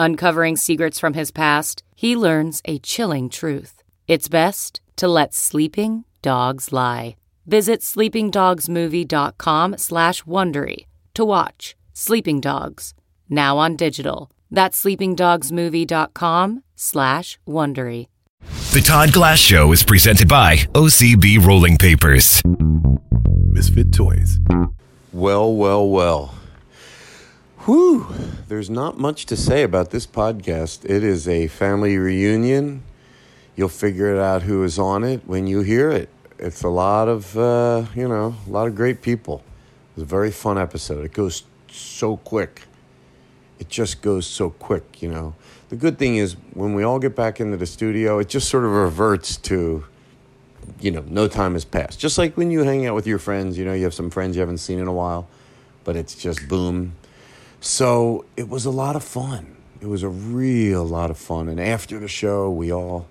Uncovering secrets from his past, he learns a chilling truth. It's best to let sleeping dogs lie. Visit sleepingdogsmovie.com slash Wondery to watch Sleeping Dogs, now on digital. That's sleepingdogsmovie.com slash Wondery. The Todd Glass Show is presented by OCB Rolling Papers. Misfit Toys. Well, well, well. Whew. There's not much to say about this podcast. It is a family reunion. You'll figure it out who is on it when you hear it. It's a lot of, uh, you know, a lot of great people. It's a very fun episode. It goes so quick. It just goes so quick, you know. The good thing is when we all get back into the studio, it just sort of reverts to, you know, no time has passed. Just like when you hang out with your friends, you know, you have some friends you haven't seen in a while, but it's just boom. So it was a lot of fun. It was a real lot of fun. And after the show, we all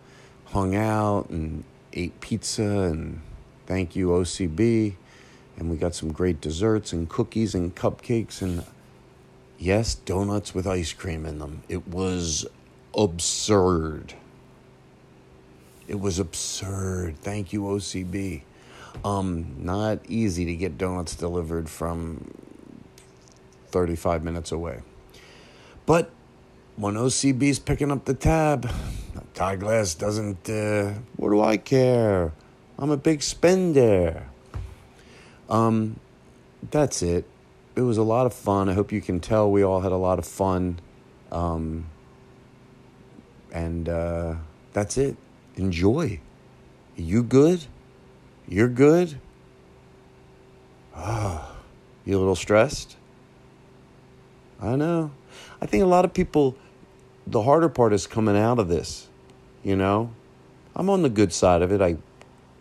hung out and ate pizza and thank you, OCB. And we got some great desserts and cookies and cupcakes and, yes, donuts with ice cream in them. It was absurd. It was absurd. Thank you, OCB. Um, not easy to get donuts delivered from 35 minutes away. But when OCB's picking up the tab, Todd Glass doesn't, uh, what do I care? I'm a big spender. Um, that's it. It was a lot of fun. I hope you can tell we all had a lot of fun. Um, and uh, that's it. Enjoy. You good? You're good? Ah, you a little stressed? I know. I think a lot of people, the harder part is coming out of this. You know, I'm on the good side of it. I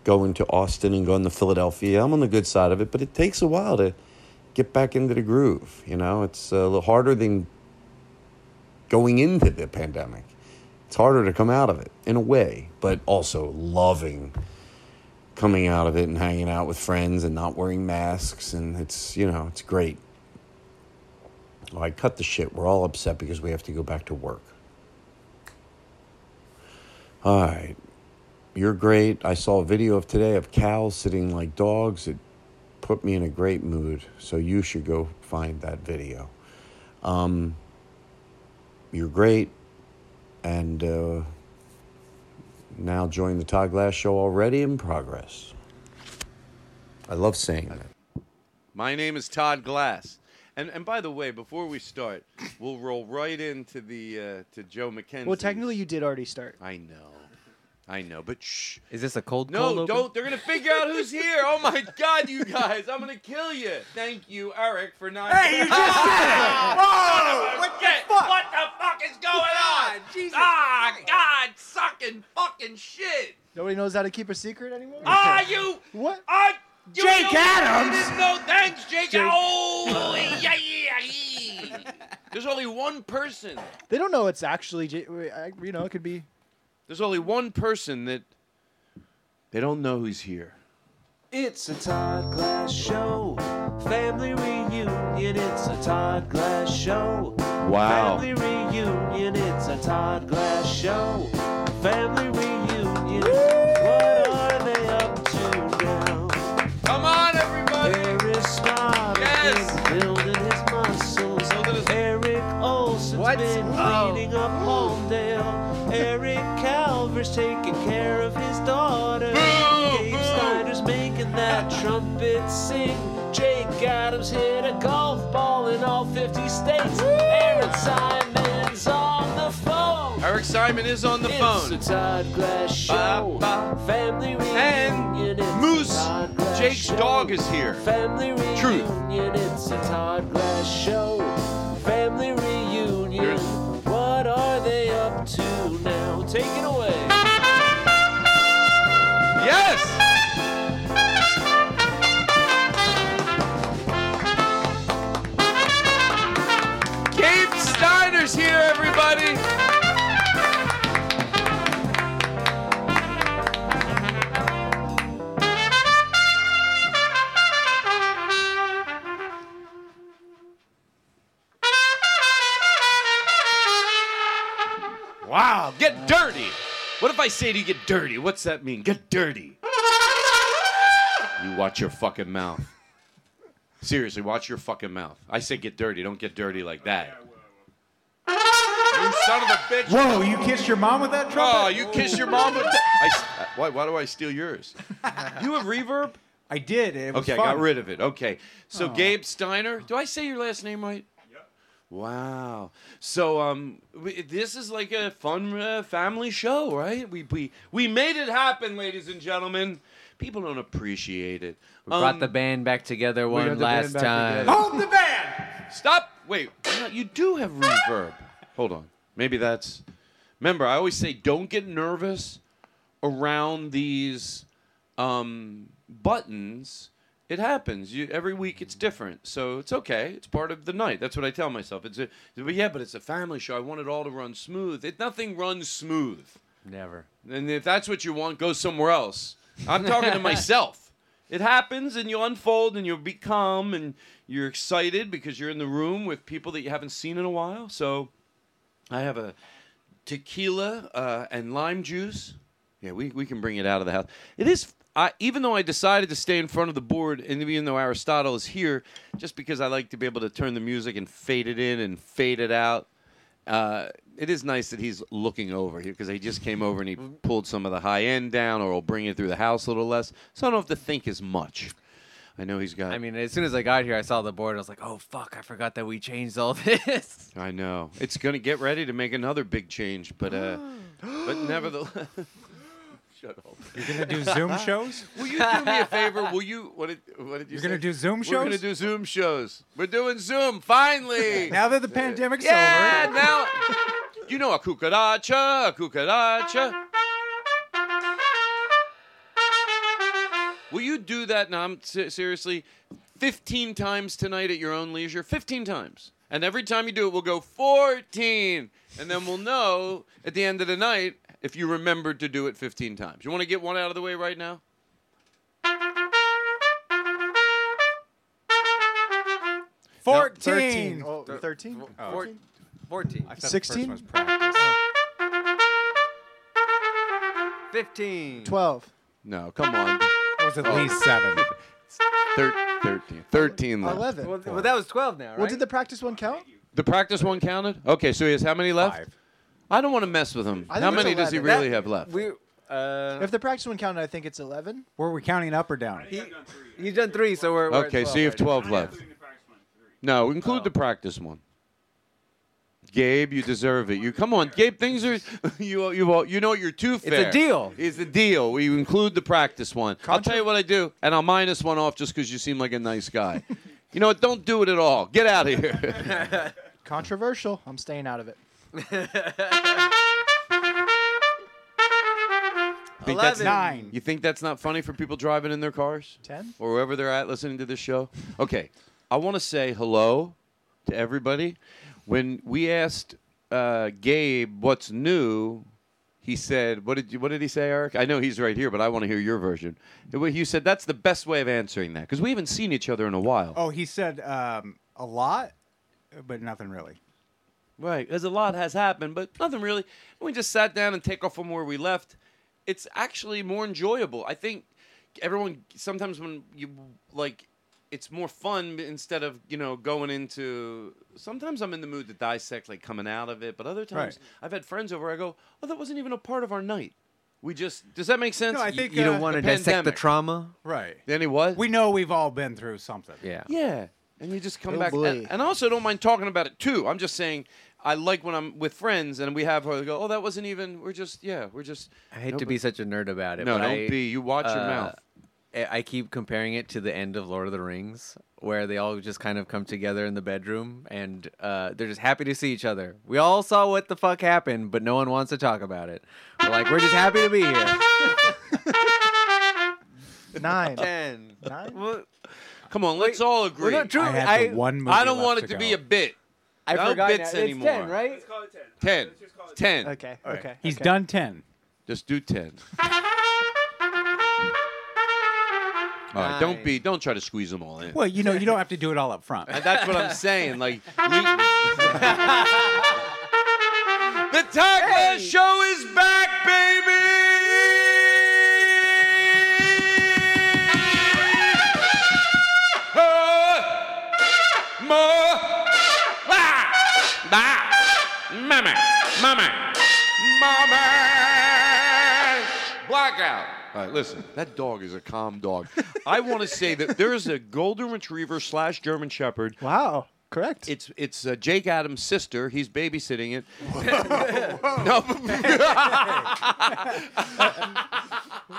go into Austin and go into Philadelphia. I'm on the good side of it, but it takes a while to get back into the groove. You know, it's a little harder than going into the pandemic. It's harder to come out of it in a way, but also loving coming out of it and hanging out with friends and not wearing masks. And it's, you know, it's great. All right, cut the shit. We're all upset because we have to go back to work. All right. You're great. I saw a video of today of cows sitting like dogs. It put me in a great mood. So you should go find that video. Um, you're great. And uh, now join the Todd Glass Show already in progress. I love saying that. My name is Todd Glass. And and by the way, before we start, we'll roll right into the uh, to Joe McKenzie. Well, technically, you did already start. I know, I know, but shh. Is this a cold No, cold don't. They're gonna figure out who's here. Oh my God, you guys! I'm gonna kill you. Thank you, Eric, for not. Hey, you just Whoa! What the fuck? What the fuck is going on? Jesus. Ah, God, sucking fucking shit. Nobody knows how to keep a secret anymore. Ah, you. What? Ah, you Jake know- Adams? You. Thanks, Jake. Jake- Oh, yeah, yeah, yeah. There's only one person. They don't know it's actually. J- I- You know, it could be. There's only one person that they don't know who's here. It's a Todd Glass show. Family reunion. It's a Todd Glass show. Wow. Family reunion. It's a Todd Glass show. Family reunion. Simon is on the it's phone. a Todd Glass show. Ba, ba. Family reunion. And It's a Moose, Todd Glass Jake's show. dog is here. Family reunion. Truth. It's a Todd Glass show. Family reunion. There's- What are they up to now? Take it away. I say to you, get dirty? What's that mean? Get dirty. You watch your fucking mouth. Seriously, watch your fucking mouth. I say get dirty. Don't get dirty like that. You son of a bitch. Whoa, you kissed your mom with that trumpet? Oh, you kissed your mom with that? I uh, why, why do I steal yours? You have reverb? I did. It was Okay, I got rid of it. Okay. So Gabe Steiner. Do I say your last name right? Wow. So um, we, this is like a fun uh, family show, right? We we we made it happen, ladies and gentlemen. People don't appreciate it. We brought Um, the band back together one last time. Hold the band! Stop. Wait. You, you do have reverb. Hold on. Maybe that's. Remember, I always say don't get nervous around these um, buttons. It happens. You, every week it's different, so it's okay. It's part of the night. That's what I tell myself. It's a, but yeah, but it's a family show. I want it all to run smooth. It nothing runs smooth. Never. And if that's what you want, go somewhere else. I'm talking to myself. It happens, and you unfold, and you become, and you're excited because you're in the room with people that you haven't seen in a while. So, I have a tequila uh, and lime juice. Yeah, we, we can bring it out of the house. It is, I, even though I decided to stay in front of the board, and even though Aristotle is here, just because I like to be able to turn the music and fade it in and fade it out. Uh, it is nice that he's looking over here because he just came over and he pulled some of the high end down, or will bring it through the house a little less. So I don't have to think as much. I know he's got. I mean, as soon as I got here, I saw the board. I was like, "Oh fuck! I forgot that we changed all this." I know it's gonna get ready to make another big change, but uh, but nevertheless. Shut up. You're gonna do Zoom shows? Will you do me a favor? Will you? What did What did you You're say? gonna do Zoom shows? We're gonna do Zoom shows. We're doing Zoom finally. Now that the pandemic's yeah, over. now you know a cucaracha, a cucaracha. Will you do that? Now, I'm se- seriously, 15 times tonight at your own leisure. 15 times. And every time you do it, we'll go 14. And then we'll know at the end of the night if you remembered to do it 15 times. You want to get one out of the way right now? Fourteen. Oh, 13? Four- Fourteen. I thought the first 16? one was practice. Fifteen. 12. No, come on. That was at least oh. seven. Thir- 13. 13 left. 11. Well, well, that was twelve now, right? Well, did the practice one count? The practice one counted? Okay, so he has how many left? Five. I don't want to mess with him. I think How it's many does he 11. really That- have left? we. Uh, If the practice one counted, I think it's 11. Were we counting up or down? he, he's done three, so we're. we're at Okay, so you have right 12 left. No, include the practice one. Gabe, you deserve it. You come on, Gabe. Things are you you you know you're too fair. It's a deal. It's a deal. We include the practice one. I'll tell you what I do, and I'll minus one off just because you seem like a nice guy. you know what? Don't do it at all. Get out of here. Controversial. I'm staying out of it. Think that's- Nine. You think that's not funny for people driving in their cars? 10? or wherever they're at listening to this show. Okay, I want to say hello to everybody. when we asked uh, Gabe what's new, he said, "What did you, What did he say, Eric? I know he's right here, but I want to hear your version." You said that's the best way of answering that because we haven't seen each other in a while. Oh, he said um, a lot, but nothing really. Right, because a lot has happened, but nothing really. We just sat down and take off from where we left. It's actually more enjoyable. I think everyone sometimes when you like, it's more fun instead of you know going into. Sometimes I'm in the mood to dissect like coming out of it, but other times Right. I've had friends over. I go, oh, that wasn't even a part of our night. We just does that make sense? No, I think You don't uh, want to the dissect the trauma. Right. Then he was. We know we've all been through something. Yeah. Yeah, and you just come Oh, back. And, and I also don't mind talking about it too. I'm just saying I like when I'm with friends and we have her go, oh, that wasn't even. We're just yeah, we're just. I hate No, to be such a nerd about it. No, but don't I, be. You watch your uh, mouth. I I keep comparing it to the end of Lord of the Rings, where they all just kind of come together in the bedroom and uh, they're just happy to see each other. We all saw what the fuck happened, but no one wants to talk about it. We're like, we're just happy to be here. Nine. Ten. Nine? Well, Come on, let's all we're agree. not true. I had I, the one movie I don't left want it to to be a bit. I no forgot bits now. It's anymore. 10, right? Ten. Ten. 10 Okay. Okay. He's okay. done ten. Just do ten. All right, don't be. Don't try to squeeze them all in. Well, you know, you don't have to do it all up front. And that's what I'm saying. Like, we- the Todd Glass Show is back, baby. Ma, ah, mama, mama, mama. Blackout. All right, listen. That dog is a calm dog. I want to say that there is a golden retriever slash German Shepherd Wow. Correct. it's it's uh, Jake Adams' sister. He's babysitting it. no,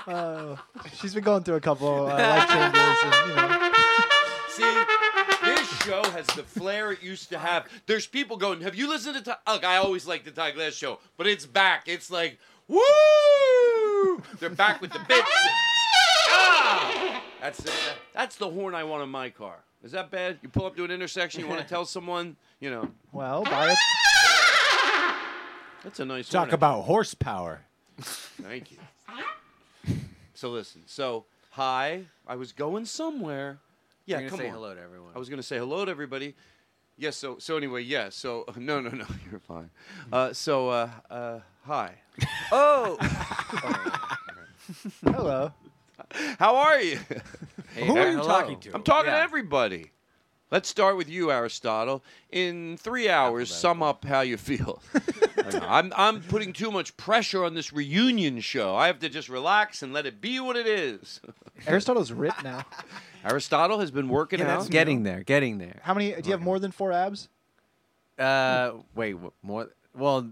Uh, she's been going through a couple uh, life changes, and you know. see, this show has the flair it used to have. There's people going, "Have you listened to?" Ty-? Look, I always like the Ty Glass show, but it's back. It's like, woo! They're back with the bits. ah! That's it. That's the horn I want in my car. Is that bad? You pull up to an intersection, you want to tell someone, you know, Well, buy it. that's a nice. Talk horn. about horsepower. Thank you. So listen. So hi, I was going somewhere. Yeah, You're come say on. hello to everyone. I was going to say hello to everybody. Yes. So so anyway, yeah. So no no no, you're fine. Uh, so uh, uh, hi. Oh, Hello. How are you? Who are you hello. talking to? I'm talking to Yeah. everybody. Let's start with you, Aristotle. In three hours, sum up how you feel. I'm, I'm putting too much pressure on this reunion show. I have to just relax and let it be what it is. Aristotle's ripped now. Aristotle has been working Yeah, out. that's getting there, getting there. How many? Do you have more than four abs? Uh, wait, wh- more? Well,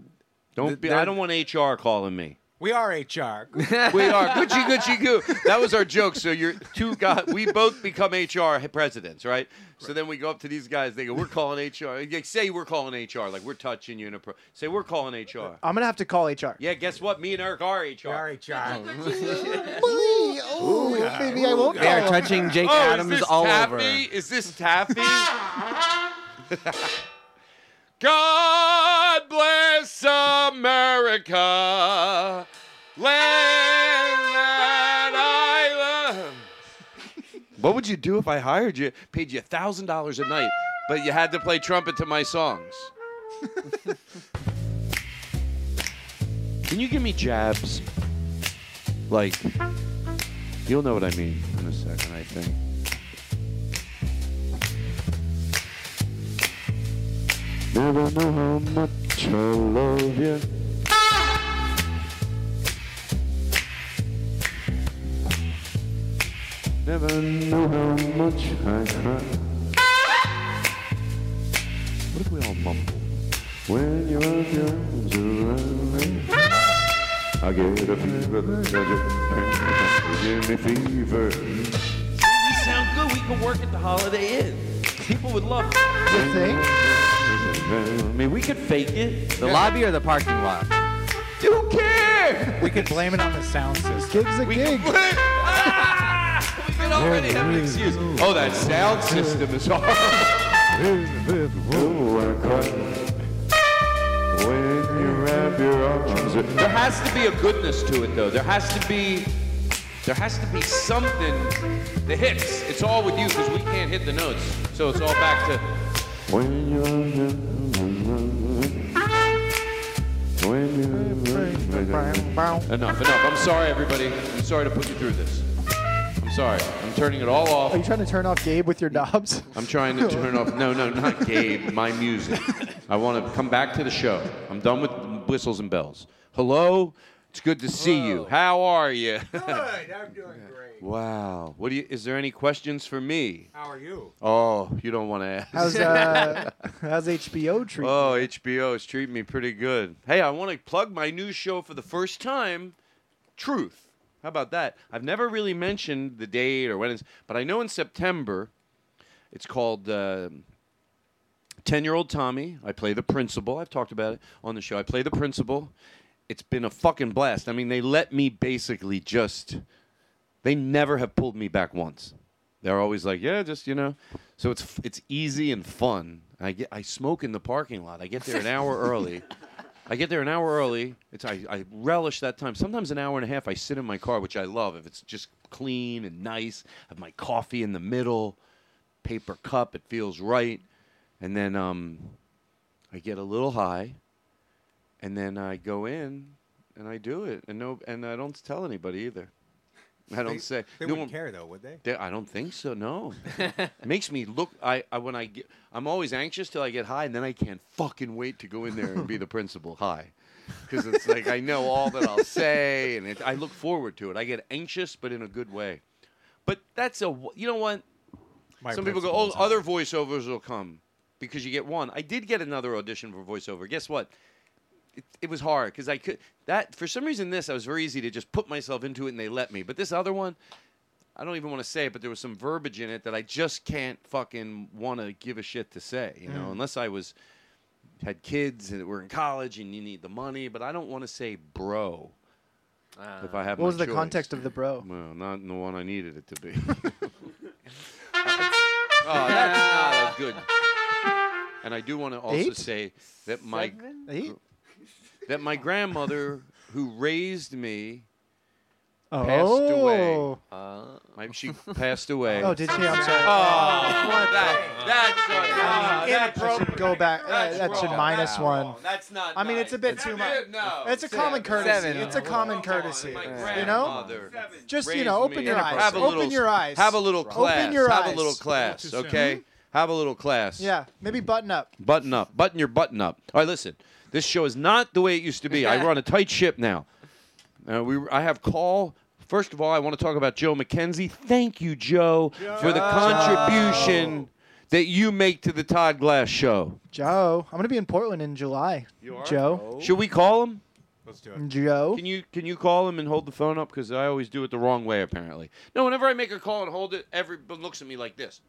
Don't th- be, there- I don't want HR calling me. We are HR. We are Gucci Gucci Goo. That was our joke. So you're two guys. We both become HR presidents, right? So then we go up to these guys. They go, "We're calling HR." Like, Say we're calling HR. Like we're touching you in a pro. Say we're calling HR. Uh, I'm gonna have to call HR. Yeah. Guess what? Me and Eric are HR. We are HR. Oh, maybe I won't they are touching Jake Oh, Adams is this all taffy? over. Is this taffy? God bless America, land that I love. What would you do if I hired you, paid you thousand dollars a night, but you had to play trumpet to my songs? Can you give me jabs? Like, you'll know what I mean in a second, I think. Never know how much I love you. Never know how much I cry. What if we all mumble? When your arms around me, I get a fever that just give me fever. We sound good. We can work at the Holiday Inn. People would love it. You think? I mean, we could fake it. The lobby or the parking lot? Who cares? We could blame it on the sound system. Gig's a We gig. Ah! we can already have an excuse. Oh, that sound system is horrible. I cry. When you wrap your arms. There has to be a goodness to it, though. There has to be. There has to be something that hits. It's all with you because we can't hit the notes. So it's all back to. When you're. Enough, enough. I'm sorry, everybody. I'm sorry to put you through this. I'm sorry. I'm turning it all off. Are you trying to turn off Gabe with your knobs? I'm trying to turn off. No, no, not Gabe. My music. I want to come back to the show. I'm done with whistles and bells. Hello. It's good to see you. How are you? Good. I'm doing great. Wow. What do you? Is there any questions for me? How are you? Oh, you don't want to ask. How's uh, how's HBO treating? Oh, HBO is treating me pretty good. Hey, I want to plug my new show for the first time, Truth. How about that? I've never really mentioned the date or when it's, but I know in September, it's called uh, 10 Year Old Tommy. I play the principal. I've talked about it on the show. I play the principal. It's been a fucking blast. I mean, they let me basically just, they never have pulled me back once. They're always like, yeah, just you know. So it's it's easy and fun. I get I smoke in the parking lot. I get there an hour early. I get there an hour early. It's I, I relish that time. Sometimes an hour and a half. I sit in my car, which I love. If it's just clean and nice, have my coffee in the middle, paper cup. It feels right, and then um, I get a little high, and then I go in and I do it, and no, and I don't tell anybody either. I don't They- say. they no wouldn't one- care, though, would they? I don't think so. No, makes me look. I, I when I get, I'm always anxious till I get high, and then I can't fucking wait to go in there and be the principal high, because it's like I know all that I'll say, and it, I look forward to it. I get anxious, but in a good way. But that's a you know what? My Some people go, oh, high. other voiceovers will come because you get one. I did get another audition for voiceover. Guess what? It, it was hard because I could that for some reason this I was very easy to just put myself into it and they let me. But this other one, I don't even want to say it, but there was some verbiage in it that I just can't fucking want to give a shit to say. You know, Mm. unless I was had kids and were in college and you need the money. But I don't want to say bro. if I have What was the choice. context of the bro? Well, not in the one I needed it to be. oh, that's not a good. And I do want to also Eight? say that my Eight? That my grandmother, who raised me, passed away. Oh. My, she passed away. Oh, did she? I'm sorry. Oh, that, that's right. Ah, that's That should go back. uh, That's that should wrong. minus That's one. wrong. That's not I mean, it's a bit nice. too much. it, no. It's a common courtesy. Seven. It's a common courtesy. My You know? grandmother Just you raised know, me. open your eyes. Have a Open little, your eyes. Have a little class. Open your have eyes. a little class, okay? Have a little class. Yeah, maybe button up. Button up. Button your button up. All right, listen. This show is not the way it used to be. I run a tight ship now. Uh, we, I have call. First of all, I want to talk about Joe McKenzie. Thank you, Joe, for the contribution that you make to the Todd Glass show. Joe, I'm gonna be in Portland in July. You are? Joe. Should we call him? Let's do it. Joe. Can you can you call him and hold the phone up? Because I always do it the wrong way, apparently. No, whenever I make a call and hold it, everyone looks at me like this.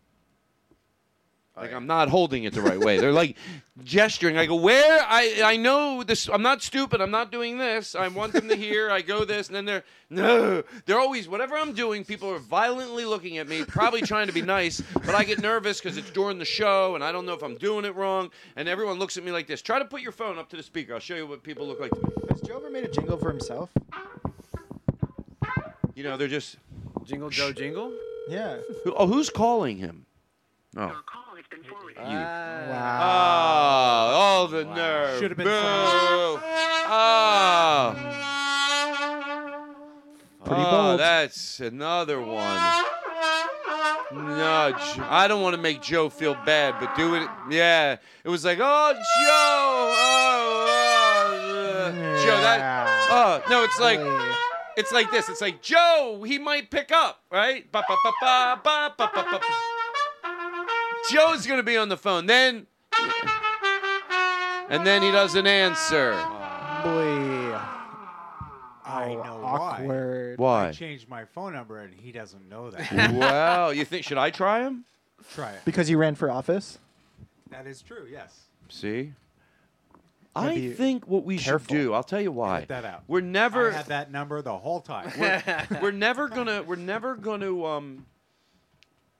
Like I'm not holding it the right way. They're like gesturing. I go, where? I I know this. I'm not stupid. I'm not doing this. I want them to hear. I go this, and then they're no. They're always whatever I'm doing. People are violently looking at me, probably trying to be nice, but I get nervous because it's during the show, and I don't know if I'm doing it wrong. And everyone looks at me like this. Try to put your phone up to the speaker. I'll show you what people look like to me. Has Joe ever made a jingle for himself? You know, they're just Jingle Joe Jingle? Yeah. Who- Oh, who's calling him? Oh. Wow. Oh, all the nerve. Should've been Boo. someone Oh. Pretty oh, bold. that's another one. No, Jo- I don't want to make Joe feel bad, but do it. Yeah, it was like, oh, Joe, oh, uh, Joe. That. Oh no, it's like, it's like this. It's like Joe. He might pick up, right? Ba, ba, ba, ba, ba, ba, ba, ba. Joe's gonna be on the phone. Then, and then he doesn't answer. Boy. I Oh, know awkward. why. I Why? changed my phone number and he doesn't know that. well, you think should I try him? Try it. Because you ran for office. That is true. Yes. See. Gotta I be think what we careful. should do. I'll tell you why. Edit that out. We're never. I had that number the whole time. we're never gonna. We're never gonna. Um.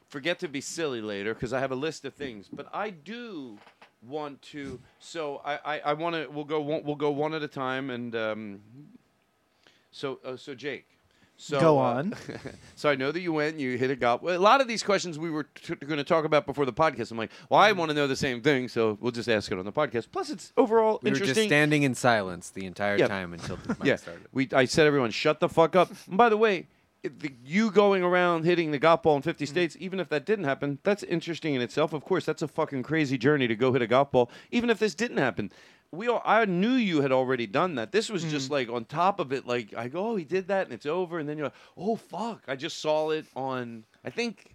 Forget to be silly later because I have a list of things. But I do want to. So I I, I want to. We'll go one. We'll go one at a time. And um, so uh, so Jake. So, Go uh, on. so I know that you went and you hit a golf. Well, a lot of these questions we were t- going to talk about before the podcast. I'm like, well, I want to know the same thing, so we'll just ask it on the podcast. Plus, it's overall We were just standing in silence the entire Yeah. time until the mic yeah, started. we. I said everyone shut the fuck up. And by the way, if the, you going around hitting the golf ball in 50 mm-hmm. states, even if that didn't happen, that's interesting in itself. Of course, that's a fucking crazy journey to go hit a golf ball. Even if this didn't happen, we all, I knew you had already done that. This was just mm. like on top of it. Like I go, oh, he did that, and it's over. And then you're like, oh fuck, I just saw it on. I think.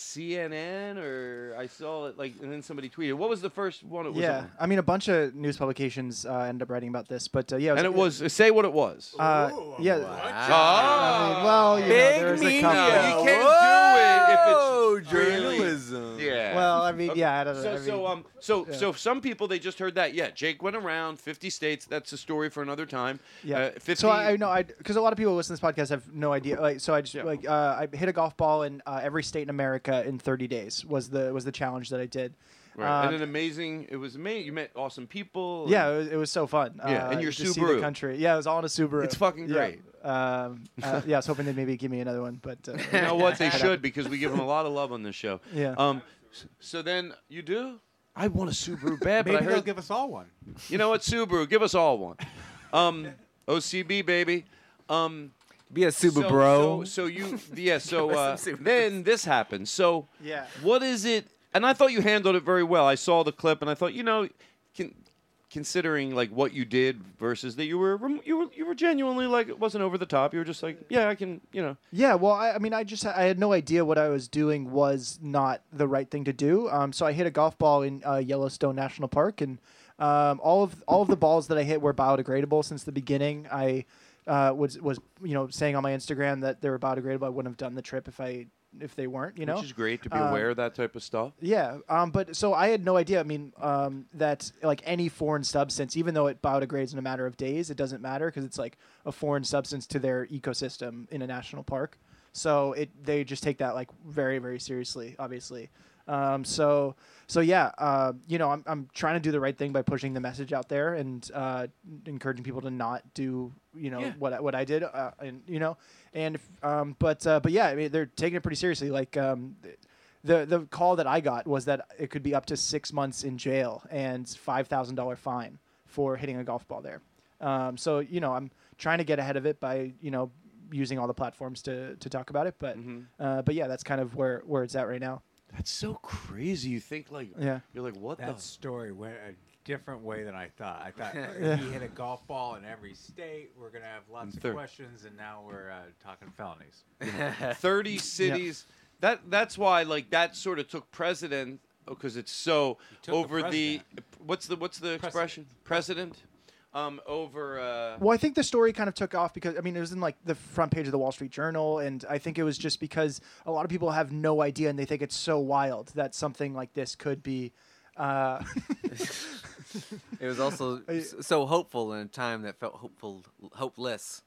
CNN or I saw it like, and then somebody tweeted. What was the first one? It was yeah, on? I mean, a bunch of news publications uh, ended up writing about this, but uh, yeah, and it was say what it was. Uh, yeah. Ah. I mean, well, you know, Big there's a media. couple. you can't do it if it's really- journalism. Yeah. Well, I mean, yeah, I don't know. So I mean, so um so yeah. so some people they just heard that yeah Jake went around 50 states that's a story for another time Yeah. uh, 50 So I, I know I because a lot of people who listen to this podcast have no idea. Like, so I just Yeah. like uh, I hit a golf ball in uh, every state in America in 30 days was the was the challenge that I did. right. Um, and an amazing it was amazing you met awesome people yeah, it was, it was so fun. Yeah, uh, and your to see Subaru. the country. Yeah, it was all in a Subaru. It's fucking Yeah. great. Um, uh, yeah, I was hoping they'd maybe give me another one, but uh, you know what they should because we give them a lot of love on this show Yeah. um so then you do I want a Subaru bad but Maybe I they'll give us all one. you know what Subaru give us all one um OCB baby um Be a super so, bro. So, so you, yeah. So uh, then this happened. So Yeah. what is it? And I thought you handled it very well. I saw the clip, and I thought, you know, can, considering like what you did versus that you were you were you were genuinely like it wasn't over the top. You were just like, yeah, I can, you know. Yeah, well, I, I mean, I just I had no idea what I was doing was not the right thing to do. Um, so I hit a golf ball in uh, Yellowstone National Park, and um, all of all of the balls that I hit were biodegradable since the beginning. I uh, was was you know saying on my Instagram that they were biodegradable. I wouldn't have done the trip if I if they weren't. You know, which is great to be Um, aware of that type of stuff. Yeah, um, but so I had no idea. I mean, um, that like any foreign substance, even though it biodegrades in a matter of days, it doesn't matter because it's like a foreign substance to their ecosystem in a national park. So it they just take that like very very seriously, obviously. Um, so so yeah, uh, you know, I'm I'm trying to do the right thing by pushing the message out there and uh, encouraging people to not do you know Yeah. what I- what I did, uh, and you know, and if, um, but uh, but yeah, I mean they're taking it pretty seriously. Like um, the the call that I got was that it could be up to six months in jail and five thousand dollar fine for hitting a golf ball there. Um, so you know, I'm trying to get ahead of it by you know using all the platforms to to talk about it. But Mm-hmm. uh, but yeah, that's kind of where where it's at right now. That's so crazy. You think like Yeah. you're like what That the story went a different way than I thought. I thought Yeah. he hit a golf ball in every state. We're gonna have lots of questions, and now we're uh, talking felonies. 30 cities. That that's why like that sort of took precedent because it's so took the over the, what's the what's the expression precedent um over uh Well, I think the story kind of took off because I mean it was in like the front page of the Wall Street Journal, and I think it was just because a lot of people have no idea and they think it's so wild that something like this could be. Uh, It was also so hopeful in a time that felt hopeful, hopeless.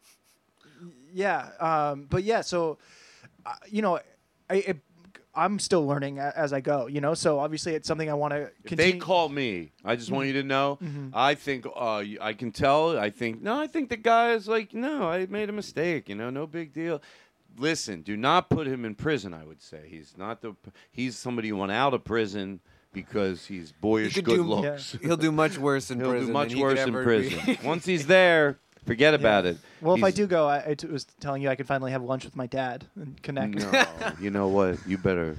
yeah, um, but yeah, so uh, you know, I it, I'm still learning as I go. You know, so obviously it's something I want to if they call me i just want you to know Mhm. i think uh y- i can tell i think no i think the guy is like no i made a mistake you know no big deal listen do not put him in prison i would say he's not the he's somebody who went out of prison because he's boyish could good do- looks He'll do much worse in prison. He'll do much than worse in prison. Once he's there, forget about it. well, if I He's- do go, I, I t- was telling you I could finally have lunch with my dad and connect. No, you know what? You better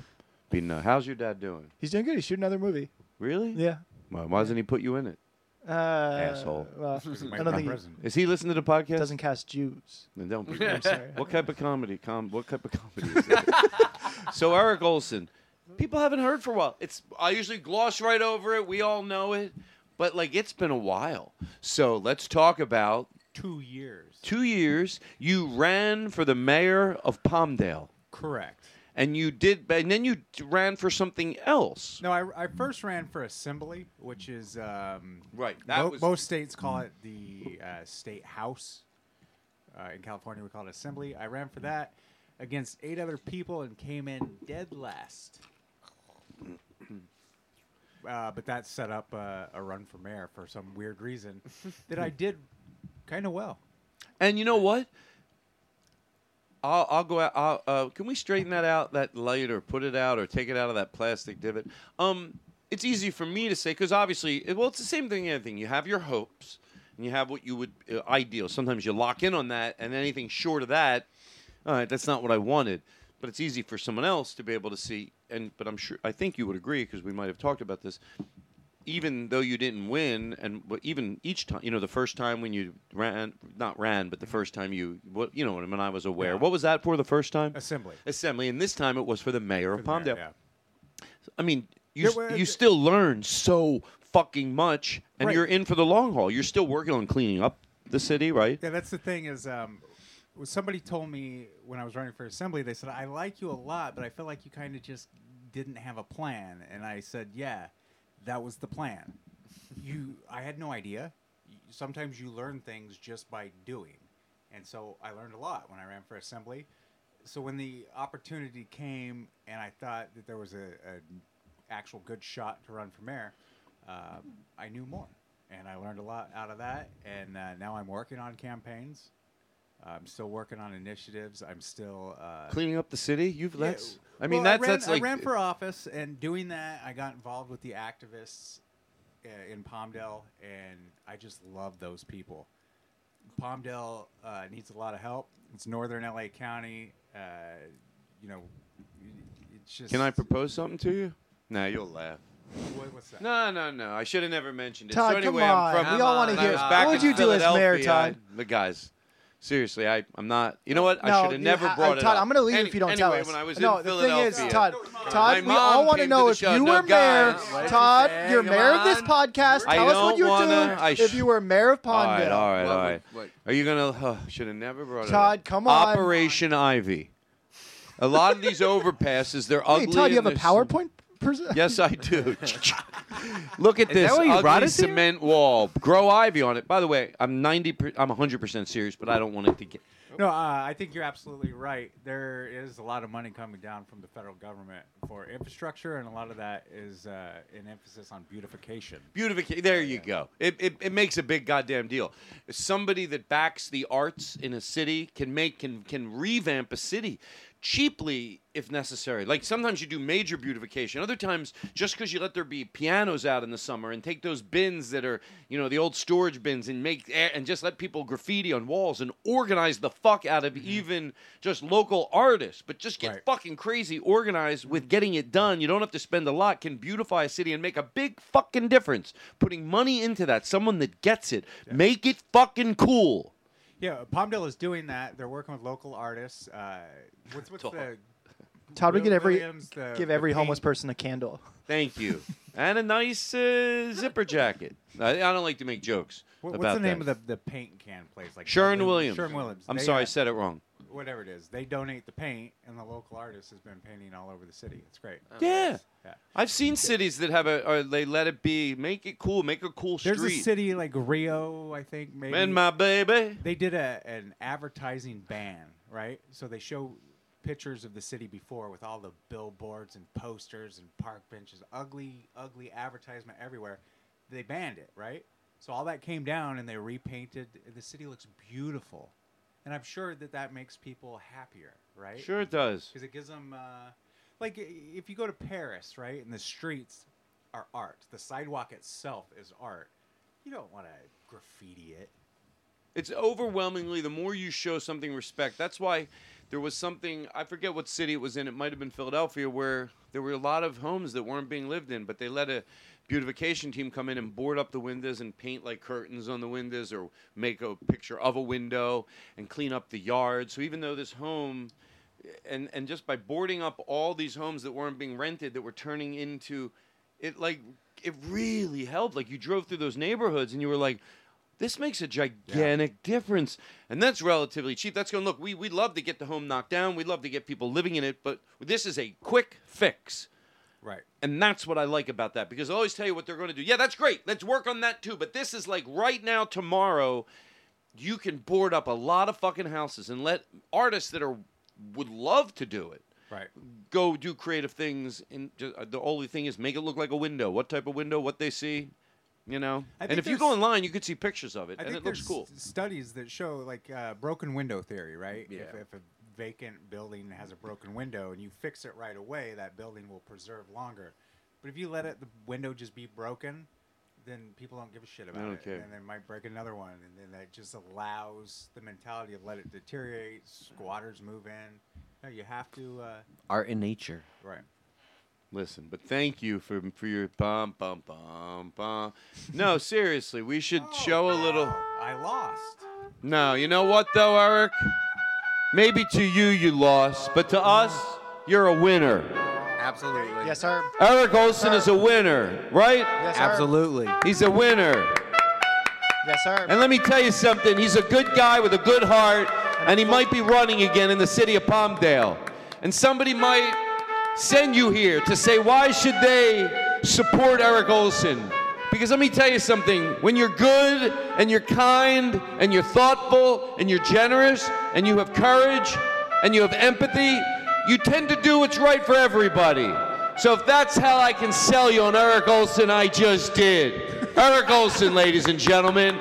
be. No. How's your dad doing? He's doing good. He's shooting another movie. Really? Yeah. Why, why doesn't he put you in it? Uh, Asshole. Well, I don't think prison. Is he listening to the podcast? doesn't cast Jews. Then don't be. I'm sorry. What type of comedy? Com- what type of comedy is it? so Eric Olson, people haven't heard for a while. It's I usually gloss right over it. We all know it, but like it's been a while. So let's talk about Two years. two years. You ran for the mayor of Palmdale, Correct. and you did, and then you ran for something else. No, I, I first ran for assembly, which is um, Right, that mo- was- most states call it the uh, state house. Uh, in California, we call it assembly. I ran for that against eight other people and came in dead last. uh, but that set up uh, a run for mayor for some weird reason that I did kind of well. And you know what? I'll, I'll go out. I'll, uh, can we straighten that out, that light, or put it out, or take it out of that plastic divot? Um, it's easy for me to say because obviously, it- well, it's the same thing. Anything you have your hopes, and you have what you would uh, ideal. Sometimes you lock in on that, and anything short of that, all right, that's not what I wanted. But it's easy for someone else to be able to see. And but I'm sure I think you would agree because we might have talked about this even though you didn't win, and even each time, you know, the first time when you ran, not ran, but the first time you, what, you know, when I was aware, Yeah. what was that for the first time? Assembly. Assembly, and this time it was for the mayor of For mayor, Palmdale. yeah. I mean, you s- were- you still learn so fucking much, and Right. you're in for the long haul. You're still working on cleaning up the city, right? Yeah, that's the thing is, um, somebody told me when I was running for assembly, they said, I like you a lot, but I feel like you kind of just didn't have a plan. And I said, yeah, that was the plan. You, I had no idea. Sometimes you learn things just by doing. And so I learned a lot when I ran for assembly. So when the opportunity came and I thought that there was a, a actual good shot to run for mayor, uh, I knew more. And I learned a lot out of that. And uh, now I'm working on campaigns. I'm still working on initiatives. I'm still uh, Cleaning up the city. You've yeah, that's. I mean, well, that's ran, that's like I ran for office, and doing that, I got involved with the activists uh, in Palmdale, and I just love those people. Palmdale uh, needs a lot of help. It's northern LA County. Uh, you know, it's just. Can I propose something to you? No, you'll laugh. What, what's that? No, no, no. I should have never mentioned it. Todd, so anyway, come I'm on. from. We all wanna hear- was what would you do as mayor, Todd? The guys. Seriously, I, I'm not. You know what? I should have never ha- brought it Todd, up. I'm gonna leave Any- if you don't anyway, tell us. when I was no, in the thing is, Todd, Todd, we all want to know if show. you No, were mayor. guys, what Todd, you you're Come mayor of this podcast. I Tell us what you wanna- do I if you were mayor of Palmdale. All right, all right, all What right. would- what- Are you gonna? Uh, should have never brought it Todd, come on. Operation Ivy. A lot of these overpasses, they're ugly. Hey, Todd, you have a PowerPoint? Person? Yes, I do. Look at Is this that what you brought ugly us here? cement wall. Grow ivy on it. By the way, I'm 90. Per, I'm 100 percent serious, but I don't want it to get. No, uh, I think you're absolutely right. There is a lot of money coming down from the federal government for infrastructure, and a lot of that is uh, an emphasis on beautification. Beautification. There you go. It, it, it makes a big goddamn deal. Somebody that backs the arts in a city can make can can revamp a city cheaply if necessary. Like sometimes you do major beautification. Other times, just because you let there be pianos out in the summer and take those bins that are you know the old storage bins and make and just let people graffiti on walls and organize the fuck out of mm-hmm. even just local artists, but just get Right. fucking crazy organized with getting it done. You don't have to spend a lot. Can beautify a city and make a big fucking difference. Putting money into that. Someone that gets it. Make it fucking cool. Yeah, Palmdale is doing that. They're working with local artists. Uh, what's what's the Todd, we Will get every Williams, the- give the every paint- homeless person a candle. Thank you. and a nice uh, zipper jacket. I, I don't like to make jokes What, about what's the name that. of the, the paint can place? Like Sherwin Dublin- Williams. Sherwin Williams. I'm They, sorry, I uh, said it wrong. Whatever it is, they donate the paint, and the local artist has been painting all over the city. It's great. Yeah. Yeah. I've seen cities that have a, or they let it be, make it cool, make a cool street. There's street. a city like Rio, I think. Maybe And my baby. they did a an advertising ban, right? So they show pictures of the city before with all the billboards and posters and park benches, ugly, ugly advertisement everywhere. They banned it, right? So all that came down and they repainted. The city looks beautiful, and I'm sure that that makes people happier, right? Sure it does. because it gives them uh, like if you go to Paris, right, and the streets are art, the sidewalk itself is art. You don't want to graffiti it. It's overwhelmingly the more you show something respect. That's why there was something I forget what city it was in. It might have been Philadelphia where there were a lot of homes that weren't being lived in, but they let a beautification team come in and board up the windows and paint like curtains on the windows or make a picture of a window and clean up the yard. So even though this home and and just by boarding up all these homes that weren't being rented that were turning into it like it really helped. Like you drove through those neighborhoods and you were like this makes a gigantic difference. And that's relatively cheap. That's going look we, we'd love to get the home knocked down. We'd love to get people living in it but this is a quick fix Right. and that's what I like about that because I always tell you what they're going to do. Yeah, that's great. Let's work on that too. But this is like right now, tomorrow, you can board up a lot of fucking houses and let artists that are would love to do it Right. go do creative things. And just, uh, the only thing is, make it look like a window. What type of window? What they see. You know, I and if you go online, you could see pictures of it, I and think it looks cool. Studies that show like uh, broken window theory, right? Yeah. If, if a vacant building has a broken window and you fix it right away, that building will preserve longer. But if you let it, the window just be broken, then people don't give a shit about don't it, and they might break another one, and then that just allows the mentality of let it deteriorate. Squatters move in. No, you have to. Uh, Art in nature. right. Listen, but thank you for for your bum bum bum bum. No, seriously, we should show a little. I lost. No, you know what though, Eric? Maybe to you you lost, but to us, you're a winner. Absolutely. Yes, sir. Eric Olson is a winner, right? Yes, sir. Absolutely. He's a winner. Yes, sir. And let me tell you something, he's a good guy with a good heart, and he might be running again in the city of Palmdale. And somebody might send you here to say, why should they support Eric Olson? Because let me tell you something, when you're good and you're kind and you're thoughtful and you're generous and you have courage and you have empathy, you tend to do what's right for everybody. So if that's how I can sell you on Eric Olson, I just did. Eric Olson, ladies and gentlemen.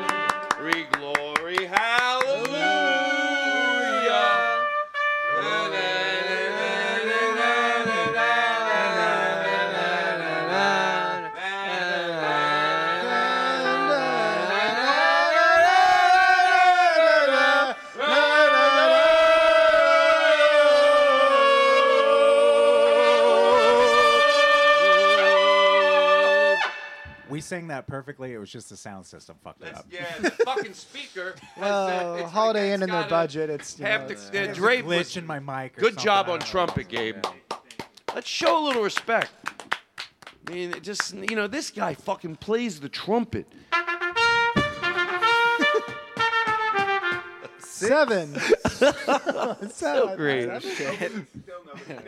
Sang that perfectly. It was just the sound system fucked it up. Yeah, the fucking speaker. has Well, that- it's Holiday like Inn in their got a- budget, it's you half know, the, it's- uh, There's a Drake glitch was- in my mic. Or Good something, job I on don't know. trumpet, Gabe. Let's show a little respect. I mean, it just you know, this guy fucking plays the trumpet. seven. So great.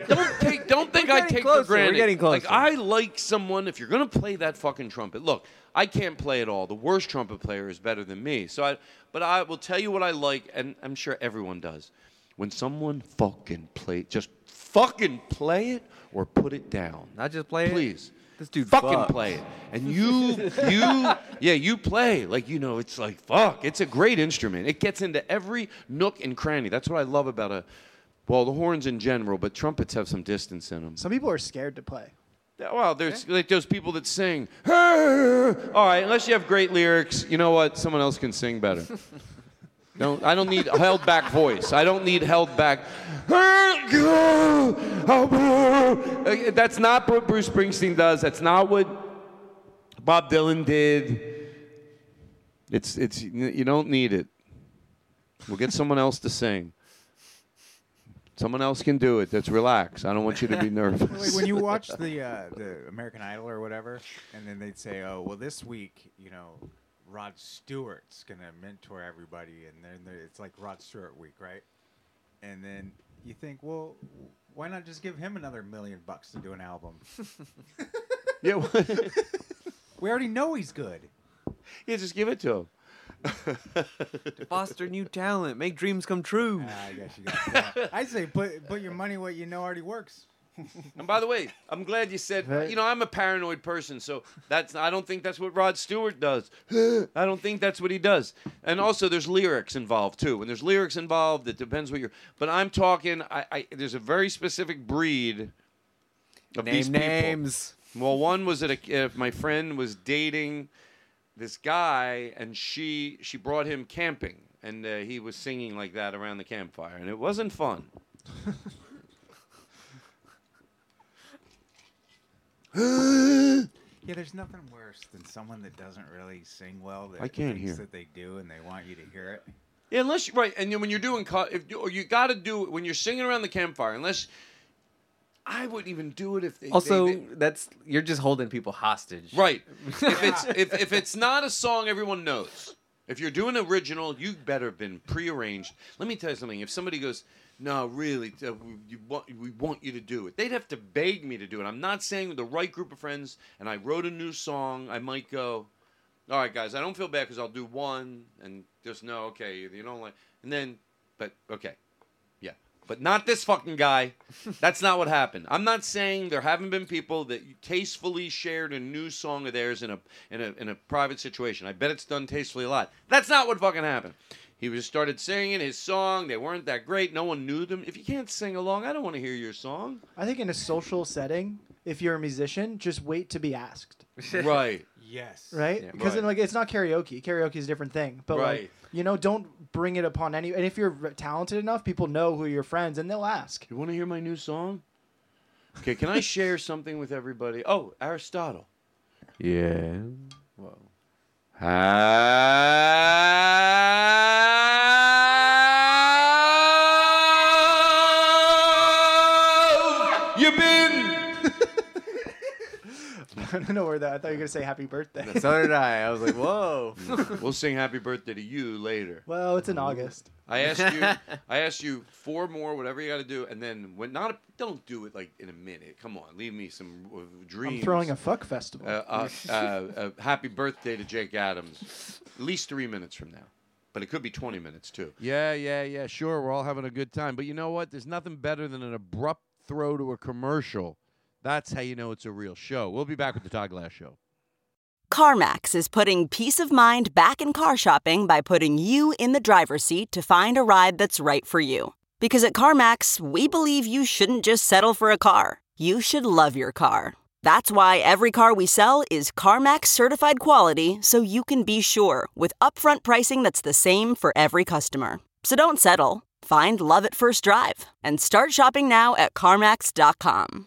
Don't take, don't think I take closer, for we're granted. getting Like closer. I like someone. If you're gonna play that fucking trumpet, look, I can't play it all. The worst trumpet player is better than me. So I, but I will tell you what I like, and I'm sure everyone does. When someone fucking play, just fucking play it or put it down. Not just play it. Please. This dude fucking fucks. play it. And you, you, yeah, you play. Like, you know, it's like, fuck. It's a great instrument. It gets into every nook and cranny. That's what I love about a, well, the horns in general, but trumpets have some distance in them. Some people are scared to play. Well, there's like those people that sing. All right, unless you have great lyrics, you know what? Someone else can sing better. Don't, I don't need held back voice. I don't need held back. That's not what Bruce Springsteen does. That's not what Bob Dylan did. It's it's you don't need it. We'll get someone else to sing. Someone else can do it. That's relax. I don't want you to be nervous. When you watch the uh, the American Idol or whatever, and then they'd say, "Oh, well, this week, you know, Rod Stewart's gonna mentor everybody," and then it's like Rod Stewart week, right? And then you think, well, why not just give him another million bucks to do an album? yeah, we already know he's good. yeah, just give it to him. To foster new talent, make dreams come true. Ah, I guess you got. I say put put your money where you know already works. And by the way, I'm glad you said. You know, I'm a paranoid person, so that's. I don't think that's what Rod Stewart does. I don't think that's what he does. And also, there's lyrics involved too. When there's lyrics involved, it depends what you're. But I'm talking. I, I there's a very specific breed of Name these people. names. Well, one was that a, if my friend was dating this guy, and she she brought him camping, and uh, he was singing like that around the campfire, and it wasn't fun. Yeah, there's nothing worse than someone that doesn't really sing well. That I can't thinks hear. that they do, and they want you to hear it. Yeah, unless you, right, and then when you're doing, co- if you, or you got to do it when you're singing around the campfire. Unless I wouldn't even do it if they Also, they- they- that's you're just holding people hostage. right. if it's if, if it's not a song everyone knows, if you're doing original, you better have been prearranged. Let me tell you something. If somebody goes, "No, really, uh, we, you want, we want you to do it," they'd have to beg me to do it. I'm not saying with the right group of friends, and I wrote a new song. I might go, "All right, guys, I don't feel bad because I'll do one," and just no, okay, you don't like, and then, but okay, yeah. but not this fucking guy. That's not what happened. I'm not saying there haven't been people that tastefully shared a new song of theirs in a in a in a private situation. I bet it's done tastefully a lot. That's not what fucking happened. He just started singing his song. They weren't that great. No one knew them. If you can't sing along, I don't want to hear your song. I think in a social setting, if you're a musician, just wait to be asked. right. Yes. Right? Yeah. Because then, Right. like, it's not karaoke. Karaoke is a different thing. But Right. like, you know, don't bring it upon any. And if you're talented enough, people know who your friends, and they'll ask. You want to hear my new song? Okay, can I share something with everybody? Oh, Aristotle. Yeah. Whoa. Have I don't know where that. I thought you were gonna say happy birthday. So did I. I was like, whoa. we'll sing happy birthday to you later. well, it's in August. I asked you. I asked you four more, whatever you got to do, and then when not, don't do it like in a minute. Come on, leave me some uh, dreams. I'm throwing a fuck festival. Uh, uh, uh, uh, happy birthday to Jake Adams. At least three minutes from now, but it could be twenty minutes too. Yeah, yeah, yeah. Sure, we're all having a good time. But you know what? There's nothing better than an abrupt throw to a commercial. That's how you know it's a real show. We'll be back with the Todd Glass Show. CarMax is putting peace of mind back in car shopping by putting you in the driver's seat to find a ride that's right for you. Because at CarMax, we believe you shouldn't just settle for a car, you should love your car. That's why every car we sell is CarMax certified quality so you can be sure with upfront pricing that's the same for every customer. So don't settle. Find love at first drive and start shopping now at CarMax.com.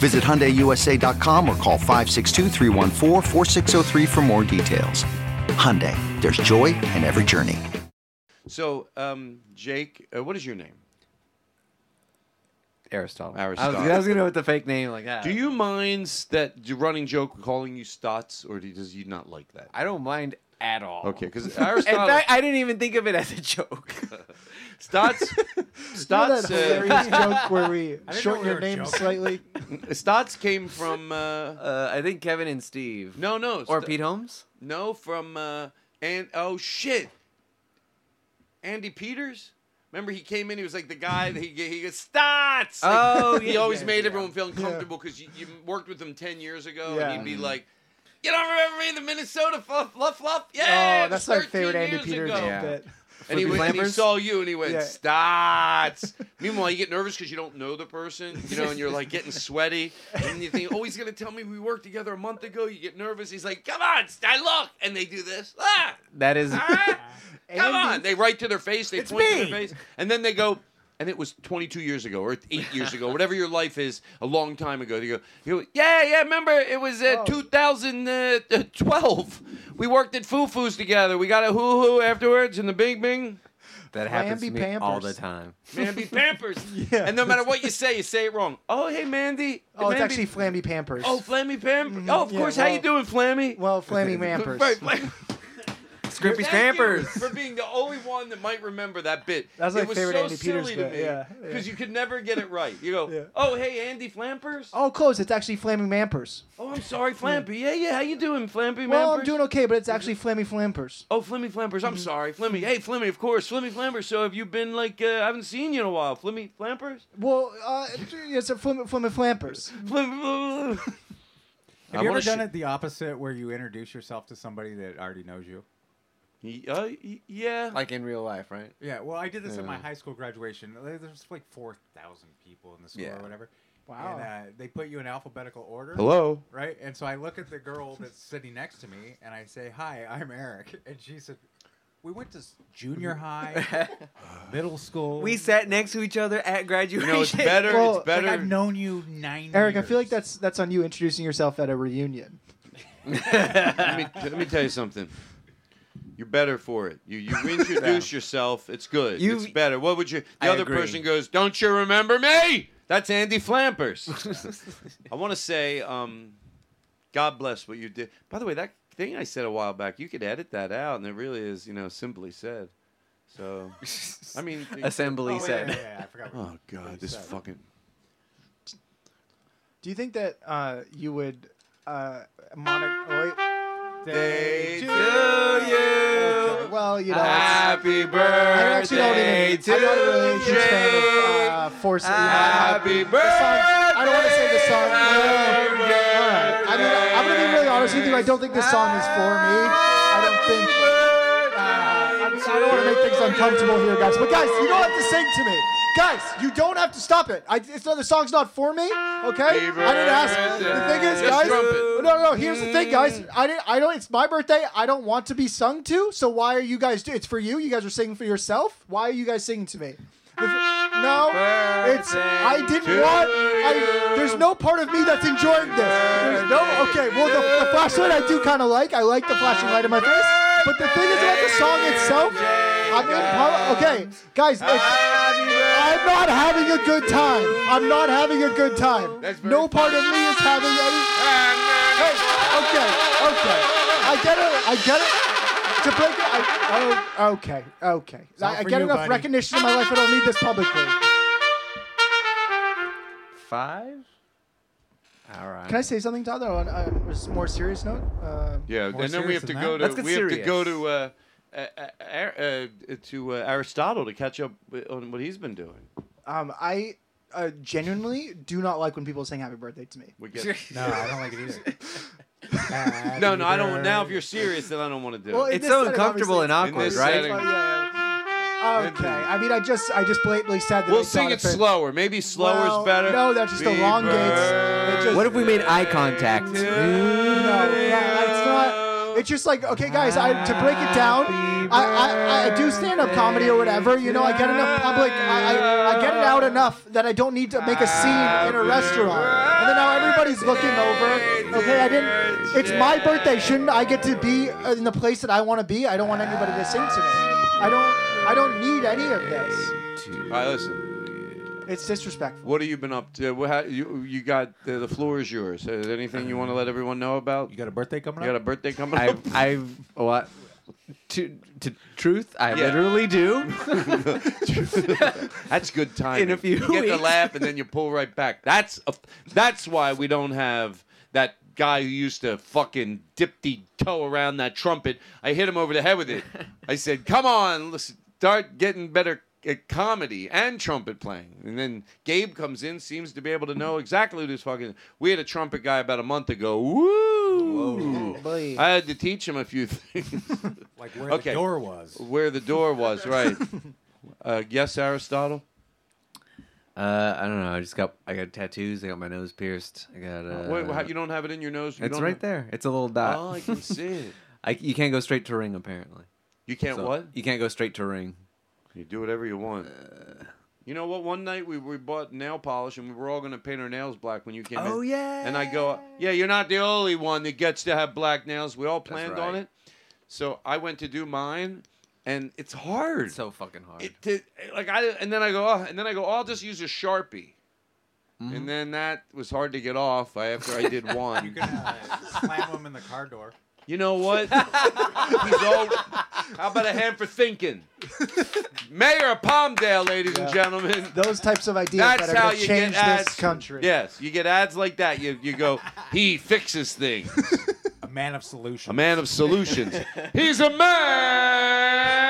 Visit HyundaiUSA.com or call 562-314-4603 for more details. Hyundai, there's joy in every journey. So, um, Jake, uh, what is your name? Aristotle. I was, Aristotle. I was gonna go with the fake name like that. Do you mind that the running joke calling you Stotts, or does you not like that? I don't mind at all. Okay, because In Aristotle. fact, I didn't even think of it as a joke. Stotts. You know Stotts. that hilarious uh, joke where we I shorten we your were name joking. slightly? Stotts came from. Uh, Uh, I think Kevin and Steve. no, no. Or St- Pete Holmes. No, from uh, and oh shit, Andy Peters. Remember, he came in. He was like the guy that he he goes Stotts. Like, Oh, he yeah, always yeah, made yeah. everyone feel uncomfortable because you, you worked with him ten years ago, Yeah. and he'd be like, "You don't remember me, the Minnesota fluff, fluff, fluff? Yeah, oh, that's was my favorite Andy Peters ago." Bit. And he, went, and he saw you and he went, Yeah. Stotts. Meanwhile, you get nervous because you don't know the person, you know, and you're like getting sweaty. And you think, oh, he's going to tell me we worked together a month ago. You get nervous. He's like, come on, I look. And they do this. Ah, That is. ah, come on. They write to their face. They It's point to me. their face. And then they go, and it was 22 years ago or eight years ago, whatever your life is, a long time ago. They go, you go yeah, yeah, remember it was uh, Oh. 2012. We worked at Foo Foo's together. We got a hoo hoo afterwards in the Bing Bing. That happens to Lambie me all the time. Mandy Pampers. Yeah. And no matter what you say, you say it wrong. Oh, hey, Mandy. Oh, it's actually Flamby Pampers. Oh, Flammy Pampers. Oh, of Yeah, course. How you doing, Flammy? well, Flammy Mampers. Right, Flam- Scrimpy Thank you Scrampers. for being the only one that might remember that bit. That's it my was favorite so Andy Peters silly to bit, me yeah, because yeah. you could never get it right. You go, Yeah. oh, hey, Andy Flampers. Oh, close. It's actually Flaming Mampers. Oh, I'm sorry, Flampy. Yeah, yeah. How you doing, Flampy? Well, I'm Mampers? doing okay, but it's actually Flammy Flampers. Oh, Flimmy Flampers. I'm sorry, Flimmy. Hey, Flimmy. Of course, Flimmy Flampers. So have you been like? Uh, I haven't seen you in a while. Flimmy Flampers. Well, uh, it's a Flammy, Flammy Flampers. Flimmy. Have you ever done it the opposite, where you introduce yourself to somebody that already knows you? Uh, y- yeah. Like in real life, right? Yeah. Well, I did this at my Yeah. high school graduation. There's like four thousand people in the school Yeah. or whatever. Wow. And uh, they put you in alphabetical order. Hello. Right. And so I look at the girl that's sitting next to me, and I say, "Hi, I'm Eric." And she said, "We went to s- junior high, middle school." We sat next to each other at graduation. You know, it's better. Well, it's It's like better. I've known you nine. Eric, I feel like years. that's that's on you introducing yourself at a reunion. let, me, let me tell you something. You're better for it. You you introduce yourself. It's good. You- it's better. What would you? The I other agree. person goes, "Don't you remember me?" That's Andy Flampers. I want to say, um, God bless what you did. By the way, that thing I said a while back, you could edit that out, and it really is, you know, simply said. So, I mean, Assembly Oh, said. yeah, yeah, I forgot Oh God, this fucking. Do you think that uh, you would uh, monitor? Oh, wait. Day to you. Okay, well, you know, Happy I actually don't birthday even. I'm not really a huge fan of uh, force. Happy birthday! I don't want to say the song. No. All right. I mean, I'm gonna be really honest with you. I don't think this song is for me. I don't think. Uh, I, mean, I don't want to make things uncomfortable here, guys. But guys, you don't have to sing to me. Guys, you don't have to stop it. I, it's not, the song's not for me. Okay, I didn't ask. The thing is, guys. No, no, no. Here's the thing, guys. I didn't. I don't. It's my birthday. I don't want to be sung to. So why are you guys? Do, it's for you. You guys are singing for yourself. Why are you guys singing to me? No, it's. I didn't want. I, there's no part of me that's enjoying this. There's no. Okay. Well, the, the flashlight I do kind of like. I like the flashing light in my face. But the thing is about the song itself. I'm in. pub- Okay, guys. I'm not having a good time. I'm not having a good time. No part of me is having any. Hey, okay, okay. I get it. I get it. To break it, I, oh, okay, okay. I, I get you, enough buddy. recognition in my life. I don't need this publicly. Five. All right. Can I say something, Todd? though, On a s- more serious note. Uh, Yeah, and then we have to go to Let's get we have to serious. go to uh, uh, uh, uh, to uh, Aristotle to catch up on what he's been doing. Um, I uh, genuinely do not like when people sing "Happy Birthday" to me. We get No, I don't like it either. no, no, I don't. Now, if you're serious, then I don't want to do Well, it. It's so setting, uncomfortable and obviously, In awkward, right? setting- yeah, yeah. Okay. I mean, I just, I just blatantly said that. We'll I sing thought it slower. Maybe slower Well, is better. No, that's just elongates. Just, What if we made eye contact? No, yeah, it's not. It's just like okay, guys. I to break it down. I, I, I do stand up comedy or whatever. You know, I get enough public. I, I, I get it out enough that I don't need to make a scene in a restaurant. And then now everybody's looking over. Okay, I didn't. It's my birthday. Shouldn't I get to be in the place that I want to be? I don't want anybody to sing to me. I don't. I don't need any of this. All right, listen. It's disrespectful. What have you been up to? What ha- you you got? The, the floor is yours. Is there anything you want to let everyone know about? You got a birthday coming up. You got a birthday coming up? I've, I've what? To, to truth, I Yeah. literally do. That's good timing. In a few you get the weeks. laugh and then you pull right back. That's a, that's why we don't have that guy who used to fucking dip the toe around that trumpet. I hit him over the head with it. I said, "Come on, let's start getting better at comedy and trumpet playing." And then Gabe comes in, seems to be able to know exactly who this fucking. We had a trumpet guy about a month ago. Woo! Boy. I had to teach him a few things. Like where Okay. the door was. Where the door was, right? Uh, yes, Aristotle. Uh, I don't know. I just got I got tattoos. I got my nose pierced. I got. Uh, Wait, how- you don't have it in your nose? You it's don't right have- there. It's a little dot. Oh, I can see it. I, you can't go straight to ring apparently. You can't So, what? You can't go straight to ring. You do whatever you want. Uh, you know what? One night we, we bought nail polish and we were all going to paint our nails black when you came in. Oh, yeah. And I go, yeah, you're not the only one that gets to have black nails. We all That's planned on it. So I went to do mine, and it's hard. It's so fucking hard. It, to, like I and then I go, oh, and then I go, oh, I'll just use a sharpie. Mm-hmm. And then that was hard to get off after I did one. You can uh, slam them in the car door. You know what? He's all. How about a hand for thinking? Mayor of Palmdale, ladies and gentlemen. Those types of ideas That's that are how going to you change get ads. this country. Yes, you get ads like that. You you go. He fixes things. A man of solutions. A man of solutions. He's a man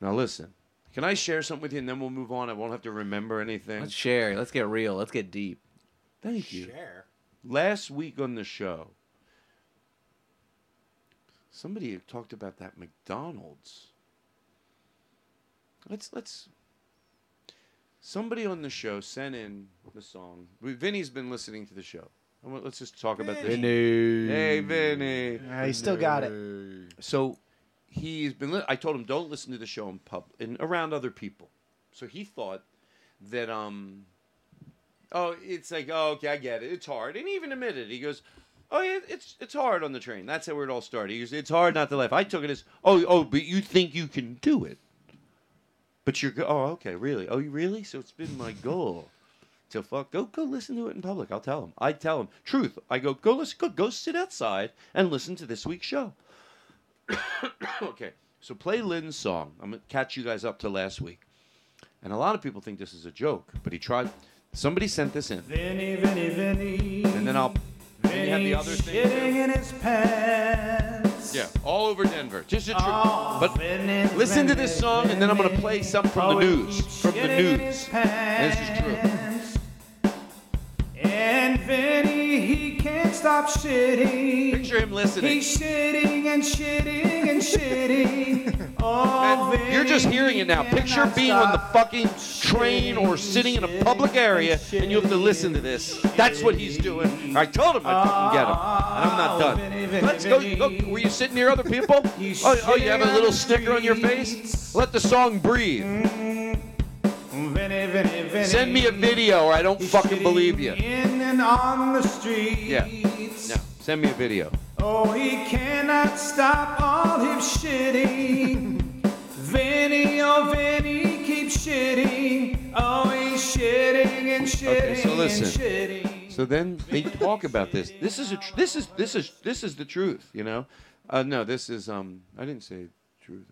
Now listen. Can I share something with you and then we'll move on? I won't have to remember anything. Let's share. Let's get real. Let's get deep. Thank you. Share. Last week on the show, somebody talked about that McDonald's. Let's let's. Somebody on the show sent in the song. We- Vinny's been listening to the show. Let's just talk about this. Vinny. Hey, Vinny. Yeah, he still got it. So he's been. Li- I told him don't listen to the show in pub and around other people. So he thought that um. Oh, it's like oh okay, I get it. It's hard, and he even admitted. He goes, Oh yeah, it's it's hard on the train. That's where it all started. He goes, It's hard not to laugh. I took it as, oh oh, but you think you can do it. But you're go- oh okay really oh you really so it's been my goal. to fuck go go listen to it in public. I'll tell him. I tell him truth. I go go listen go go sit outside and listen to this week's show. okay, so play Lynn's song. I'm gonna catch you guys up to last week. And a lot of people think this is a joke, but he tried. Somebody sent this in, Vinny, Vinny, Vinny. and then I'll. Then you have the other thing. Shitting in his pants. Yeah, all over Denver. Just a truth. Oh, but Vinny, listen to this song, and then I'm to play something from the Oh, news. From the news. this is true. And Vinny, he can't stop shitting. Picture him listening. He's shitting and shitting and shitting. Oh, You're just hearing it now. Picture being on the fucking train or sitting in a public area, and you have to listen to this. That's what he's doing. I told him I'd fucking get him, and I'm not done. Ah, oh, Let's go. go. Were you sitting near other people? Oh, oh, you have a little sticker on your face? Let the song breathe. Mm-hmm. Vinny, Vinny, Vinny. Send me a video, or I don't fucking believe you. In and on the street. Yeah. No, send me a video. Oh, he cannot stop all his shitting. Vinny, oh, Vinny keeps shitting. Oh, he's shitting and shitting Okay, so and listen. shitting. So then they talk about this. This is a tr- this is this is this is the truth, you know. Uh, no, this is um. I didn't say truth.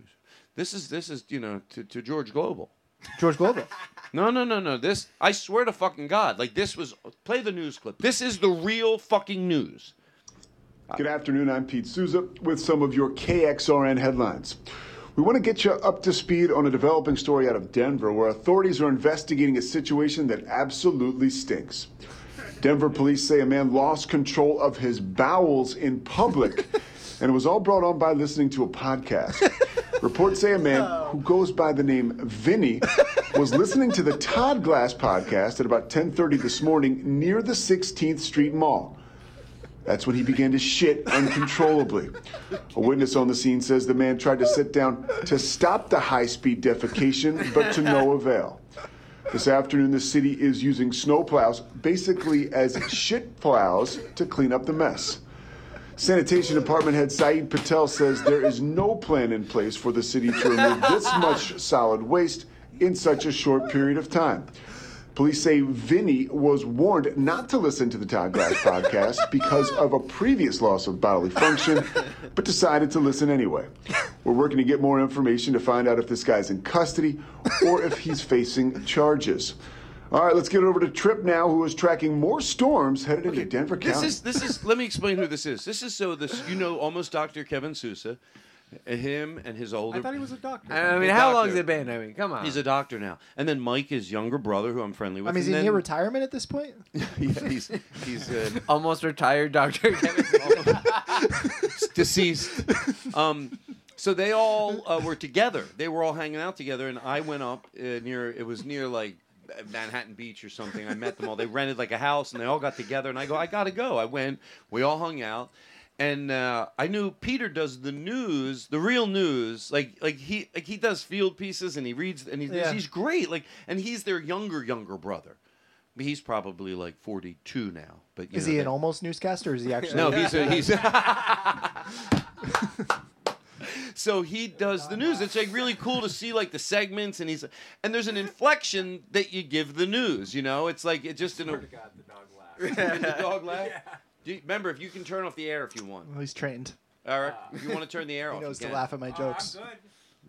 This is this is you know to, to George Global. George Global. No, no, no, no. This I swear to fucking God, like this was. Play the news clip. This is the real fucking news. Good afternoon. I'm Pete Souza with some of your KXRN headlines. We want to get you up to speed on a developing story out of Denver where authorities are investigating a situation that absolutely stinks. Denver police say a man lost control of his bowels in public, and it was all brought on by listening to a podcast. Reports say a man oh. who goes by the name Vinny was listening to the Todd Glass podcast at about 10:30 this morning near the 16th Street Mall. That's when he began to shit uncontrollably. A witness on the scene says the man tried to sit down to stop the high speed defecation, but to no avail. This afternoon, the city is using snow plows basically as shit plows to clean up the mess. Sanitation Department head Saeed Patel says there is no plan in place for the city to remove this much solid waste in such a short period of time. Police say Vinny was warned not to listen to the Todd Glass podcast because of a previous loss of bodily function, but decided to listen anyway. We're working to get more information to find out if this guy's in custody or if he's facing charges. All right, let's get over to Trip now, who is tracking more storms headed into Denver County. This is this is. Let me explain who this is. This is so this you know almost Dr. Kevin Sousa, uh, him and his older. I thought he was a doctor. I mean, A how long has it been? I mean, come on. He's a doctor now, and then Mike, his younger brother, who I'm friendly with. I mean, is he and near retirement at this point? yeah, he's he's uh, almost retired Doctor Kevin. deceased. Um, so they all uh, were together. They were all hanging out together, and I went up uh, near. It was near like Manhattan Beach or something. I met them all. They rented like a house, and they all got together. And I go, I gotta go. I went. We all hung out. And uh, I knew Peter does the news, the real news. Like, like he, like he does field pieces, and he reads, and he's, Yeah. he's great. Like, and he's their younger, younger brother. He's probably like forty-two now. But you Is know, he they- an almost newscaster? Is he actually? no, he's a, he's. so he does the news. It's like really cool to see like the segments, and he's and there's an inflection that you give the news. You know, it's like it just in a. the dog the dog laugh. Do you- remember, if you can turn off the air if you want. Well, he's trained. Eric, if you want to turn the air He off, knows you to laugh at my jokes.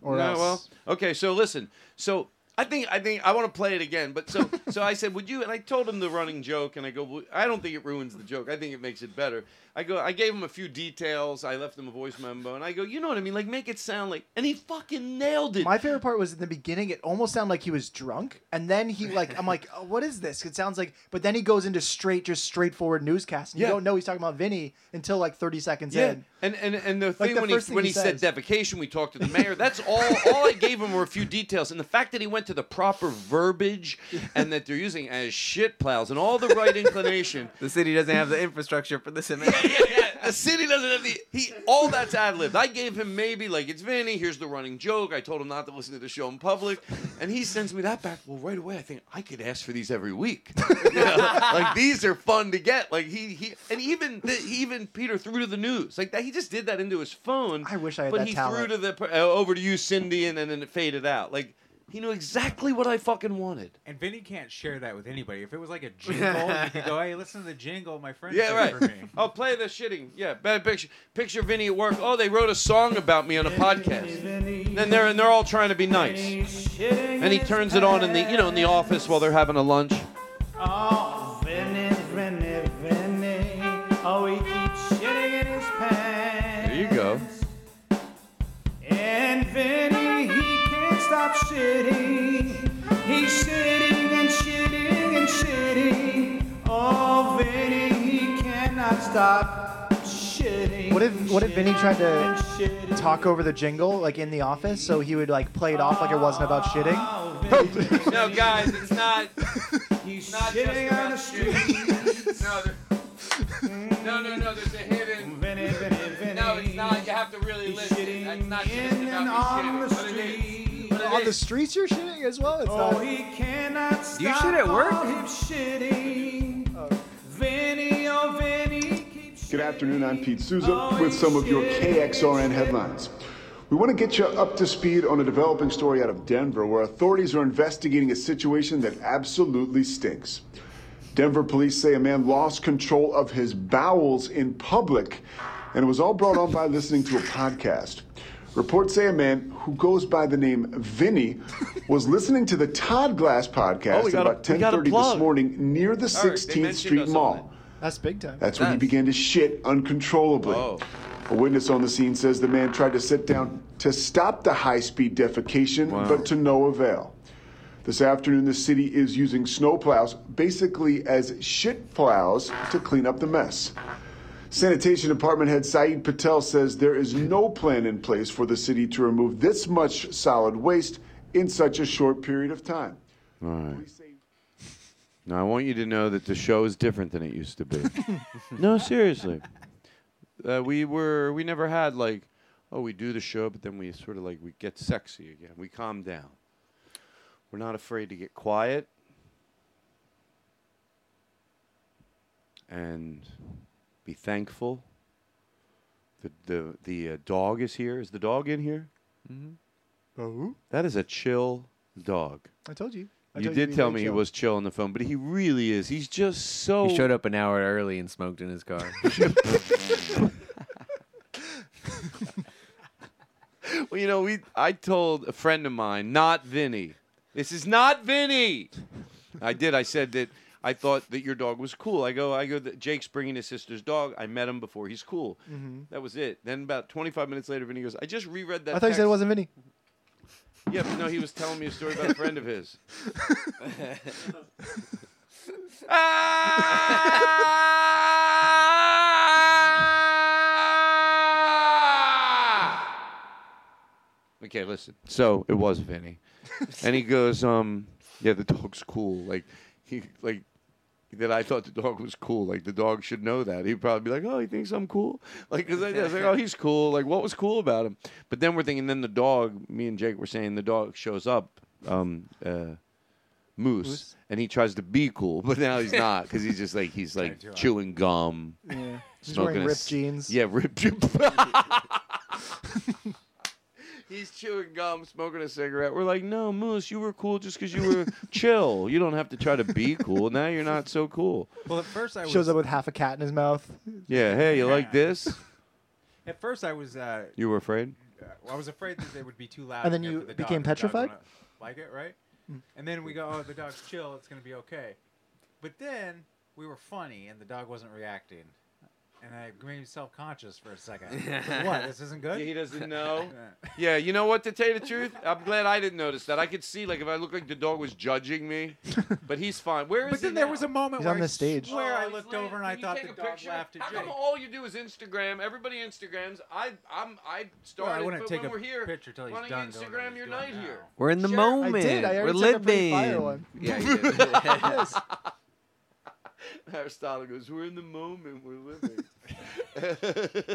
Or no, else. well, okay. So listen. So I think I think I want to play it again. But so so I said, would you? And I told him the running joke, and I go, well, I don't think it ruins the joke. I think it makes it better. I go, I gave him a few details. I left him a voice memo, and I go, you know what I mean? Like make it sound like, and he fucking nailed it. My favorite part was in the beginning. It almost sounded like he was drunk, and then he like, I'm like, oh, what is this? It sounds like, but then he goes into straight, just straightforward newscast, and Yeah. you don't know he's talking about Vinny until like 30 seconds Yeah, in. and and and the Like thing the when he thing when he he, said says. defecation, we talked to the mayor. That's all. all I gave him were a few details, and the fact that he went to the proper verbiage and that they're using as shit plows and all the right inclination. The city doesn't have the infrastructure for this amount. the city doesn't have the he all that's ad libbed. I gave him maybe like it's Vinny. Here's the running joke. I told him not to listen to the show in public, and he sends me that back. Well, right away, I think I could ask for these every week. You know, like these are fun to get. Like he he and even the, even Peter threw to the news like that. He just did that into his phone. I wish I had but that he talent. threw to the uh, over to you, Cindy, and, and then it faded out. Like he knew exactly what I fucking wanted. And Vinny can't share that with anybody. If it was like a jingle, you could go, "Hey, listen to the jingle my friend Yeah, right. for me." Oh, play the shitting. Yeah, bad picture picture Vinny at work. Oh, they wrote a song about me on a podcast. Then they're and they're all trying to be nice. And he turns it on in the you know in the office while they're having a lunch. Oh, Vinny, Vinny, Vinny. Oh, he keeps shitting in his pants. There you go. And Vinny, he can't stop shitting. He's shitting and shitting and shitting. Oh, Vinny, he cannot stop shitting. What if what if Vinny tried to talk over the jingle like in the office, so he would like play it off like it wasn't about shitting? Oh, no, guys, it's not. He's not just about shitting. No, there- no, no, no. There's a hidden. No, it's not. You have to really listen. That's not just about me shitting. On the streets, you're shitting as well. It's Oh, not. he cannot stop you shit at work? all his shitting. Oh. Vinny, oh, Vinny. Good afternoon, I'm Pete Souza oh, with some of your KXRN headlines. We want to get you up to speed on a developing story out of Denver where authorities are investigating a situation that absolutely stinks. Denver police say a man lost control of his bowels in public, and it was all brought on by listening to a podcast. Reports say a man who goes by the name Vinny was listening to the Todd Glass podcast Oh, at got a- about a 10:30 this morning near the All right, 16th mentioned Street Mall. That's big time. That's when he began to shit uncontrollably. A witness on the scene says the man tried to sit down to stop the high speed defecation, but to no avail. This afternoon, the city is using snow plows basically as shit plows to clean up the mess. Sanitation Department head Saeed Patel says there is no plan in place for the city to remove this much solid waste in such a short period of time. All right. Now I want you to know that the show is different than it used to be. no, seriously. Uh, we were we never had like, oh, we do the show, but then we sort of like we get sexy again. We calm down. We're not afraid to get quiet. And be thankful. The the the uh, dog is here. Is the dog in here? Mm-hmm. Oh, That is a chill dog. I told you. I You told did he'd tell very me he was chill on the phone, but he really is. He's just so. He showed up an hour early and smoked in his car. Well, you know, we. I told a friend of mine, not Vinny. This is not Vinny. I did. I said that I thought that your dog was cool. I go. I go. That Jake's bringing his sister's dog. I met him before. He's cool. Mhm. That was it. Then about 25 minutes later, Vinny goes, "I just reread that." I thought you said it wasn't Vinny. Yeah, but no, he was telling me a story about a friend of his. Okay, listen. So it was Vinny, and he goes, um, "Yeah, the dog's cool. Like he like." That I thought the dog was cool. Like the dog should know that. He'd probably be like, "Oh, he thinks I'm cool." Like, cause I was like, "Oh, he's cool." Like, what was cool about him? But then we're thinking, then the dog. Me and Jake were saying the dog shows up, um, uh, Moose, Moose? and he tries to be cool, but now he's not because he's just like he's like too chewing gum, Yeah. He's smoking wearing ripped c- jeans. Yeah, ripped jeans. He's chewing gum, smoking a cigarette. We're like, no, Moose, you were cool just because you were chill. You don't have to try to be cool. Now you're not so cool. Well, at first I was. Shows up with half a cat in his mouth. Yeah, hey, you like this? At first I was. Uh, You were afraid? uh, well, I was afraid that they would be too loud. And then you the became dog. The dog petrified? Like it, right? And then we go, oh, the dog's chill. It's gonna be okay. But then we were funny, and the dog wasn't reacting, and I made me self-conscious for a second. what? This isn't good. Yeah, he doesn't know. Yeah, you know what? To tell you the truth, I'm glad I didn't notice that. I could see like if I looked like the dog was judging me, but he's fine. Where is But he then there now? was a moment He's where on the stage. swear Oh, I he's looked laying- over and I can you thought take the a dog picture? laughed at How Jake. come all you do is Instagram? Everybody Instagrams. I I'm I started, wouldn't but take when a we're here, picture till he's why don't done you doing what Instagram he's your doing night now. here? We're in the Share- moment. I did. I We're already took a pretty living. fire one. Yeah, you did. Yes. Aristotle goes, "We're in the moment. We're living."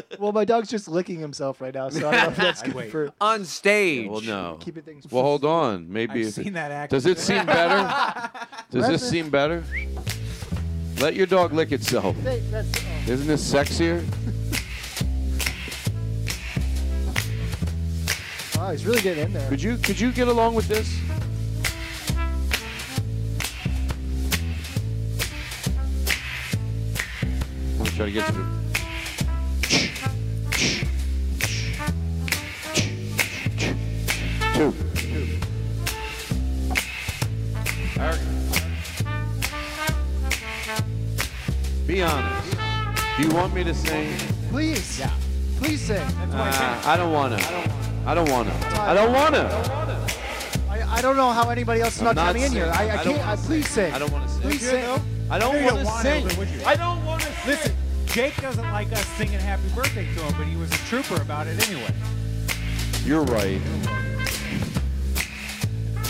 well, my dog's just licking himself right now, so I don't know if that's I'd good wait. for. On stage. Well, no. Keeping things Well, hold on. Maybe. I've if it- that act Does it seem better? Does this seem better? Let your dog lick itself. Hey, that's, oh. Isn't this sexier? Wow, he's really getting in there. Could you could you get along with this? Try to get to the. Two. Eric. Be honest. Do you want me to sing? Please. Yeah. Please sing. Uh, I don't want to. I don't want to. I don't want to. I, I don't know how anybody else is I'm not, not coming in here. I, singing. I I don't can't. I, wanna please sing. I don't want to sing. Please sing. I don't I know you want to wanna, sing. but would you? I don't want to Listen, Jake doesn't like us singing happy birthday to him, but he was a trooper about it anyway. You're right.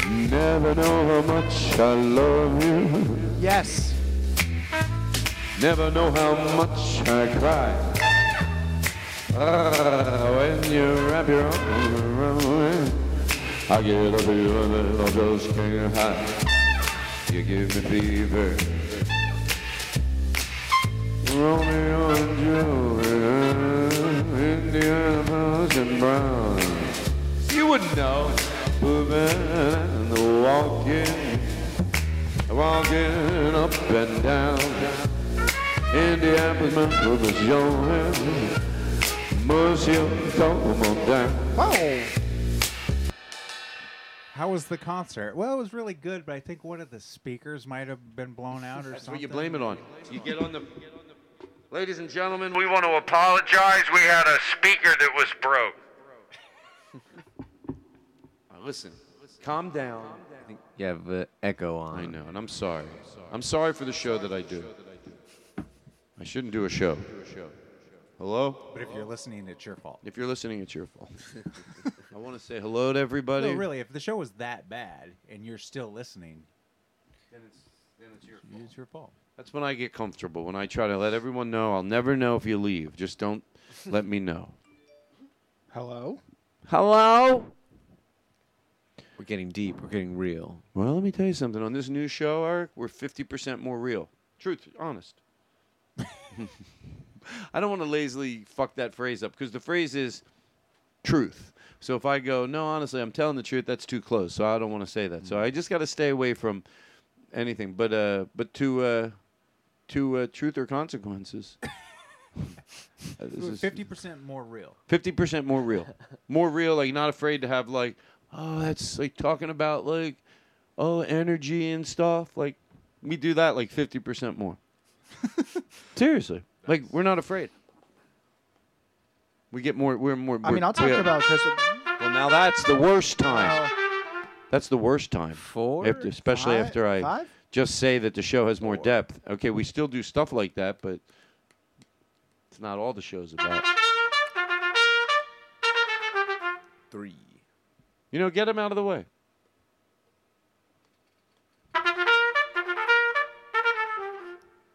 Never know how much I love you. Yes. Never know how much I cry. Ah, when you wrap your arms around me, I get a feeling that I just can't hide. You give me fever. Romeo and Juliet, Indianapolis and Brown. You wouldn't know. Moving and walking, walking up and down. Indianapolis, Memphis, Johann. Monsieur, come on down. Oh. How was the concert? Well, it was really good, but I think one of the speakers might have been blown out or That's something. what you blame it on. You get on the. Ladies and gentlemen, We want to apologize. We had a speaker that was broke. Listen, calm down. I think You have uh, echo on. I know, and I'm sorry. I'm sorry for the show that I do. I shouldn't do a show. Hello? But if you're listening, it's your fault. If you're listening, it's your fault. I want to say hello to everybody. No, really, if the show was that bad and you're still listening, then it's, then it's your fault. It's your fault. That's when I get comfortable. When I try to let everyone know, I'll never know if you leave. Just don't let me know. Hello. Hello? We're getting deep. We're getting real. Well, let me tell you something. On this new show, Eric, we're 50% more real. Truth, honest. I don't want to lazily fuck that phrase up because the phrase is truth. So if I go, no, honestly, I'm telling the truth, that's too close. So I don't want to say that. So I just got to stay away from anything. But uh, but to uh, to uh, truth or consequences. Uh, fifty percent more real. Fifty percent more real, more real. Like not afraid to have like, oh, that's like talking about like, oh, energy and stuff. Like we do that like fifty percent more. Seriously, like we're not afraid. We get more. We're more. I mean, I'll talk we're- about Chris. Well, now that's the worst time. That's the worst time. Four, After, especially Five? after I Five? Just say that the show has more depth. Okay, we still do stuff like that, but it's not all the show's about. Three. You know, get him out of the way.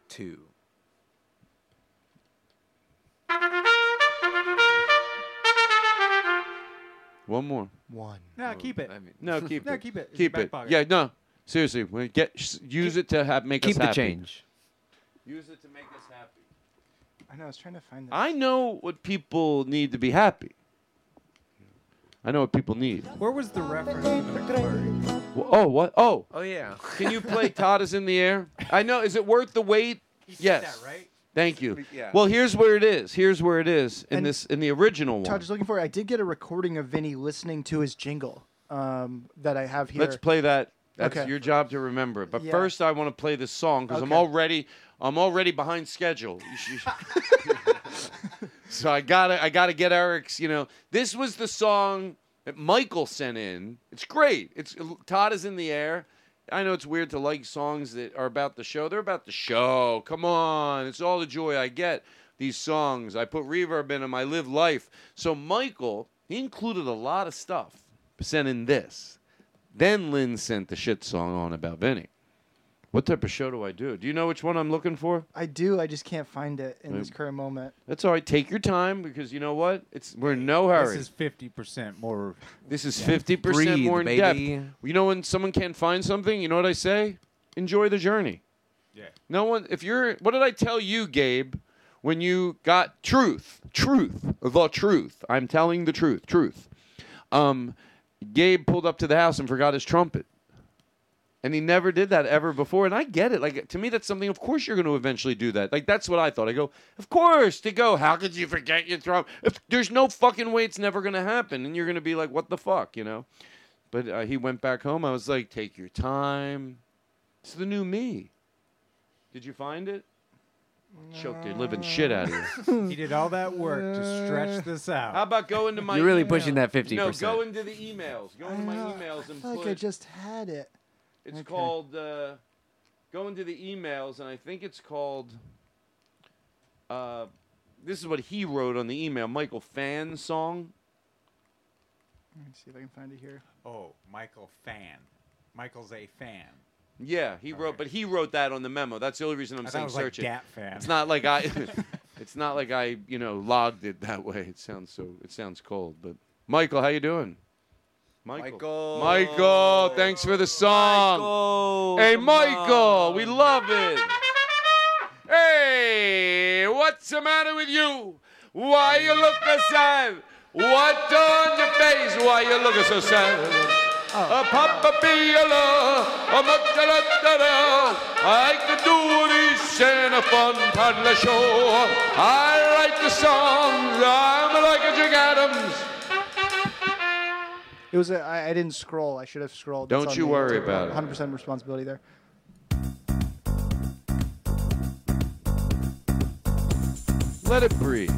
Two. One more. One. No, keep it. No, keep no, it. keep it. It's Keep your back it. pocket. Yeah, no. Seriously, when it get use it to have make Keep us the happy. change. Use it to make us happy. I know. I was trying to find that. I know what people need to be happy. I know what people need. Where was the reference? even? Oh, what? Oh, Oh yeah. can you play Todd is in the air? I know. Is it worth the wait? yes. that, right? Thank you. Yeah. Well, here's where it is. Here's where it is in And this in the original one. Todd, just looking for. it. I did get a recording of Vinny listening to his jingle um, that I have here. Let's play that. That's Okay. your job to remember. But Yeah. first, I want to play this song because I'm already I'm already behind schedule. So I gotta I gotta get Eric's. You know, this was the song that Michael sent in. It's great. It's Todd is in the air. I know it's weird to like songs that are about the show. They're about the show. Come on, it's all the joy I get. These songs, I put reverb in them. I live life. So Michael, he included a lot of stuff. Sent in this. Then Lynn sent the shit song on about Vinny. What type of show do I do? Do you know which one I'm looking for? I do. I just can't find it in this current moment. That's all right. Take your time because you know what? It's we're in no hurry. This is fifty percent more. This is Yeah. fifty percent Breathe, more in baby. depth. You know when someone can't find something, you know what I say? Enjoy the journey. Yeah. No one. If you're, what did I tell you, Gabe? When you got truth, truth, the truth. I'm telling the truth, truth. Um, Gabe pulled up to the house and forgot his trumpet. And he never did that ever before. And I get it. Like to me, that's something. Of course, you're going to eventually do that. Like that's what I thought. I go, of course. To go, how could you forget your trumpet? If there's no fucking way, it's never going to happen. And you're going to be like, what the fuck, you know? But uh, he went back home. I was like, take your time. It's the new me. Did you find it? Choked the living shit out of you. he did all that work to stretch this out. How about go into my? You're really email? pushing that 50%. go into the emails. Go into my emails and I and feel like put. I just had it. It's Okay. called. Uh, go into the emails, and I think it's called. Uh, this is what he wrote on the email. Michael Fan song. Let me see if I can find it here. Oh, Michael Fan. Michael's a fan. Yeah, he wrote, but he wrote that on the memo. That's the only reason I'm I saying it was like search it. Dat Fan. It's not like I. it's not like I, you know, logged it that way. It sounds so. It sounds cold, but Michael, how you doing? Michael. Michael, thanks for the song. hey, Michael, we love it. Hey, what's the matter with you? Why you look so sad? What on your face? Why you looking so sad? A papa piala, a matala I could do this in a fun toddler show. I write the songs, I'm like a Jack Adams. It was. A, I, I didn't scroll. I should have scrolled. Don't That's you me. worry about it. 100% responsibility there. Let it breathe.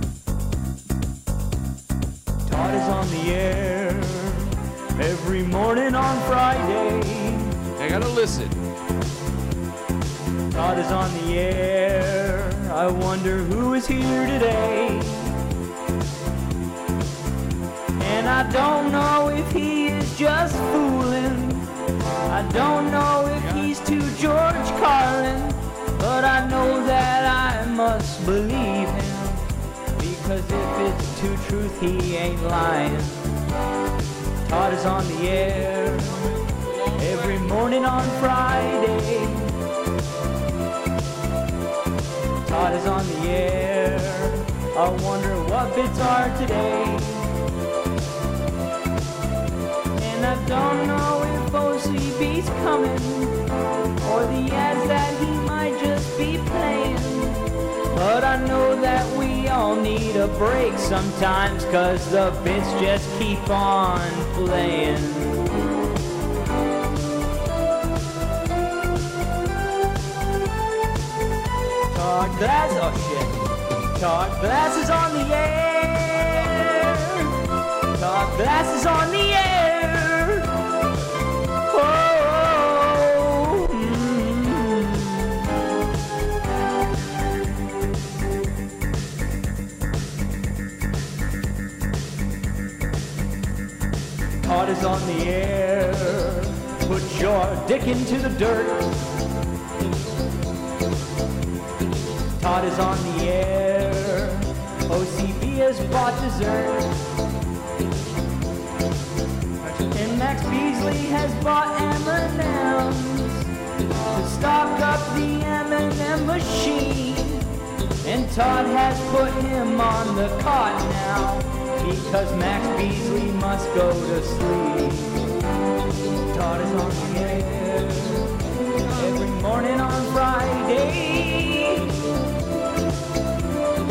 Todd is on the air every morning on Friday. I gotta listen. God is on the air. I wonder who is here today. And I don't know if he is just fooling. I don't know if he's to George Carlin. But I know that I must believe him. Because if it's to truth, he ain't lying. Todd is on the air every morning on Friday. Todd is on the air. I wonder what bits are today. And I don't know if OCB's coming or the ads that he might just be playing. But I know that we all need a break sometimes, cause the bits just keep on playing. Todd Glass, oh shit. Todd Glass is on the air. Todd Glass is on the air. Is on the air. Put your dick into the dirt. Todd is on the air. OCB has bought dessert. And Max Beasley has bought M&M's to stock up the M&M machine. And Todd has put him on the cot now because Max Beasley must go to sleep. Todd is on the air every morning on Friday.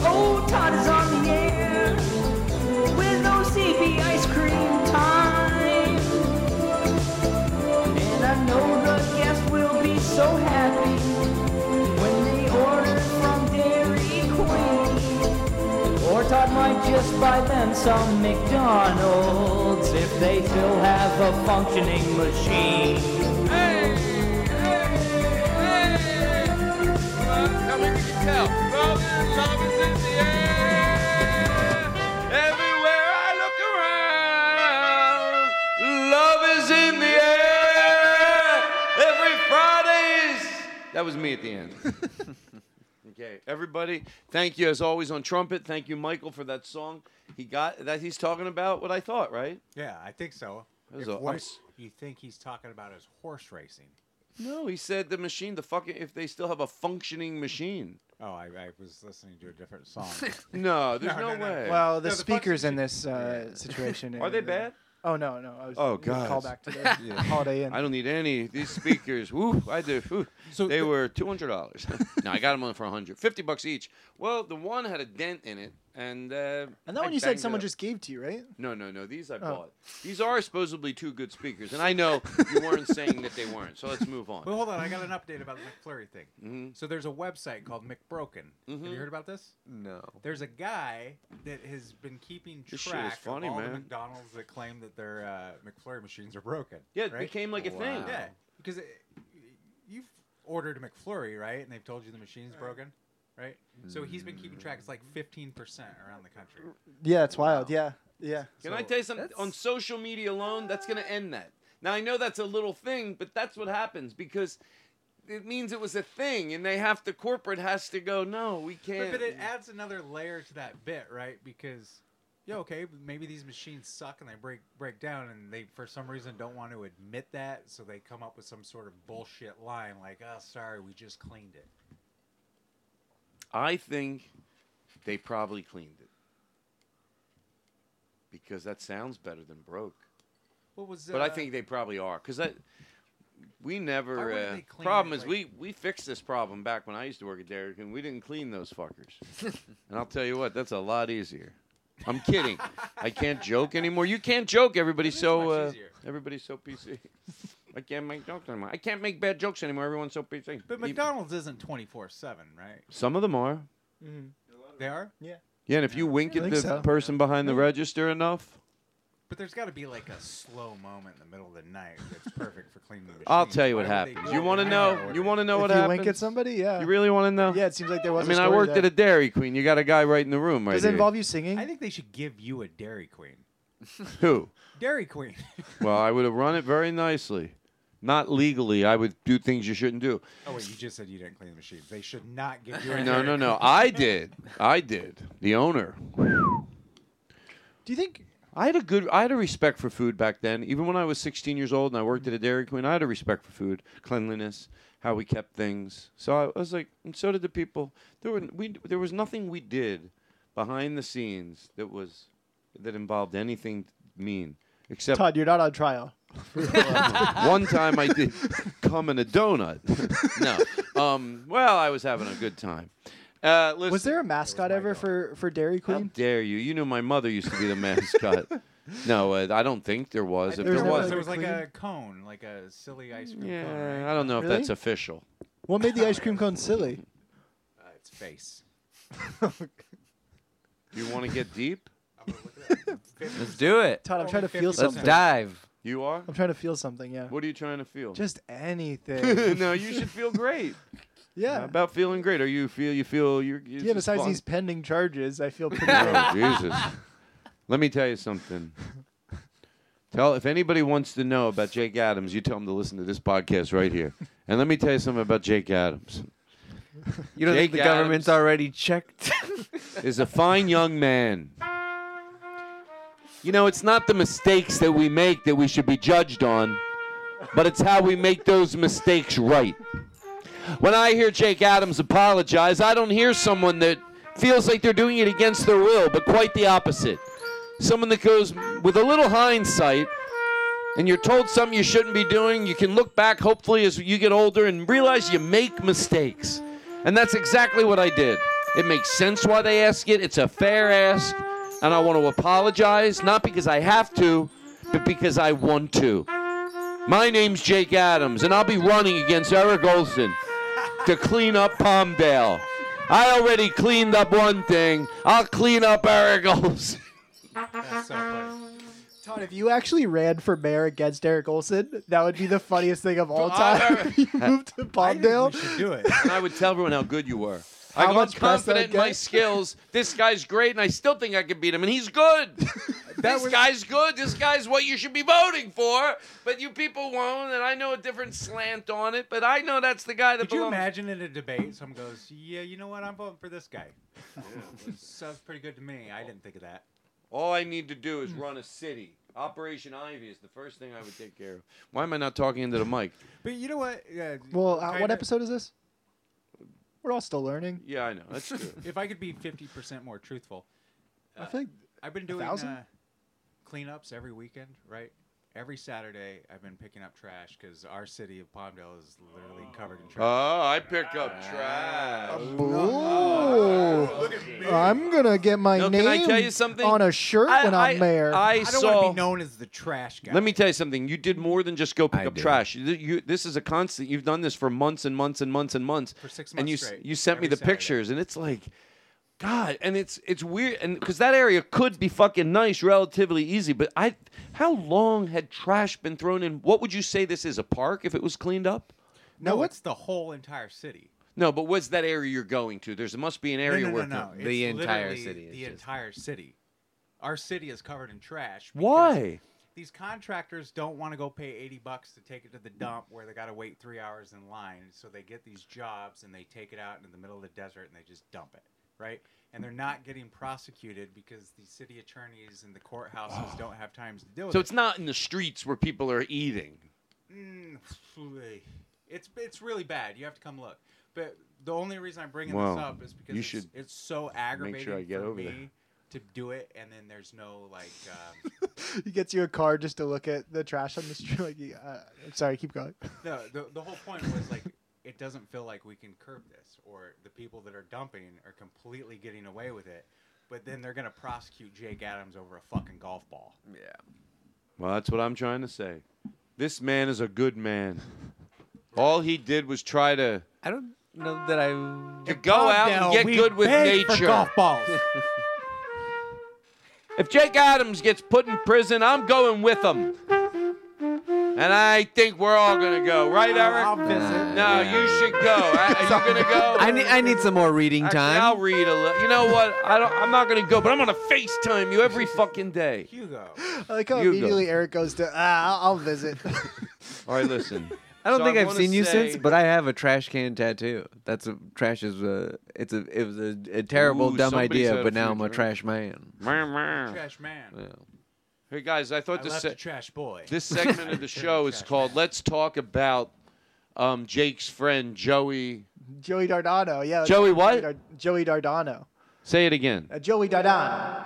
Oh, Todd is on Todd might just buy them some McDonald's if they still have a functioning machine. Hey, hey, hey. Well, now we can tell. Well, love is in the air. Everywhere I look around, love is in the air. Every Friday's That was me at the end. okay, everybody, thank you as always on trumpet. Thank you, Michael, for that song. He got that. He's talking about what I thought, right? Yeah, I think so. That was If a- I'm what s- you think he's talking about his horse racing. No, he said the machine, the fucking, if they still have a functioning machine. Oh, I, I was listening to a different song. No, there's no, way. Well, the speakers in this uh, situation. Are they uh, bad? Oh no, no. I was Oh God! Call back to the Holiday Inn. I don't need any these speakers. Woo! I do. Woo. So they the- were two hundred dollars. no, I got them on for 100 50 bucks each. Well, the one had a dent in it, and uh, And that I one you said someone up. just gave to you, right? No, no, no. These I Oh. bought. These are supposedly two good speakers, and I know you weren't saying that they weren't. So let's move on. Well, hold on. I got an update about the McFlurry thing. Mm-hmm. So there's a website called McBroken. Have you heard about this? No. There's a guy that has been keeping This shit track is funny, of all the. McDonald's that claim that their uh, McFlurry machines are broken. Yeah, it right? became like a thing. Yeah, because it, you've ordered a McFlurry, right? And they've told you the machine's broken, right? So he's been keeping track. It's like 15% around the country. Yeah, it's wild. Yeah, yeah. Can I tell you something? On social media alone, that's going to end that. Now I know that's a little thing, but that's what happens because it means it was a thing, and they have to corporate has to go. No, we can't. but it adds another layer to that bit, right? Because yeah, okay, maybe these machines suck and they break break down, and they for some reason don't want to admit that, so they come up with some sort of bullshit line like, "Oh, sorry, we just cleaned it." I think they probably cleaned it because that sounds better than broke. What was? But I uh, think they probably are because that we never. Uh, problem it, is like- we we fixed this problem back when I used to work at Derrick, and We didn't clean those fuckers, and I'll tell you what, that's a lot easier. I'm kidding. I can't joke anymore. You can't joke. Everybody's so uh, everybody's so PC. I can't make jokes anymore. I can't make bad jokes anymore. Everyone's so PC. But McDonald's isn't twenty four seven, right? Some of them are. Mm-hmm. They are. Yeah. Yeah, and if you wink at think the so. person behind the register enough, But there's got to be like a slow moment in the middle of the night that's perfect for cleaning the machine. I'll tell you what Why would they happens. do You it want to when know? I'm You want to know if what you happens? wink at somebody, yeah. You really want to know? Yeah, it seems like there was. I mean, a I story worked that- at a Dairy Queen. You got a guy right in the room right Does it here. involve you singing? I think they should give you a Dairy Queen. Who? Dairy Queen. Well, I would have run it very nicely. Not legally. I would do things you shouldn't do. Oh wait, you just said you didn't clean the machines. They should not give you a No, Dairy no, no. Queen. I did. I did. The owner. Do you think? I had a good. I had a respect for food back then. Even when I was 16 years old and I worked at a Dairy Queen, I had a respect for food, cleanliness, how we kept things. So I was like, and so did the people. There were we. There was nothing we did behind the scenes that was that involved anything mean, except Todd, you're not on trial. one time I did come in a donut. no. Um, well, I was having a good time. Uh, listen, Was there a mascot ever for for Dairy How Queen? dare you? You knew my mother used to be the mascot. no, uh, I don't think there was. If There there was, was, there was like a cone, like a silly ice cream cone. yeah, Right? I don't know if Really? that's official. What made the ice cream cone silly? Uh, its face. You want to get deep? Let's do it. Todd, I'm trying to feel something. Let's something. dive. You are. I'm trying to feel something. Yeah. What are you trying to feel? Just anything. no, you should feel great. yeah. How about feeling great? Are you feel you feel you're? you're yeah. Besides fun? these pending charges, I feel pretty. Oh, good. Jesus. Let me tell you something. Tell if anybody wants to know about Jake Adams, you tell them to listen to this podcast right here. And let me tell you something about Jake Adams. You don't Jake think the government's Adams already checked? is a fine young man. You know, it's not the mistakes that we make that we should be judged on, but it's how we make those mistakes right. When I hear Jake Adams apologize, I don't hear someone that feels like they're doing it against their will, but quite the opposite. Someone that goes with a little hindsight, and you're told something you shouldn't be doing, you can look back, hopefully, as you get older and realize you make mistakes. And that's exactly what I did. It makes sense why they ask it, it's a fair ask, and I want to apologize, not because I have to, but because I want to. My name's Jake Adams, and I'll be running against Eric Olson to clean up Palmdale. I already cleaned up one thing. I'll clean up Eric Olson. That's so funny. Todd, if you actually ran for mayor against Eric Olson, that would be the funniest thing of all time. you moved to Palmdale. I think Palmdale. we should do it. and I would tell everyone how good you were. How I'm much confident that in my skills. This guy's great, and I still think I can beat him, and he's good. this guy's good. This guy's what you should be voting for. But you people won't, and I know a different slant on it. But I know that's the guy that Could you belongs. imagine in a debate, someone goes, "Yeah, you know what? I'm voting for this guy." Sounds pretty good to me. I didn't think of that. All I need to do is run a city. Operation Ivy is the first thing I would take care of. Why am I not talking into the mic? But you know what? Yeah, Well, uh, what kinda- episode is this? We're all still learning. Yeah, I know. That's true. if I could be 50% more truthful, I think I've been doing thousand? uh, cleanups every weekend, right? Every Saturday, I've been picking up trash because our city of Palmdale is literally covered in trash. Oh, I pick up trash. Ooh. I'm gonna get my No, name can I tell you something? on a shirt I- when I'm I- mayor. I, don't saw. want to be known as the trash guy. Let me tell you something. You did more than just go pick I up did. trash. You, you- this is a constant. You've done this for months and months and months and months. For six and months you s- straight, you sent me every the Saturday. pictures, and it's like, God, and it's it's weird, and because that area could be fucking nice, relatively easy. But I, how long had trash been thrown in? What would you say this is a park if it was cleaned up? no, it's the whole entire city. No, but what's that area you're going to? There's must be an area no, no, where no, no. The It's entire literally city is The just- entire city. Our city is covered in trash. because Why? These contractors don't want to go pay 80 bucks to take it to the dump where they got to wait three hours in line. So they get these jobs and they take it out into the middle of the desert and they just dump it, right? And they're not getting prosecuted because the city attorneys and the courthouses don't have time to deal with So it. it's not in the streets where people are eating. Mm, it's it's really bad. You have to come look. But the only reason I'm bringing Well, this up is because you it's, should it's so aggravating I get for over me there. to do it, and then there's no like. Um, he gets you a card just to look at the trash on the street. Like, uh, I'm sorry, keep going. no, the the whole point was like it doesn't feel like we can curb this, or the people that are dumping are completely getting away with it. But then they're gonna prosecute Jake Adams over a fucking golf ball. Yeah. Well, that's what I'm trying to say. This man is a good man. All he did was try to I don't know that I. to go out and get good with nature. golf balls. If Jake Adams gets put in prison, I'm going with him. And I think we're all gonna go, right, Eric? I'll visit. No, you should go. Are you gonna go? I need, I need some more reading Actually, time. I'll read a little. You know what? I don't. I'm not gonna go, but I'm gonna FaceTime you every fucking day. Hugo. I like how You go. immediately Eric goes to, ah, I'll, I'll visit. All right, listen. I don't So think I I've wanna seen you since, but I have a trash can tattoo. That's a trash is a it's a it was a, a terrible Ooh, dumb idea, but now I'm a drinks. trash man. Trash man. Yeah. Hey guys, I I thought this left se- a trash boy. this segment of the show is called man. "Let's Talk About um, Jake's friend Joey." Joey Dardano, yeah. Joey what? Dar- Joey Dardano. Say it again. Uh, Joey Dardano.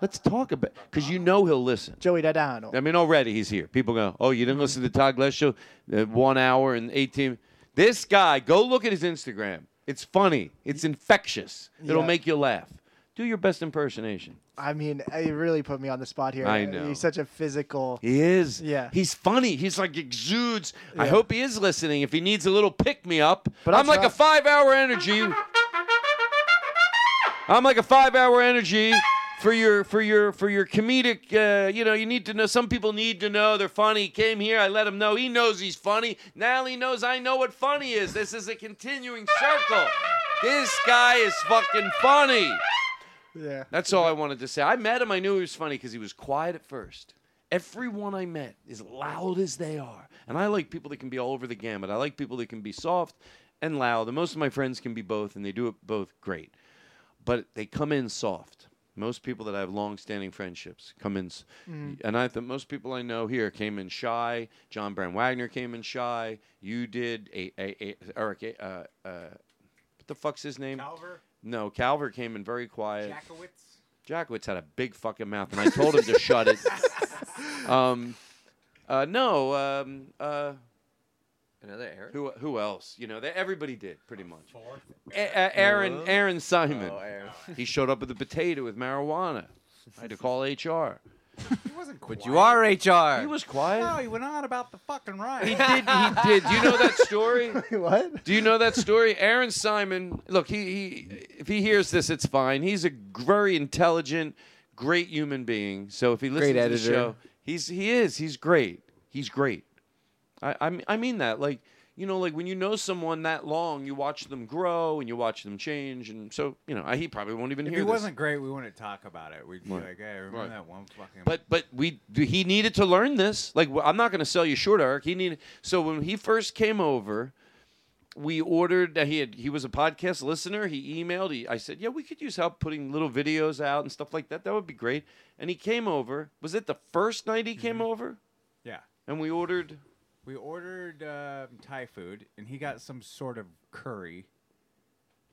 Let's talk about because you know he'll listen. Joey Dardano. I mean, already he's here. People go, "Oh, you didn't listen to the Todd Glass show? Uh, one hour and eighteen. This guy, go look at his Instagram. It's funny. It's infectious. It'll Yeah. make you laugh. Do your best impersonation. I mean, it really put me on the spot here. I Uh, know. He's such a physical. He is. Yeah. He's funny. He's like exudes. I hope he is listening. If he needs a little pick me up, But I'm like a five hour energy. I'm like a five hour energy for your for your for your comedic. Uh, you know, you need to know. Some people need to know they're funny. He came here. I let him know. He knows he's funny. Now he knows I know what funny is. This is a continuing circle. This guy is fucking funny. Yeah. That's all I wanted to say. I met him. I knew he was funny because he was quiet at first. Everyone I met, is loud as they are, and I like people that can be all over the gamut. I like people that can be soft and loud. And most of my friends can be both, and they do it both great. But they come in soft. Most people that I have long-standing friendships come in, s- Mm. and I think most people I know here came in shy. John Brand Wagner came in shy. You did. A, a, a Eric. A, uh, uh, what the fuck's his name? Calver? No, Calver came in very quiet. Jackowitz. Jackwitz had a big fucking mouth, and I told him to shut it. Um, uh, no, um, uh, Another Eric. who who else? You know, they, everybody did pretty much. A- a- Aaron Aaron Simon. Oh, Aaron. He showed up with a potato with marijuana. I had to call HR. He wasn't quiet. But you are HR. He was quiet. No, he went on about the fucking ride. He did. He did. Do you know that story? what? Do you know that story? Aaron Simon. Look, he, he if he hears this, it's fine. He's a very intelligent, great human being. So if he listens Great to the editor. show, he's he is. He's great. He's great. I I, mean- I mean that. Like you know, like when you know someone that long, you watch them grow and you watch them change, and so you know, I, he probably won't even If hear he this. wasn't great, we wouldn't talk about it. We'd be Right. like, "Hey, remember Right. that one fucking." But but we he needed to learn this. Like I'm not going to sell you short, Eric. He needed. So when he first came over, we ordered. He had he was a podcast listener. He emailed. He I said, yeah, we could use help putting little videos out and stuff like that. That would be great. And he came over. Was it the first night he came mm-hmm. over? yeah, And we ordered. We ordered um, Thai food, and he got some sort of curry,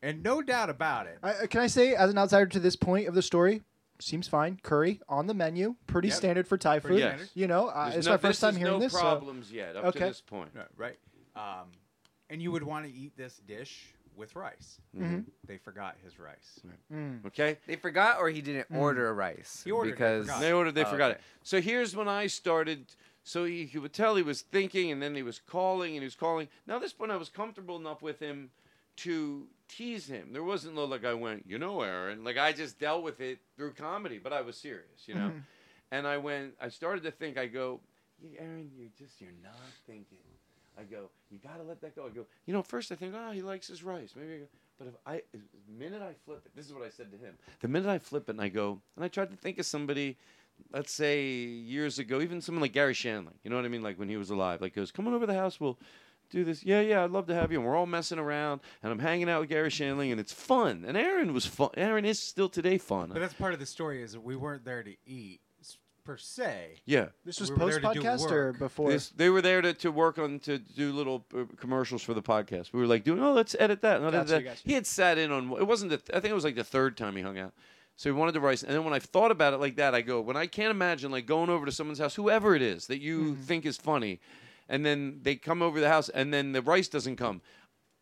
and no doubt about it. I, uh, can I say, as an outsider to this point of the story, seems fine. Curry on the menu, pretty Yep. standard for Thai Pretty food. standard. You know, uh, There's it's no- my first time is hearing no this. so- problems yet up to okay. this point. Right, right. Um, and you would want to eat this dish with rice. Mhm. They forgot his rice. Mm. Okay. They forgot, or he didn't Mm. order rice. He ordered it, because forgot. They ordered. They Oh, forgot okay. it. So here's when I started. So he, he would tell he was thinking, and then he was calling, and he was calling. Now at this point, I was comfortable enough with him to tease him. There wasn't no like I went, you know, Aaron. Like I just dealt with it through comedy, but I was serious, you know. Mhm. And I went. I started to think. I go, "Yeah, Aaron, you're just you're not thinking. I go, you gotta let that go. I go, you know, first I think, oh, he likes his rice. Maybe I go, but if I, the minute I flip it, this is what I said to him. The minute I flip it and I go, and I tried to think of somebody, let's say years ago, even someone like Gary Shandling, you know what I mean? Like when he was alive, like goes, come on over to the house, we'll do this. Yeah, yeah, I'd love to have you. And we're all messing around, and I'm hanging out with Gary Shandling, and it's fun. And Aaron was fun. Aaron is still today fun. But that's part of the story is that we weren't there to eat per se. Yeah. This was We post to do podcast or before? This, they were there to, to work on to do little uh, commercials for the podcast. We were like doing, oh, let's edit that. and edit that. gotcha. He had sat in on. It wasn't the. I think it was like the third time he hung out. So he wanted to rice, and then when I thought about it like that, I go, when I can't imagine like going over to someone's house, whoever it is that you Mm-hmm. think is funny, and then they come over the house, and then the rice doesn't come.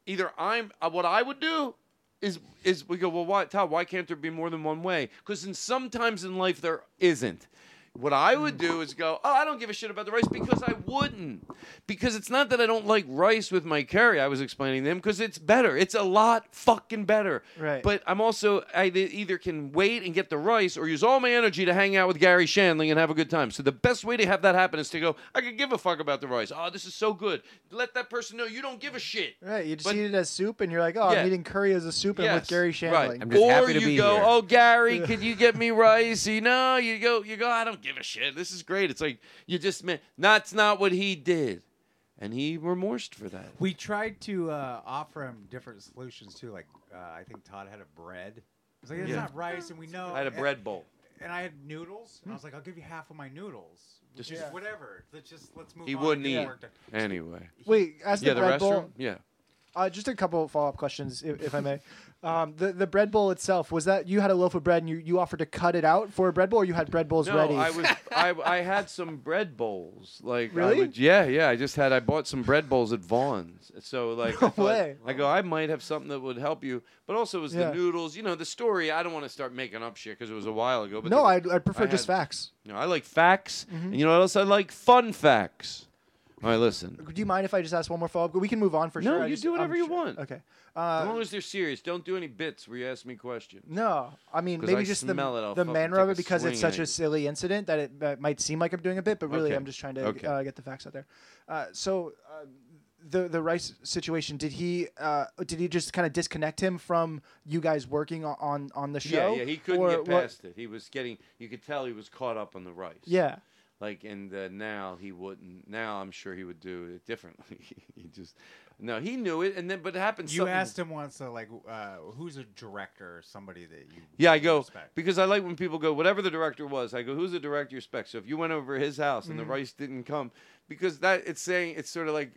Either I'm uh, what I would do is is we go, well, why, Todd? Why can't there be more than one way? Because in sometimes in life there isn't. What I would mm. do is go, oh, I don't give a shit about the rice because I wouldn't. Because it's not that I don't like rice with my curry. I was explaining to them because it's better. It's a lot fucking better. Right. But I'm also I either can wait and get the rice or use all my energy to hang out with Gary Shandling and have a good time. So the best way to have that happen is to go, I could give a fuck about the rice. Oh, this is so good. Let that person know you don't give a shit. Right, you just But- eat it as soup, and you're like, oh, Yeah. I'm eating curry as a soup and with Yes, Gary right. Shandling. or you go, oh Gary, could you get me rice? You know, you go, you go. I don't give a shit. This is great. It's like you just meant that's not what he did, and he remorsed for that. We tried to uh, offer him different solutions too. Like uh, I think Todd had a bread. It's like it's Yeah. not rice, and we know. I had a and- bread bowl. and I had noodles. And I was like, I'll give you half of my noodles. Just- Just Yeah. whatever. Let's just let's move. He on wouldn't eat anyway. Wait, as the yeah, the bread bowl- restroom. Yeah. Uh, just a couple of follow up questions, if, if I may. Um, the the bread bowl itself was that you had a loaf of bread and you, you offered to cut it out for a bread bowl, or you had bread bowls no, ready? I was I, I had some bread bowls. Like Really? would- yeah, yeah. I just had I bought some bread bowls at Vons. So like I, thought- way. I go I might have something that would help you. But also it was Yeah. the noodles. You know the story. I don't want to start making up shit because it was a while ago. But no, I'd, I'd prefer I just had- facts. No, I like facts. Mhm. And you know what else I like? Fun facts. All right, listen. Do you mind if I just ask one more follow up? We can move on for No, sure. I you just- do whatever I'm you sure- want. Okay. Uh, as long as they're serious, don't do any bits where you ask me questions. no, I mean maybe I just the, it, the manner of it because it's such a silly incident that it might seem like I'm doing a bit, but really Okay. I'm just trying to Okay. uh, get the facts out there. Uh, so uh, the the rice situation did he uh, did he just kind of disconnect him from you guys working on on, the show? Yeah, yeah, he couldn't Or get what- past it. He was getting. You could tell he was caught up on the rice. Yeah. Like and uh, now he wouldn't. Now I'm sure he would do it differently. he just no, he knew it, and then but it happened. You something- asked him once, uh, like, uh, who's a director or somebody that you Yeah, I go respect? because I like when people go whatever the director was. I go, who's the director you respect? So if you went over his house and Mhm. the rice didn't come, because that it's saying it's sort of like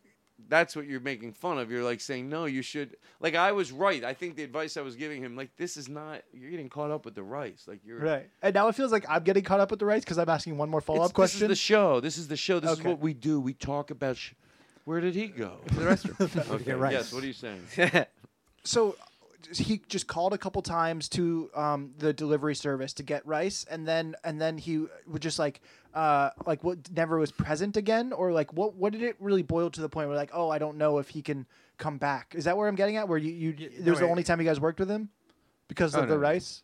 that's what you're making fun of. You're like saying no, you should. Like I was right. I think the advice I was giving him, like this is not. You're getting caught up with the rice. Like you're Right. And now it feels like I'm getting caught up with the rice because I'm asking one more follow up question. This is the show. This is the show. This is Okay. what we do. We talk about. Sh- Where did he go? To the restroom. okay. get rice. Yes. What are you saying? so he just called a couple times to um, the delivery service to get rice, and then and then he would just like uh, like what never was present again, or like what what did it really boil to the point where like oh I don't know if he can come back. Is that where I'm getting at? Where you you no, there's the only time you guys worked with him because Oh, of the rice.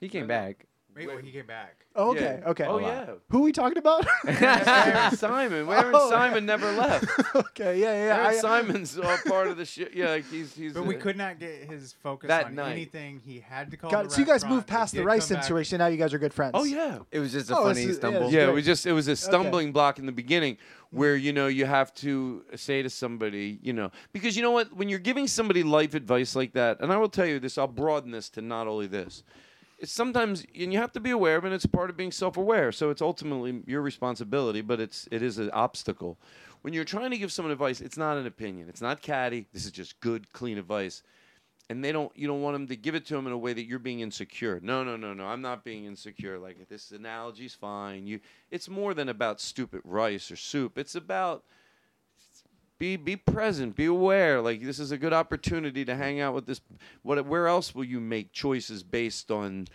He came back. Wait, well, oh, he came back. Oh, okay, Yeah. okay. Oh, yeah. Who are we talking about? Aaron Simon. Aaron Oh. Simon never left. okay, yeah, yeah. Aaron I- Simon's all part of the shit. Yeah, like he's he's. But we could not get his focus that on night. anything. He had to call. Got the it. So you guys moved past the rice situation. Now you guys are good friends. Oh yeah. It was just a Oh, funny this yeah, stumble. Yeah, great. we just it was a Okay. stumbling block in the beginning where you know you have to say to somebody, you know, because you know what, when you're giving somebody life advice like that, and I will tell you this, I'll broaden this to not only this. Sometimes and you have to be aware of and it's part of being self-aware. So it's ultimately your responsibility, but it's it is an obstacle. When you're trying to give someone advice, it's not an opinion. It's not catty. This is just good, clean advice and they don't you don't want them to give it to them in a way that you're being insecure no no no no i'm not being insecure like this analogy's fine you it's more than about stupid rice or soup it's about be be present be aware. Like this is a good opportunity to hang out with this what where else will you make choices based on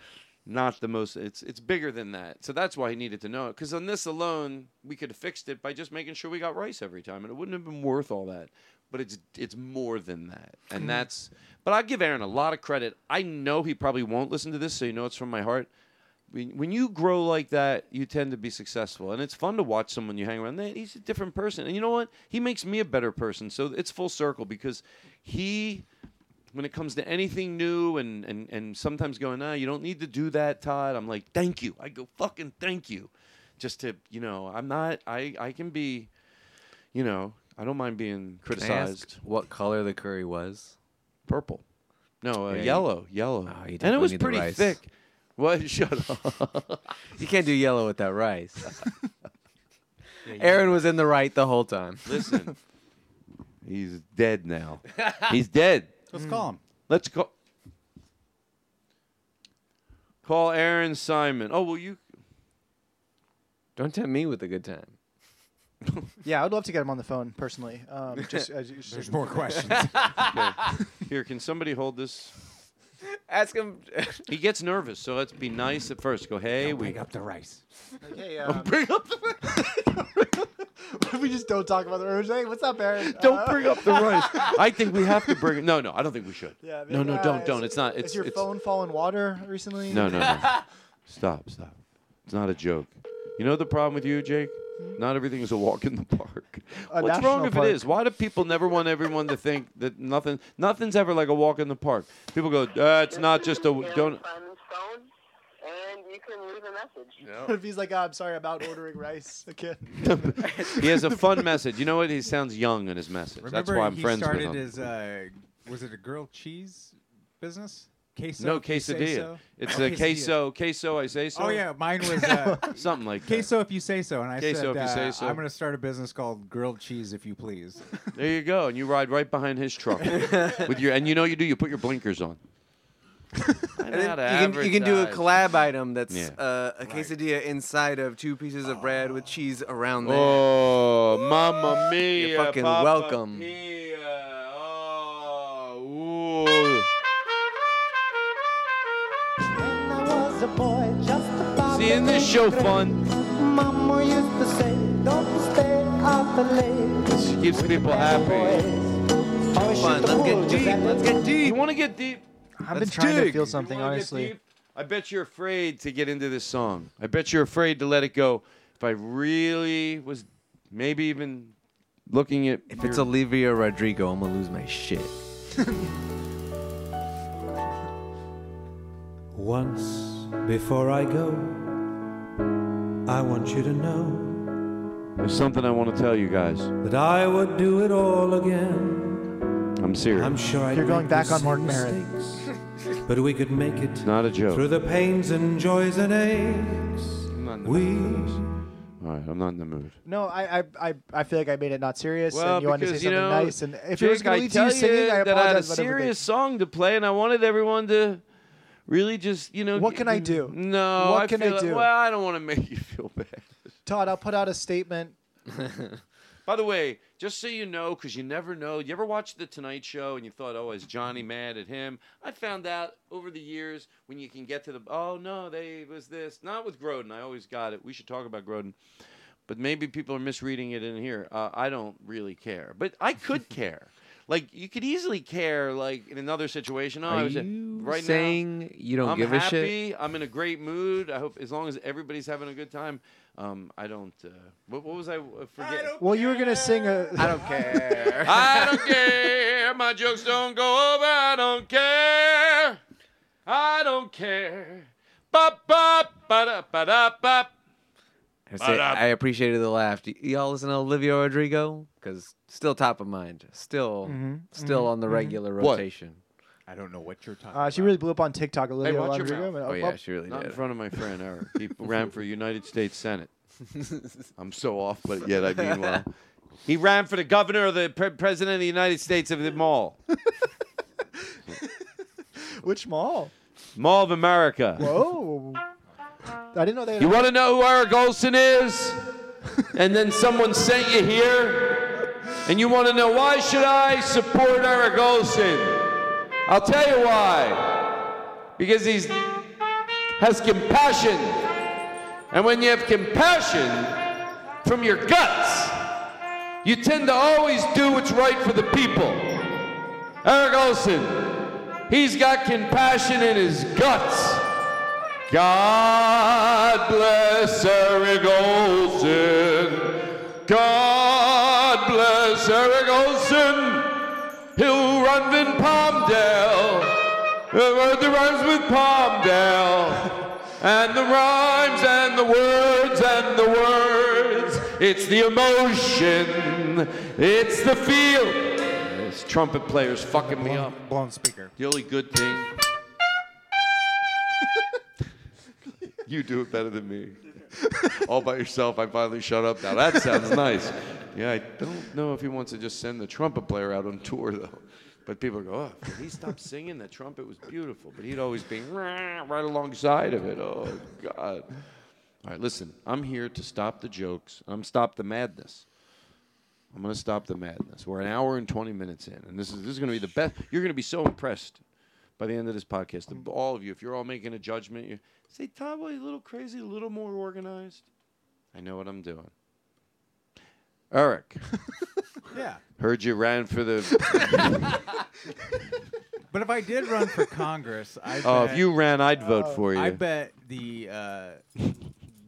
not the most it's it's bigger than that. So that's why he needed to know it. Because on this alone we could have fixed it by just making sure we got rice every time and it wouldn't have been worth all that. But it's it's more than that and mm. that's but i give aaron a lot of credit. I know he probably won't listen to this so you know it's from my heart when, when you grow like that, you tend to be successful, and it's fun to watch someone you hang around. They- He's a different person, and you know what? He makes me a better person. So it's full circle because he, when it comes to anything new, and and and sometimes going, ah, you don't need to do that, Todd. I'm like, thank you. I go, fucking thank you, just to you know, I'm not. I I can be, you know, I don't mind being Can I ask criticized. what color the curry was? Purple. No, uh, Yeah, you- yellow, yellow, Oh, you and it definitely was need the pretty rice. thick. What? Shut up. You can't do yellow with that rice. Aaron was in the right the whole time. Listen, he's dead now. He's dead. Let's call him. Let's call. Call Aaron Simon. Oh, well, you. Don't tempt me with a good time. Yeah, I'd love to get him on the phone personally. Um, just, uh, just- There's more questions. Okay. Here, can somebody hold this? Ask him. He gets nervous, so let's be nice at first. Go, hey, we Bring up the rice. Hey, Oh, um, bring up the rice. we just don't talk about the rice. Hey, what's up, Aaron? Don't Uh, bring up the rice. I think we have to bring it. No, no, I don't think we should. Yeah, no, no, maybe, don't, don't. It's not. Has It's your it's, phone fallen water recently? No, no, no. stop, stop. It's not a joke. You know the problem with you, Jake? Not everything is a walk in the park. A What's wrong if park. it is? Why do people never want everyone to think that nothing nothing's ever like a walk in the park? People go, uh, it's not just a don't. and you can leave a message. What if he's like, oh, I'm sorry about ordering rice again? he has a fun message. You know what? He sounds young in his message. Remember, That's why I'm he friends with started him. his uh, was it a grilled cheese business? Queso. no if you say quesadilla. so? It's Oh, a quesadilla. queso. Queso. I say so. Oh yeah, mine was uh, something like that. queso if you say so, and I Queso said if you say uh, so. I'm going to start a business called Grilled Cheese if you please. There you go, and you ride right behind his truck with your, and you know you do. You put your blinkers on. And then you, can, you can do a collab item that's Yeah. uh, a quesadilla inside of two pieces of bread with cheese around there. Oh, mamma mia! You're fucking Papa welcome. Mia. A See, isn't this show fun? Mama used to say, don't stay out the late. This keeps people happy. Fun. Let's get deep. Let's get deep. You want to get deep? I've been Let's trying to dig. feel You something, wanna get honestly. deep? I bet you're afraid to get into this song. I bet you're afraid to let it go. If I really was, maybe even looking at If it's Olivia Rodrigo, I'm gonna lose my shit. Once before I go, I want you to know There's something I want to tell you guys. that I would do it all again. I'm serious. I'm sure I'd You're going make back on Marc same Maron. mistakes, but we could make it It's not a joke. through the pains and joys and aches. I'm not in the We mood. All right, I'm not in the mood. No, I, I, I, I feel like I made it not serious, Well, and you wanted to say because you something know, nice. And if Jake, it was going I to lead to tell you singing, I that I had a apologize. everything. serious song to play, and I wanted everyone to really just, you know. What can I do? No, What I can I like- do? well, I don't want to make you feel bad. Todd, I'll put out a statement. By the way, just so you know, because you never know, you ever watch The Tonight Show and you thought, oh, is Johnny mad at him? I found out over the years when you can get to the, oh, no, they was this. Not with Grodin. I always got it. We should talk about Grodin. But maybe people are misreading it in here. Uh, I don't really care. But I could care. Like you could easily care, like in another situation. Oh, I Are was you right saying now, you don't I'm give a shit? happy, I'm in a great mood. I hope as long as everybody's having a good time. Um, I don't. Uh, what, what was I uh, forget? Well, you were gonna sing a. I don't care. I don't care. My jokes don't go over. I don't care. I don't care. Bop bop ba da ba da bop. I, say, I appreciated the laugh. Y- y'all listen to Olivia Rodrigo? Because still top of mind. Still, Mhm, still on the mhm. regular What? rotation. I don't know what you're talking Uh, she really blew up on TikTok. Olivia watch your Rodrigo. mouth. Oh, yeah, she really Not in did. front of my friend Eric. He ran for United States Senate. I'm so off, but yet I mean well. He ran for the governor of the pre- president of the United States of the mall, Which mall? Mall of America. Whoa. I didn't know they. Had You want to know who Eric Olson is? and then someone sent you here, and you want to know why should I support Olson? I'll tell you why. Because he's has compassion, and when you have compassion from your guts, you tend to always do what's right for the people. Eric Olson, he's got compassion in his guts. God bless Eric Olson. God Palmdale. The rhymes with Palmdale. And the rhymes and the words and the words. It's the emotion. It's the feel. This trumpet player's fucking me up. Blown speaker. The only good thing. you do it better than me. All by yourself, I finally shut up now. That sounds nice. Yeah, I don't know if he wants to just send the trumpet player out on tour, though. But people go, oh, he stopped singing? The trumpet was beautiful. But he'd always be right alongside of it. Oh, God. All right, listen, I'm here to stop the jokes. I'm stop the madness. I'm going to stop the madness. We're an hour and 20 minutes in, and this is this is going to be the best. You're going to be so impressed by the end of this podcast. The- All of you, if you're all making a judgment, you say, Todd, well, a little crazy, a little more organized. I know what I'm doing. Eric. Yeah. Heard you ran for the. But if I did run for Congress, I Oh, if you ran, I'd vote for you. I bet the uh,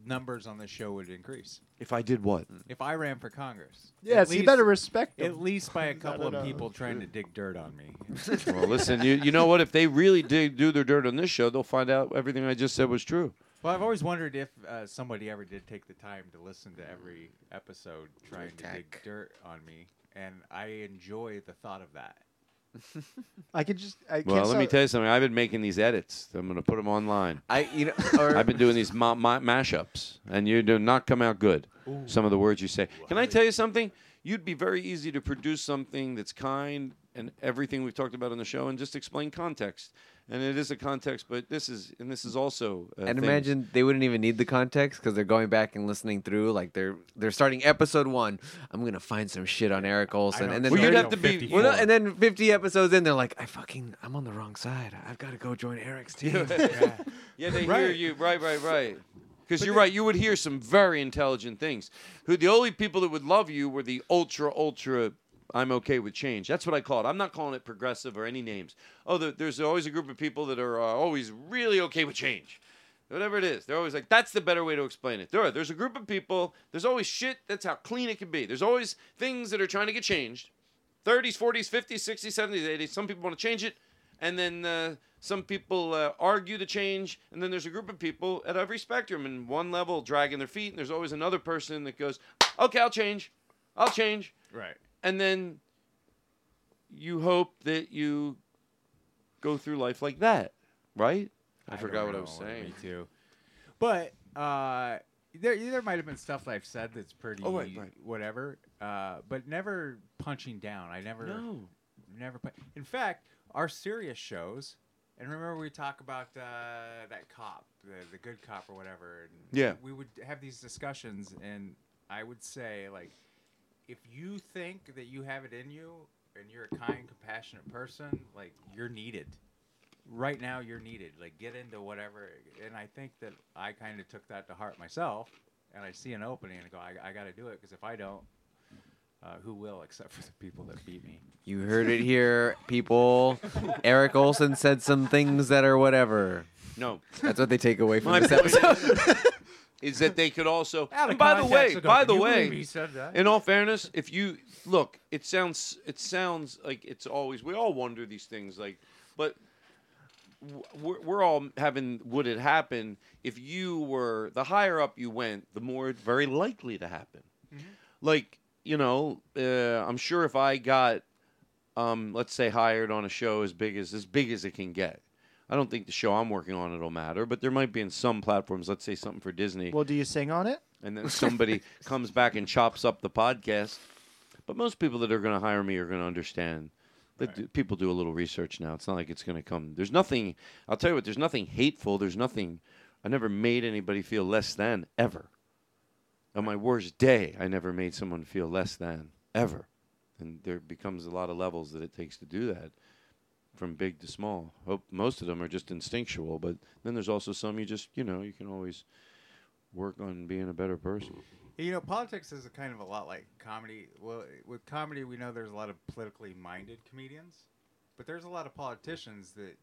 numbers on the show would increase. If I did what? If I ran for Congress. Yeah, At you least- better respect them. At least by a couple don't of know. people trying to dig dirt on me. well, listen, you, you know what? If they really did do their dirt on this show, they'll find out everything I just said was true. Well, I've always wondered if uh, somebody ever did take the time to listen to every episode trying to dig dirt on me, and I enjoy the thought of that. I could just. I Well, can't let me tell you something. I've been making these edits. I'm going to put them online. I, you know, or- I've been doing these ma- ma- mashups, and you do not come out good. Some of the words you say. Can I tell you something? You'd be very easy to produce something that's kind and everything we've talked about on the show, and just explain context. And it is a context, but this is and this is also. Uh, and things. imagine they wouldn't even need the context because they're going back and listening through. Like they're they're starting episode one. I'm gonna find some shit on Eric Olson, and then Well, you'd have to be- well, and then 50 episodes in, they're like, I fucking I'm on the wrong side. I've got to go join Eric's team. Yeah, they hear you. Right, right, right. Because you're right. You would hear some very intelligent things. Who the only people that would love you were the ultra, ultra. I'm okay with change. That's what I call it. I'm not calling it progressive or any names. Oh, there, there's always a group of people that are uh, always really okay with change. Whatever it is, they're always like, that's the better way to explain it. There are. There's a group of people. There's always shit. That's how clean it can be. There's always things that are trying to get changed. 30s, 40s, 50s, 60s, 70s, 80s. Some people want to change it, and then uh, some people uh, argue the change, and then there's a group of people at every spectrum, and one level dragging their feet, and there's always another person that goes, "Okay, I'll change, I'll change," Right. And then you hope that you go through life like that, right? I, forgot don't what I was saying. Me too. But uh, there there might have been stuff I've said that's pretty Oh, right, right. whatever. Uh, but never punching down. I never No. never. Pu- In fact, our serious shows. And remember, we talk about uh, that cop, the, the good cop or whatever. And Yeah. We would have these discussions, and I would say, like, if you think that you have it in you and you're a kind, compassionate person, like, you're needed. Right now, you're needed. Like, get into whatever. And I think that I kind of took that to heart myself, and I see an opening and I go, I, I got to do it because if I don't, Uh, who will, except for the people that beat me. You heard it here, people. Eric Olson said some things that are whatever. No. That's what they take away from My this episode. is that they could also. And by the way, by the way, he said that?" in all fairness, if you look, it sounds it sounds like it's always we all wonder these things like, but we're, we're all having would it happen if you were the higher up you went, the more it's very likely to happen. Like you know, uh, I'm sure if I got, um, let's say, hired on a show as big as as big as it can get. I don't think the show I'm working on it'll matter, but there might be in some platforms. Let's say something for Disney Well, do you sing on it? and then somebody comes back and chops up the podcast. But most people that are going to hire me are going to understand that d- people do a little research now. It's not like it's going to come. There's nothing. I'll tell you what. There's nothing hateful. There's nothing. I never made anybody feel less than ever. On my worst day, I never made someone feel less than ever. And there becomes a lot of levels that it takes to do that, from big to small. Most of them are just instinctual, but then there's also some you just you know you can always work on being a better person. You know, politics is a kind of a lot like comedy. Well, with comedy, we know there's a lot of politically minded comedians, but there's a lot of politicians that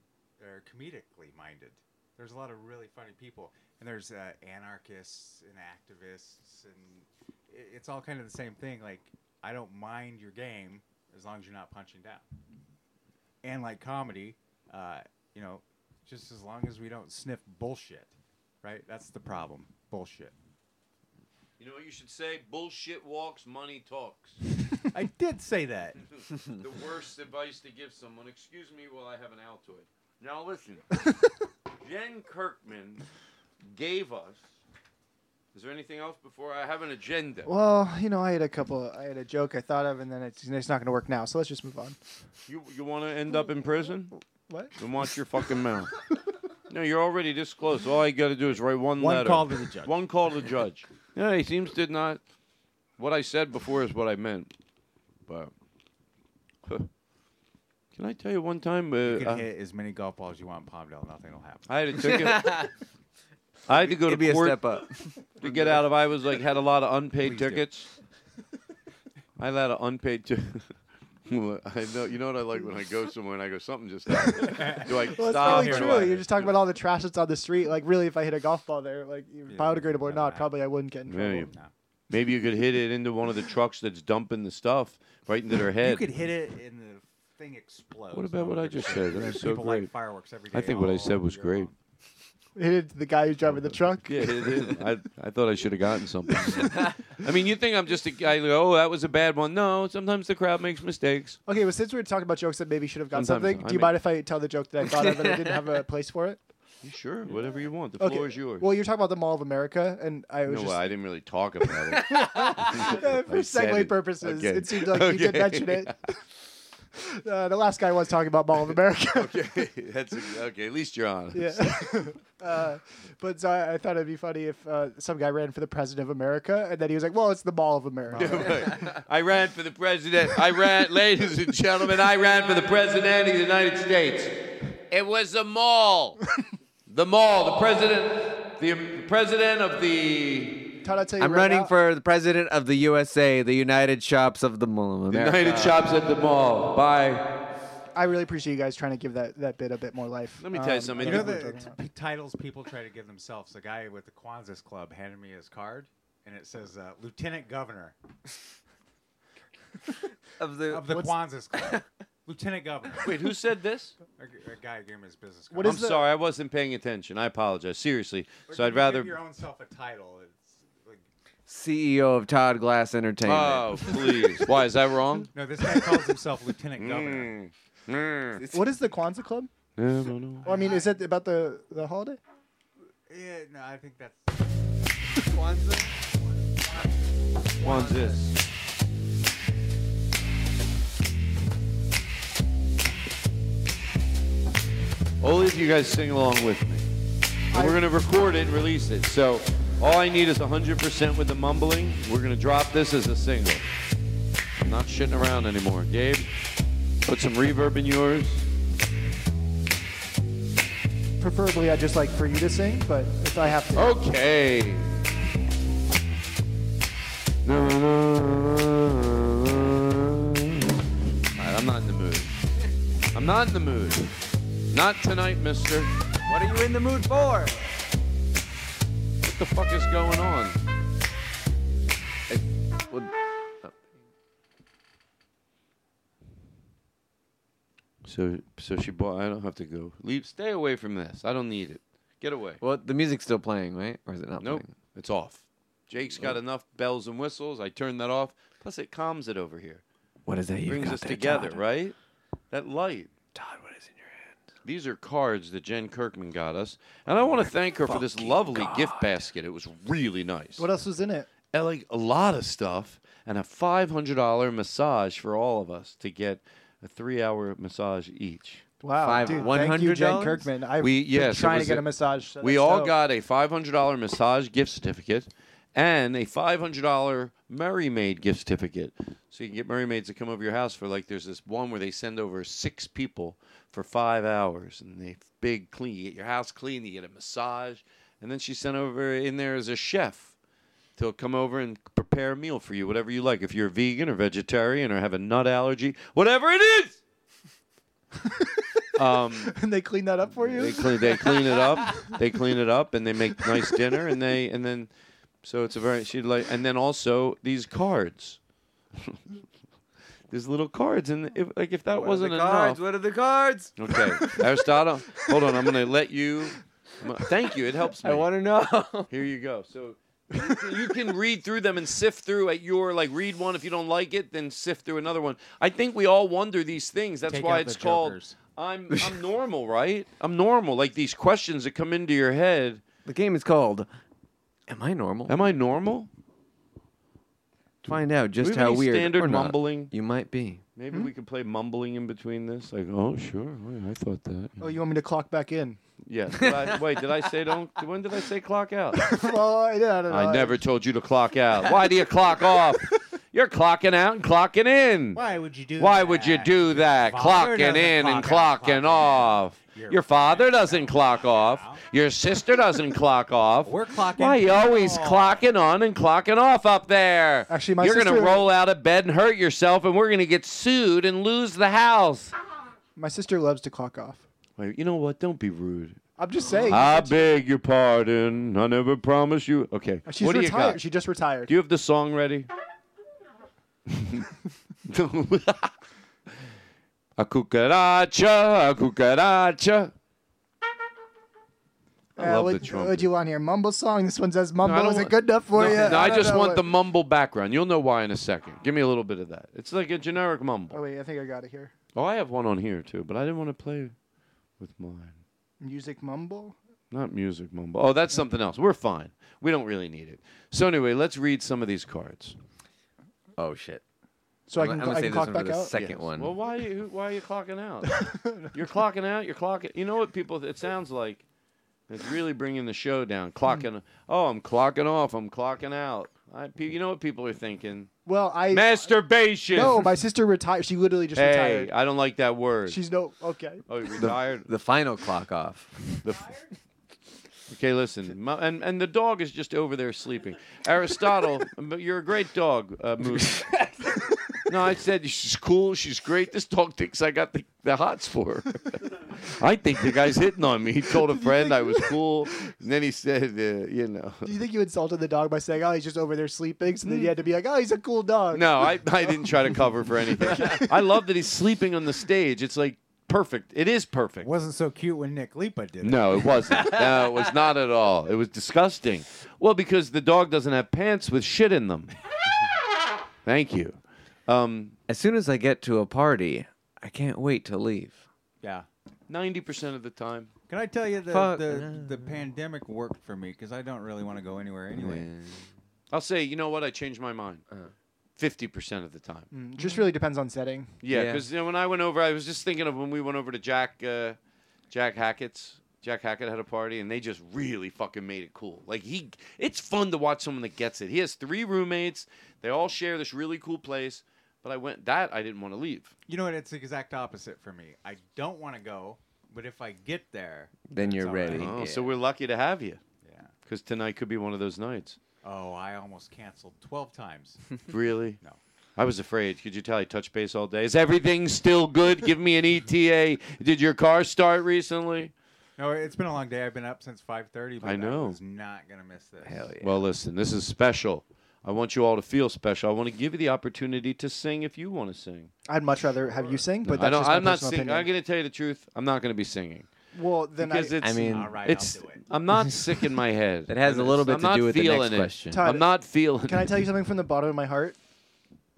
are comedically minded. There's a lot of really funny people, and there's uh, anarchists and activists, and it's all kind of the same thing. Like, I don't mind your game as long as you're not punching down. And like comedy, uh, you know, just as long as we don't sniff bullshit, right? That's the problem. Bullshit. You know what you should say? Bullshit walks, money talks. I did say that. the worst advice to give someone. Excuse me while I have an Altoid. Now listen. Jen Kirkman gave us. Is there anything else before I have an agenda? Well, you know, I had a couple. I had a joke I thought of, and then it's, it's not going to work now. So let's just move on. You you want to end up in prison? What? Then watch your fucking mouth. no, you're already this close. All you got to do is write one, One letter. One call to the judge. One call to the judge. Yeah, he seems to not. What I said before is what I meant. But huh. can I tell you one time? Uh, You can uh, hit as many golf balls you want in Palmdale. Nothing will happen. I had a ticket. I had to go It'd to be a court step up. to get out of. I was like had a lot of unpaid Please do. tickets. I had a lot of unpaid tickets. I know. You know what I like when I go somewhere and I go something just happened. Do I Well, stop? it's or do really I- true. You're just talking about all the trash that's on the street. Like, really, if I hit a golf ball there, like biodegradable or not, probably I wouldn't get in trouble. Maybe, maybe you could hit it into one of the trucks that's dumping the stuff right into their head. You could hit it and the thing explodes. What about what I just said? That was so people great. Like fireworks every day. I think what I all said was year great. long. Hit it to the guy who's driving the truck. Yeah, it is. I, I thought I should have gotten something. I mean, you think I'm just a guy? Like, oh, that was a bad one. No, sometimes the crowd makes mistakes. Okay, well, since we were talking about jokes that maybe should have gotten Sometimes something, I do you make- mind if I tell the joke that I thought of and I didn't have a place for it? You sure? Whatever you want. The Okay. floor is yours. Well, you're talking about the Mall of America, and I was no, just I didn't really talk about it. for I said segue it. purposes. Okay. It seemed like you did Okay. mention it. Uh, the last guy was talking about Mall of America. okay, that's a, okay. At least you're honest. Yeah. uh, but so I, I thought it'd be funny if uh, some guy ran for the president of America, and then he was like, "Well, it's the Mall of America." I ran for the president. I ran, ladies and gentlemen, I ran for the president of the United States. It was the mall. The mall. The president. The president of the Todd, I'll tell you I'm right running now- for the president of the USA, the United Shops of the Mall of America. United Shops at the mall. Bye. I really appreciate you guys trying to give that, that bit a bit more life. Let me tell you Um, something. You know like we the were talking about. titles people try to give themselves. The guy with the Kwanzaa Club handed me his card, and it says uh, Lieutenant Governor of the of the What's- Kwanzaa Club. Lieutenant Governor. Wait, who said this? A, g- a guy gave me his business card. What I'm is the- sorry, I wasn't paying attention. I apologize. Seriously. Or So I'd give rather. your own self a title. It's like CEO of Todd Glass Entertainment. Oh, please. Why is that wrong? no, this guy calls himself Lieutenant Governor. Mm. Mm. What is the Kwanzaa Club? Yeah, I don't know. Well, I mean, is it about the, the holiday? Yeah, no, I think that's Kwanzaa? One's this. Only if you guys sing along with me. And we're going to record it and release it. So all I need is 100% with the mumbling. We're going to drop this as a single. I'm not shitting around anymore. Gabe, put some reverb in yours. Preferably, I'd just like for you to sing, but if I have to. Okay. No, no. Right, I'm not in the mood. I'm not in the mood. Not tonight, mister. What are you in the mood for? What the fuck is going on? Uh. So, so she bought. I don't have to go. Leave. Stay away from this. I don't need it. Get away. Well, the music's still playing, right? Or is it not Nope. playing? It's off. Jake's got enough bells and whistles. I turned that off. Plus, it calms it over here. What is that you've Brings got us there, together, Todd? right? That light. Todd, what is in your hand? These are cards that Jen Kirkman got us, and I want to thank her for this lovely gift basket. It was really nice. What else was in it? Uh, like a lot of stuff and a five hundred dollar massage for all of us to get a three hour massage each. Wow, Five- dude, thank you, Jen $100? Kirkman. I've we been yes, it trying to was get a massage, so we that's all dope. got a five hundred dollar massage gift certificate and a five hundred dollar Merry Maid gift certificate. So you can get Merry Maids to come over your house for like there's this one where they send over six people for five hours and they big clean. You get your house clean, you get a massage, and then she sent over in there as a chef. He'll come over and prepare a meal for you, whatever you like. If you're vegan or vegetarian or have a nut allergy, whatever it is. um, and they clean that up for you. they clean they clean it up. They clean it up and they make nice dinner and they and then so it's a very she like and then also these cards. There's little cards and if like if that What wasn't the enough. cards? What are the cards? Okay, Aristotle, hold on. I'm gonna let you. Gonna- thank you. It helps me. I want to know. Here you go. So you can, you can read through them and sift through at your like read one if you don't like it, then sift through another one. I think we all wonder these things. That's Take why it's called. jokers. I'm I'm normal, right? I'm normal. Like these questions that come into your head. The game is called. Am I normal? Am I normal? Find out just we how any weird standard or not mumbling. you might be. Maybe hmm? we could play mumbling in between this. Like, oh sure, oh, Wait, I thought that. Oh, you want me to clock back in? Yes. Did I- wait, did I say don't? When did I say clock out? well, I, I don't know. I never told you to clock out. Why do you clock off? You're clocking out and clocking in. Why would you do Why that? would you do that? father Clocking doesn't in and clock out, clocking off. Your, father doesn't clock off. Your sister doesn't clock off. We're clocking Why you always clocking on and clocking off up there? Actually, my You're gonna roll out of bed and hurt yourself, and we're gonna get sued and lose the house. My sister loves to clock off. Wait, you know what? Don't be rude. I'm just saying. I beg your pardon. I never promised you. Okay. She's what do you retired. got? She just retired. Do you have the song ready? a cucaracha, a cucaracha. I Uh, love what, the trumpet. what do you want here? Mumble song. This one says mumble. No, I don't Is it want- good enough for no, you? No, I, don't just want what- the mumble background. You'll know why in a second. Give me a little bit of that. It's like a generic mumble. Oh wait, I think I got it here. Oh, I have one on here too, but I didn't want to play with mine. Music mumble. Not music mumble. Oh, that's something else. We're fine. We don't really need it. So anyway, let's read some of these cards. Oh shit. So I I'm can, gonna I save can this clock one for back the out. second Yes. one. Well, why are you why are you clocking out? you're clocking out. You're clocking. You know what people? It sounds like it's really bringing the show down. Clocking. Oh, I'm clocking off. I'm clocking out. I, pe- you know what people are thinking? Well, I Masturbation. No, my sister retired. She literally just hey, retired. I don't like that word. She's no okay. oh, you The, retired. the final clock off. The f- okay, listen, my, and and the dog is just over there sleeping. Aristotle, but you're a great dog, uh, Moose. no, I said she's cool. She's great. This dog thinks I got the, the hots for her. I think the guy's hitting on me. He told a friend I was cool, and then he said, uh, you know. Do you think you insulted the dog by saying, "Oh, he's just over there sleeping"? So then you had to be like, "Oh, he's a cool dog." No, I, I didn't try to cover for anything. I love that he's sleeping on the stage. It's like perfect. It is perfect. Wasn't so cute when Nick Lipa did it. No, it wasn't. no, it was not at all. It was disgusting. Well, because the dog doesn't have pants with shit in them. Thank you. Um, As soon as I get to a party, I can't wait to leave. Yeah. Ninety percent of the time. Can I tell you the Fuck. the, the pandemic worked for me because I don't really want to go anywhere anyway. I'll say, you know what? I changed my mind. Uh-huh. Fifty percent of the time. Mm, just really depends on setting. Yeah, Yeah. because when I went over, I was just thinking of when we went over to Jack, uh, Jack Hackett's. Jack Hackett had a party, and they just really fucking made it cool. Like he, it's fun to watch someone that gets it. He has three roommates. They all share this really cool place. But I went that I didn't want to leave. You know what? It's the exact opposite for me. I don't want to go, but if I get there, Then you're all right. ready. Oh, Yeah. so we're lucky to have you. Yeah. Because tonight could be one of those nights. Oh, I almost canceled twelve times. Really? No. I was afraid. Could you tell I touch base all day? Is everything still good? Give me an ETA. Did your car start recently? No, it's been a long day. I've been up since 5:30. But I know. I was not gonna miss this. Hell yeah. Well, listen, this is special. I want you all to feel special. I want to give you the opportunity to sing if you want to sing. I'd much rather have you sing, but I that's don't. just my I'm not personal singing. opinion. I'm going to tell you the truth. I'm not going to be singing. Well, then because I- it's. I mean- All right, it's. I'll do it. I'm not sick in my head. It has a little bit I'm to not do with the next feeling it. question. Todd, I'm not feeling. Can I tell you something from the bottom of my heart?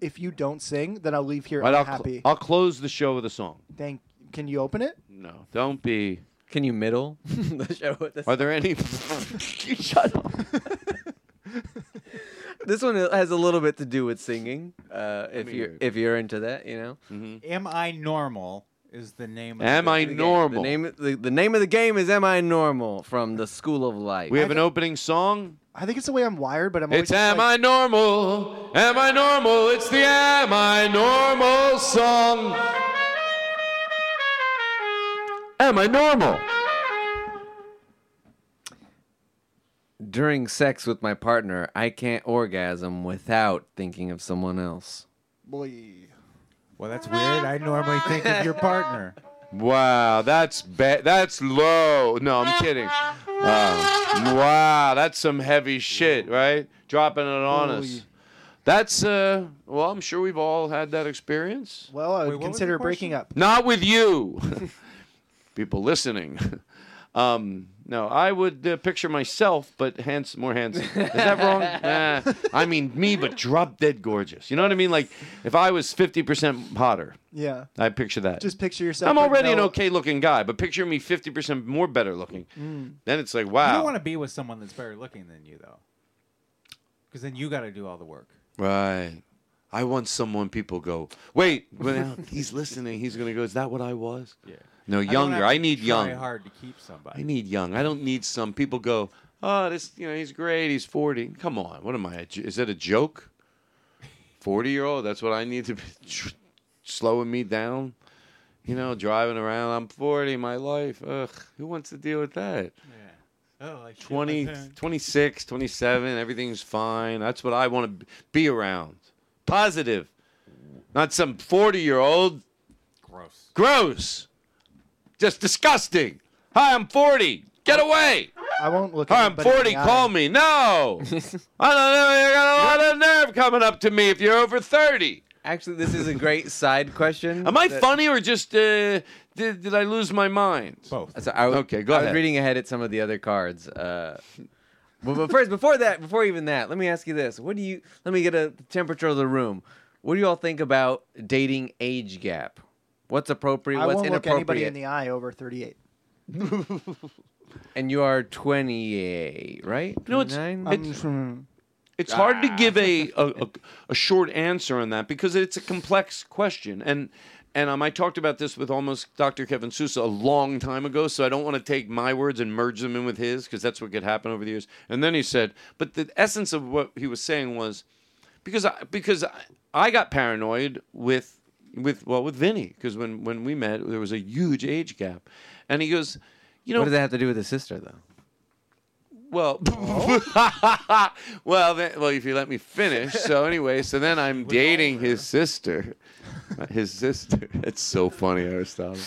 If you don't sing, then I'll leave here Right, I'll, cl- unhappy. I'll close the show with a song. Thank. Can you open it? No, don't be. Can you middle the show with this? Are there any? Shut up. This one has a little bit to do with singing. Uh, if mean- you're if you're into that, you know. Am I normal? Is the name? Of Am the, I The game- normal? The name, the, the name of the game is "Am I Normal?" from the School of Life. We have an opening song. I think it's the way I'm wired, but I'm. always It's just Am like, I Normal? Am I Normal? It's the Am I Normal song. Am I normal? During sex with my partner, I can't orgasm without thinking of someone else. Boy. Well, that's weird. I normally think of your partner. Wow, that's bad. That's low. No, I'm kidding. Uh, wow, that's some heavy shit, right? Dropping it on us. That's uh. Well, I'm sure we've all had that experience. Well, I would Wait, what was consider breaking up. Not with you. People listening. Um, no, I would uh, picture myself, but handsome, more handsome. Is that wrong? Nah. I mean, me, but drop dead gorgeous. You know what I mean? Like, if I was 50% hotter, Yeah. I picture that. Just picture yourself. I'm with already an no- okay looking guy, but picture me 50% more better looking. Mm. Then it's like, wow. You wow. don't want to be with someone that's better looking than you, though, because then you got to do all the work. Right. I want someone people go, wait, well, he's listening. He's going to go, is that what I was? Yeah. No, younger. have I need young. hard to keep somebody. I need young. I don't need some people go, oh, this, you know, he's great. He's 40. Come on. What am I? Is that a joke? 40 year old? That's what I need to be slowing me down? You know, driving around. I'm 40, my life. Ugh. Who wants to deal with that? Yeah. Oh, I shit 20, 26, 27, everything's fine. That's what I want to be around. Positive. Not some 40 year old. Gross. Gross. Just disgusting. Hi, I'm 40. Get away. I won't look. At it. Hi, I'm anybody in 40. the eye. Call me. No. I don't know. You got a lot of nerve coming up to me if you're over 30. Actually, this is a great side question. Am I that- funny or just uh, did, did I lose my mind? Both. So I, w- Okay, go ahead. I ahead. was reading ahead at some of the other cards. Uh, but, but first, before that, before even that, let me ask you this: What do you? Let me get a temperature of the room. What do you all think about dating age gap? What's appropriate? I what's won't look inappropriate? anybody in the eye over 38. and you are 28, right? You know, it's, 29? it's, it's hard to give a, a, a, a short answer on that because it's a complex question. And and um, I talked about this with almost Dr. Kevin Sousa a long time ago, so I don't want to take my words and merge them in with his because that's what could happen over the years. And then he said, but the essence of what he was saying was because I, because I, I got paranoid with with well with Vinny because when when we met there was a huge age gap, and he goes, you know, what did that have to do with his sister, though? well, well, then, well, if you let me finish. So anyway, so then I'm dating his sister, his sister. It's so funny, Aristotle.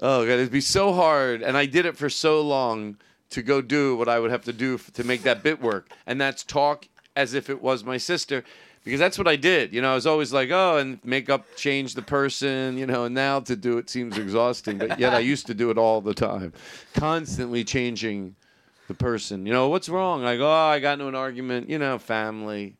Oh god, it'd be so hard, and I did it for so long to go do what I would have to do f- to make that bit work, and that's talk as if it was my sister. Because that's what I did, you know. I was always like, "Oh, and make up, change the person," you know. And now to do it seems exhausting, but yet I used to do it all the time, constantly changing the person. You know, what's wrong? Like, oh, I got into an argument, you know, family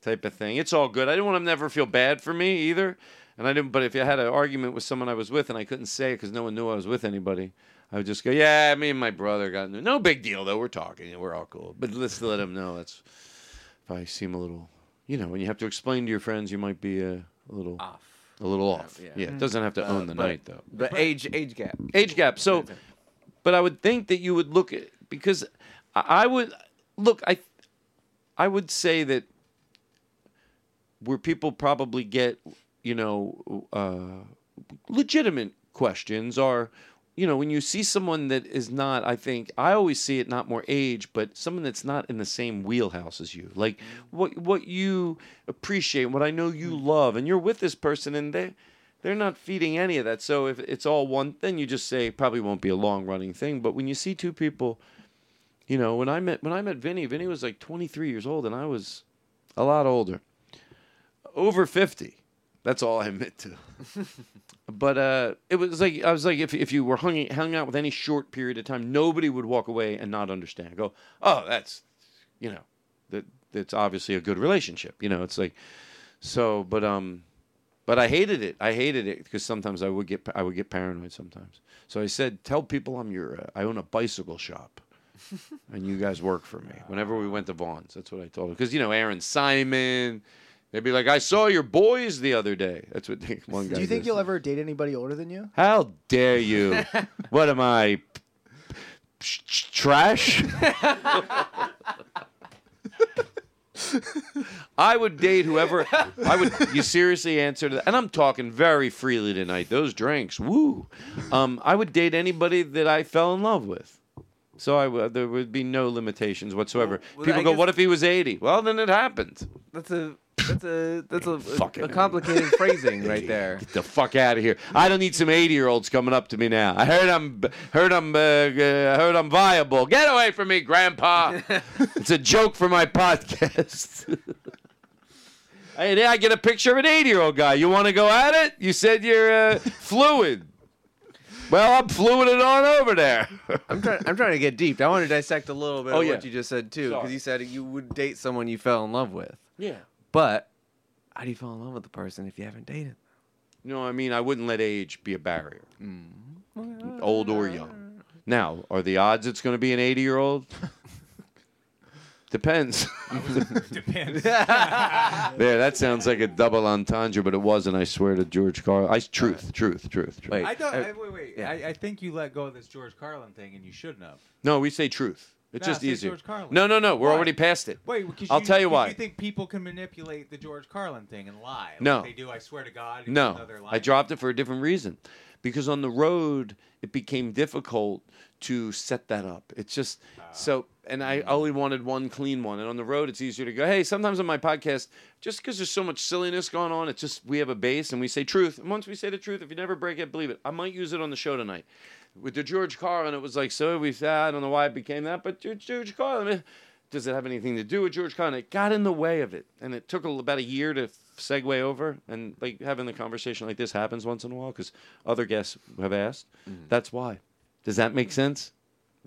type of thing. It's all good. I didn't want them to never feel bad for me either. And I didn't, but if I had an argument with someone I was with and I couldn't say it because no one knew I was with anybody, I would just go, yeah, me and my brother got into No big deal, though. We're talking. We're all cool. But let's let them know. That's if I seem a little, you know, when you have to explain to your friends, you might be a, a little off. A little off. Yeah. Yeah. It doesn't have to Uh, own the but- night, though. The age age gap. Age gap. So, but I would think that you would look at because I I would look. I I would say that where people probably get you know uh, legitimate questions are you know, when you see someone that is not, I think I always see it not more age, but someone that's not in the same wheelhouse as you, like mm-hmm. what what you appreciate, what I know you mm-hmm. love, and you're with this person, and they they're not feeding any of that. So if it's all one, then you just say probably won't be a long running thing. But when you see two people, you know, when I met when I met Vinny, Vinny was like 23 years old, and I was a lot older, over 50. That's all I admit to. but uh, it was like I was like if if you were hung hung out with any short period of time, nobody would walk away and not understand. Go, oh, that's you know, that that's obviously a good relationship. You know, it's like so. But um, but I hated it. I hated it because sometimes I would get I would get paranoid sometimes. So I said, tell people I'm your uh, I own a bicycle shop. and you guys work for me. Whenever we went to Vons, that's what I told them. Because you know Aaron Simon, they'd be like, "I saw your boys the other day." That's what they, one guy. Do you think goes. you'll ever date anybody older than you? How dare you? what am I? sh- sh- Trash? I would date whoever I would. You seriously answer to that, and I'm talking very freely tonight. Those drinks, woo. Um, I would date anybody that I fell in love with. So I would. There would be no limitations whatsoever. well, People I go, guess- "What if he was 80?" Well, then it happened. That's a that's a that's a, a, a complicated phrasing right there. Get the fuck out of here! I don't need some eighty-year-olds coming up to me now. I heard I'm, heard I'm, uh, uh, heard I'm viable. Get away from me, Grandpa! it's a joke for my podcast. hey, I get a picture of an eighty-year-old guy. You want to go at it? You said you're uh, fluid. Well, I'm fluid it on over there. I'm trying. I'm trying to get deep. I want to dissect a little bit Oh, of yeah. what you just said too, because you said you would date someone you fell in love with. Yeah. But how do you fall in love with the person if you haven't dated? No, I mean I wouldn't let age be a barrier, mm. old or young. Now, are the odds it's going to be an eighty-year-old? Depends. Depends. there, that sounds like a double entendre, but it wasn't. I swear to George Carlin. I truth, truth, truth, truth. I thought. Uh, I, wait, wait. I, I think you let go of this George Carlin thing, and you shouldn't have. No, we say truth. It's Nah, just easier. No, no, no. We're Why? already past it. Wait, because I'll tell you why. You think people can manipulate the George Carlin thing and lie? like No. they do. I swear to God. No, even though they're I dropped it for a different reason. Because on the road, it became difficult to set that up. It's just oh. so, and I only wanted one clean one. And on the road, it's easier to go, hey, sometimes on my podcast, just because there's so much silliness going on, it's just we have a base and we say truth. And once we say the truth, if you never break it, believe it. I might use it on the show tonight. With the George Carlin, it was like, so we said, I don't know why it became that, but George- George Carlin, eh, does it have anything to do with George Carlin? It got in the way of it. And it took about a year to segue over. And like having the conversation like this happens once in a while because other guests have asked. That's why. Does that make sense?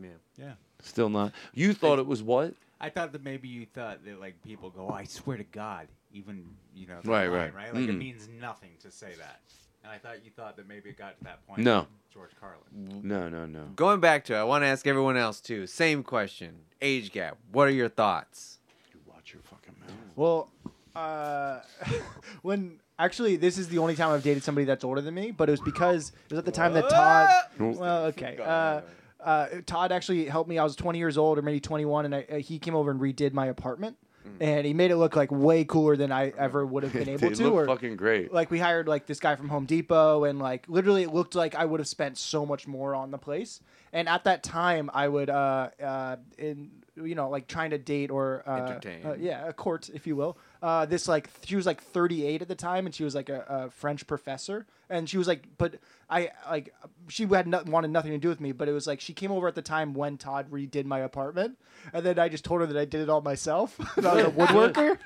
Yeah. Yeah. Still not. You thought it was what? I thought that maybe you thought that like people go, oh, I swear to God, even you know, Right, they're right. right? Like it Mm-mm. means nothing to say that. And I thought you thought that maybe it got to that point. No. George Carlin. No, no, no. Going back to, it, I want to ask everyone else too. Same question. Age gap. What are your thoughts? You watch your fucking mouth. Well, uh, when actually this is the only time I've dated somebody that's older than me, but it was because it was at the time that Todd. Well, okay. Uh, uh, Todd actually helped me. I was 20 years old or maybe 21, and I, uh, he came over and redid my apartment. And he made it look like way cooler than I ever would have been able to. or fucking great. like we hired like this guy from Home Depot, and like literally it looked like I would have spent so much more on the place. And at that time, I would, uh, uh, in you know, like trying to date or uh, Entertain. uh, yeah, a court, if you will. Uh, this like she was like 38 at the time, and she was like a, a French professor, and she was like, but I like she had no, wanted nothing to do with me, but it was like she came over at the time when Todd redid my apartment, and then I just told her that I did it all myself, and I was a woodworker.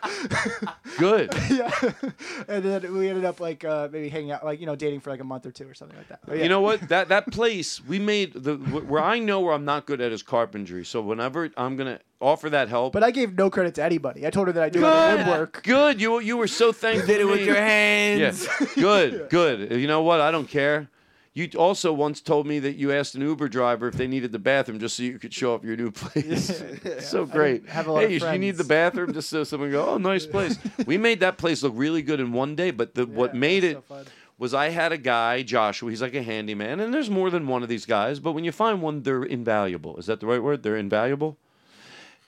Good. yeah, and then we ended up like uh, maybe hanging out, like you know, dating for like a month or two or something like that. But yeah. You know what? That that place we made the where I know where I'm not good at is carpentry. So whenever I'm gonna offer that help, But I gave no credit to anybody. I told her that I do other good, woodwork. good. You you were so thankful. did it to with me. your hands. Yeah. Good, good. You know what? I don't care. You also once told me that you asked an Uber driver if they needed the bathroom just so you could show up your new place. so great. have a lot hey, you, you need the bathroom just so someone go, oh, nice place. we made that place look really good in one day, but the what made it was I had a guy, Joshua. He's like a handyman, and there's more than one of these guys. But when you find one, they're invaluable. Is that the right word? They're invaluable.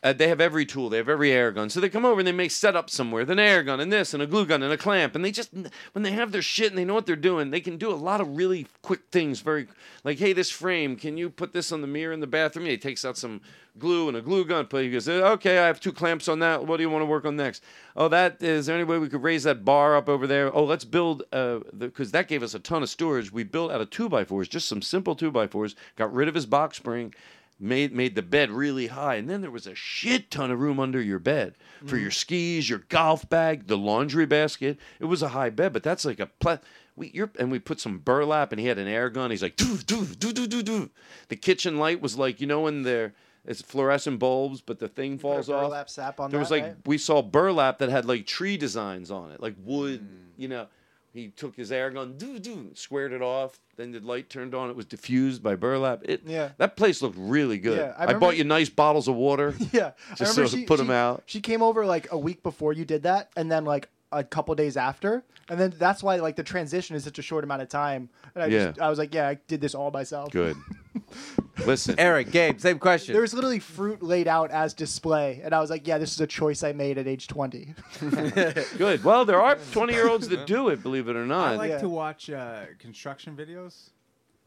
Uh, they have every tool. They have every air gun. So they come over and they make setup somewhere. Then an air gun and this and a glue gun and a clamp. And they just when they have their shit and they know what they're doing, they can do a lot of really quick things. Very like, hey, this frame, can you put this on the mirror in the bathroom? Yeah, he takes out some glue and a glue gun. But he goes, okay, I have two clamps on that. What do you want to work on next? Oh, that is there any way we could raise that bar up over there? Oh, let's build uh because that gave us a ton of storage. We built out of two by fours, just some simple two by fours. Got rid of his box spring made made the bed really high and then there was a shit ton of room under your bed for Mm-hmm. your skis your golf bag the laundry basket it was a high bed but that's like a pla- we you're and we put some burlap and he had an air gun he's like doo doo doo doo doo doo the kitchen light was like you know when there it's fluorescent bulbs but the thing a falls off burlap sap on there was like right? we saw burlap that had like tree designs on it like wood Hmm. you know he took his air gun, doo doo, squared it off. Then the light turned on. It was diffused by burlap. It, Yeah. that place looked really good. Yeah, I I, bought you nice bottles of water. Yeah, just so she, put she, them out. She came over like a week before you did that, and then like a couple days after, and then that's why like the transition is such a short amount of time. And I just, Yeah. I was like, yeah, I did this all myself. Good. Listen, Eric, Gabe, same question. There was literally fruit laid out as display, and I was like, yeah, this is a choice I made at age twenty. Good. Well, there are 20 year olds that do it, believe it or not. I not. like to watch uh, construction videos,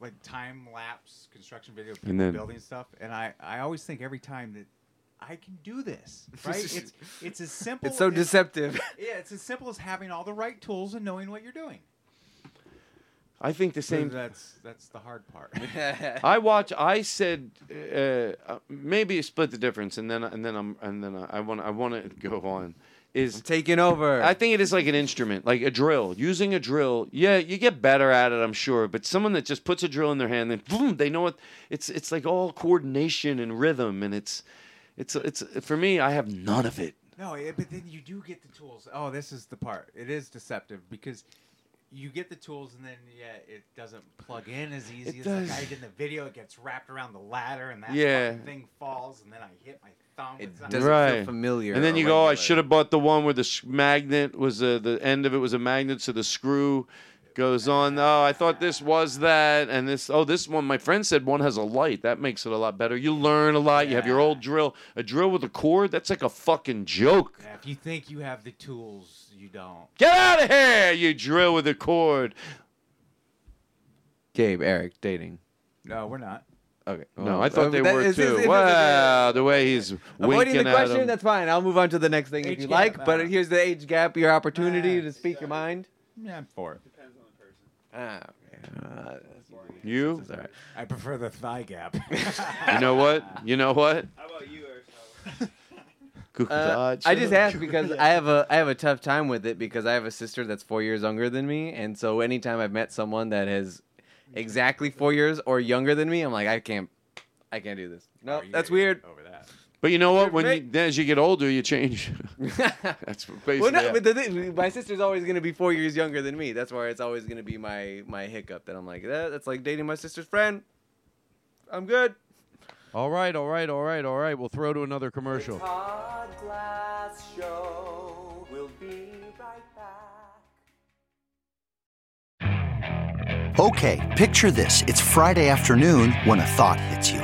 like time lapse construction video of people And then- building stuff, and I, I always think every time that I can do this, right? it's it's as simple. It's so as- deceptive. Yeah, it's as simple as having all the right tools and knowing what you're doing. I think the same. That's that's the hard part. I watch. I said uh, uh, maybe split the difference, and then and then I'm and then I want I want to go on. Is taking over. I think it is like an instrument, like a drill. Using a drill, yeah, you get better at it, I'm sure. But someone that just puts a drill in their hand, then boom, they know what. It's it's like all coordination and rhythm, and it's it's it's for me. I have none of it. No, but then you do get the tools. Oh, this is the part. It is deceptive because you get the tools and then yeah, it doesn't plug in as easy It as does. like I did in the video. It gets wrapped around the ladder and that Yeah. thing falls and then I hit my thumb. It doesn't right. familiar And then you go, oh, I should have bought the one where the s- magnet was uh, the end of it was a magnet, so the screw goes on. Oh, I thought this was that, and this. Oh, this one. My friend said one has a light. That makes it a lot better. You learn a lot. You have your old drill. A drill with a cord. That's like a fucking joke. Yeah, if you think you have the tools, you don't. Get out of here, you drill with a cord. Gabe, Eric, dating. No, we're not. Okay. No, I thought they that were is- is- too. is- Wow, the way he's Avoiding winking the at question, him. that's fine. I'll move on to the next thing if Age you gap, like. uh, But here's the age gap, your opportunity to speak your mind. Yeah, I'm for it. Ah, okay. You? that's all right. I prefer the thigh gap. You know what? You know what? How about you, Good Uh, I just up. asked because I have a I have a tough time with it because I have a sister that's four years younger than me, and so anytime I've met someone that has exactly four years or younger than me, I'm like I can't I can't do this. No, that's weird. Over that. But you know what? When you, then as you get older, you change. That's basically. Well, no, it. but the thing, my sister's always gonna be four years younger than me. That's why it's always gonna be my my hiccup. That I'm like that. That's like dating my sister's friend. I'm good. All right, all right, all right, all right. We'll throw to another commercial. Todd Glass Show. We'll be right back. Okay, picture this. It's Friday afternoon when a thought hits you.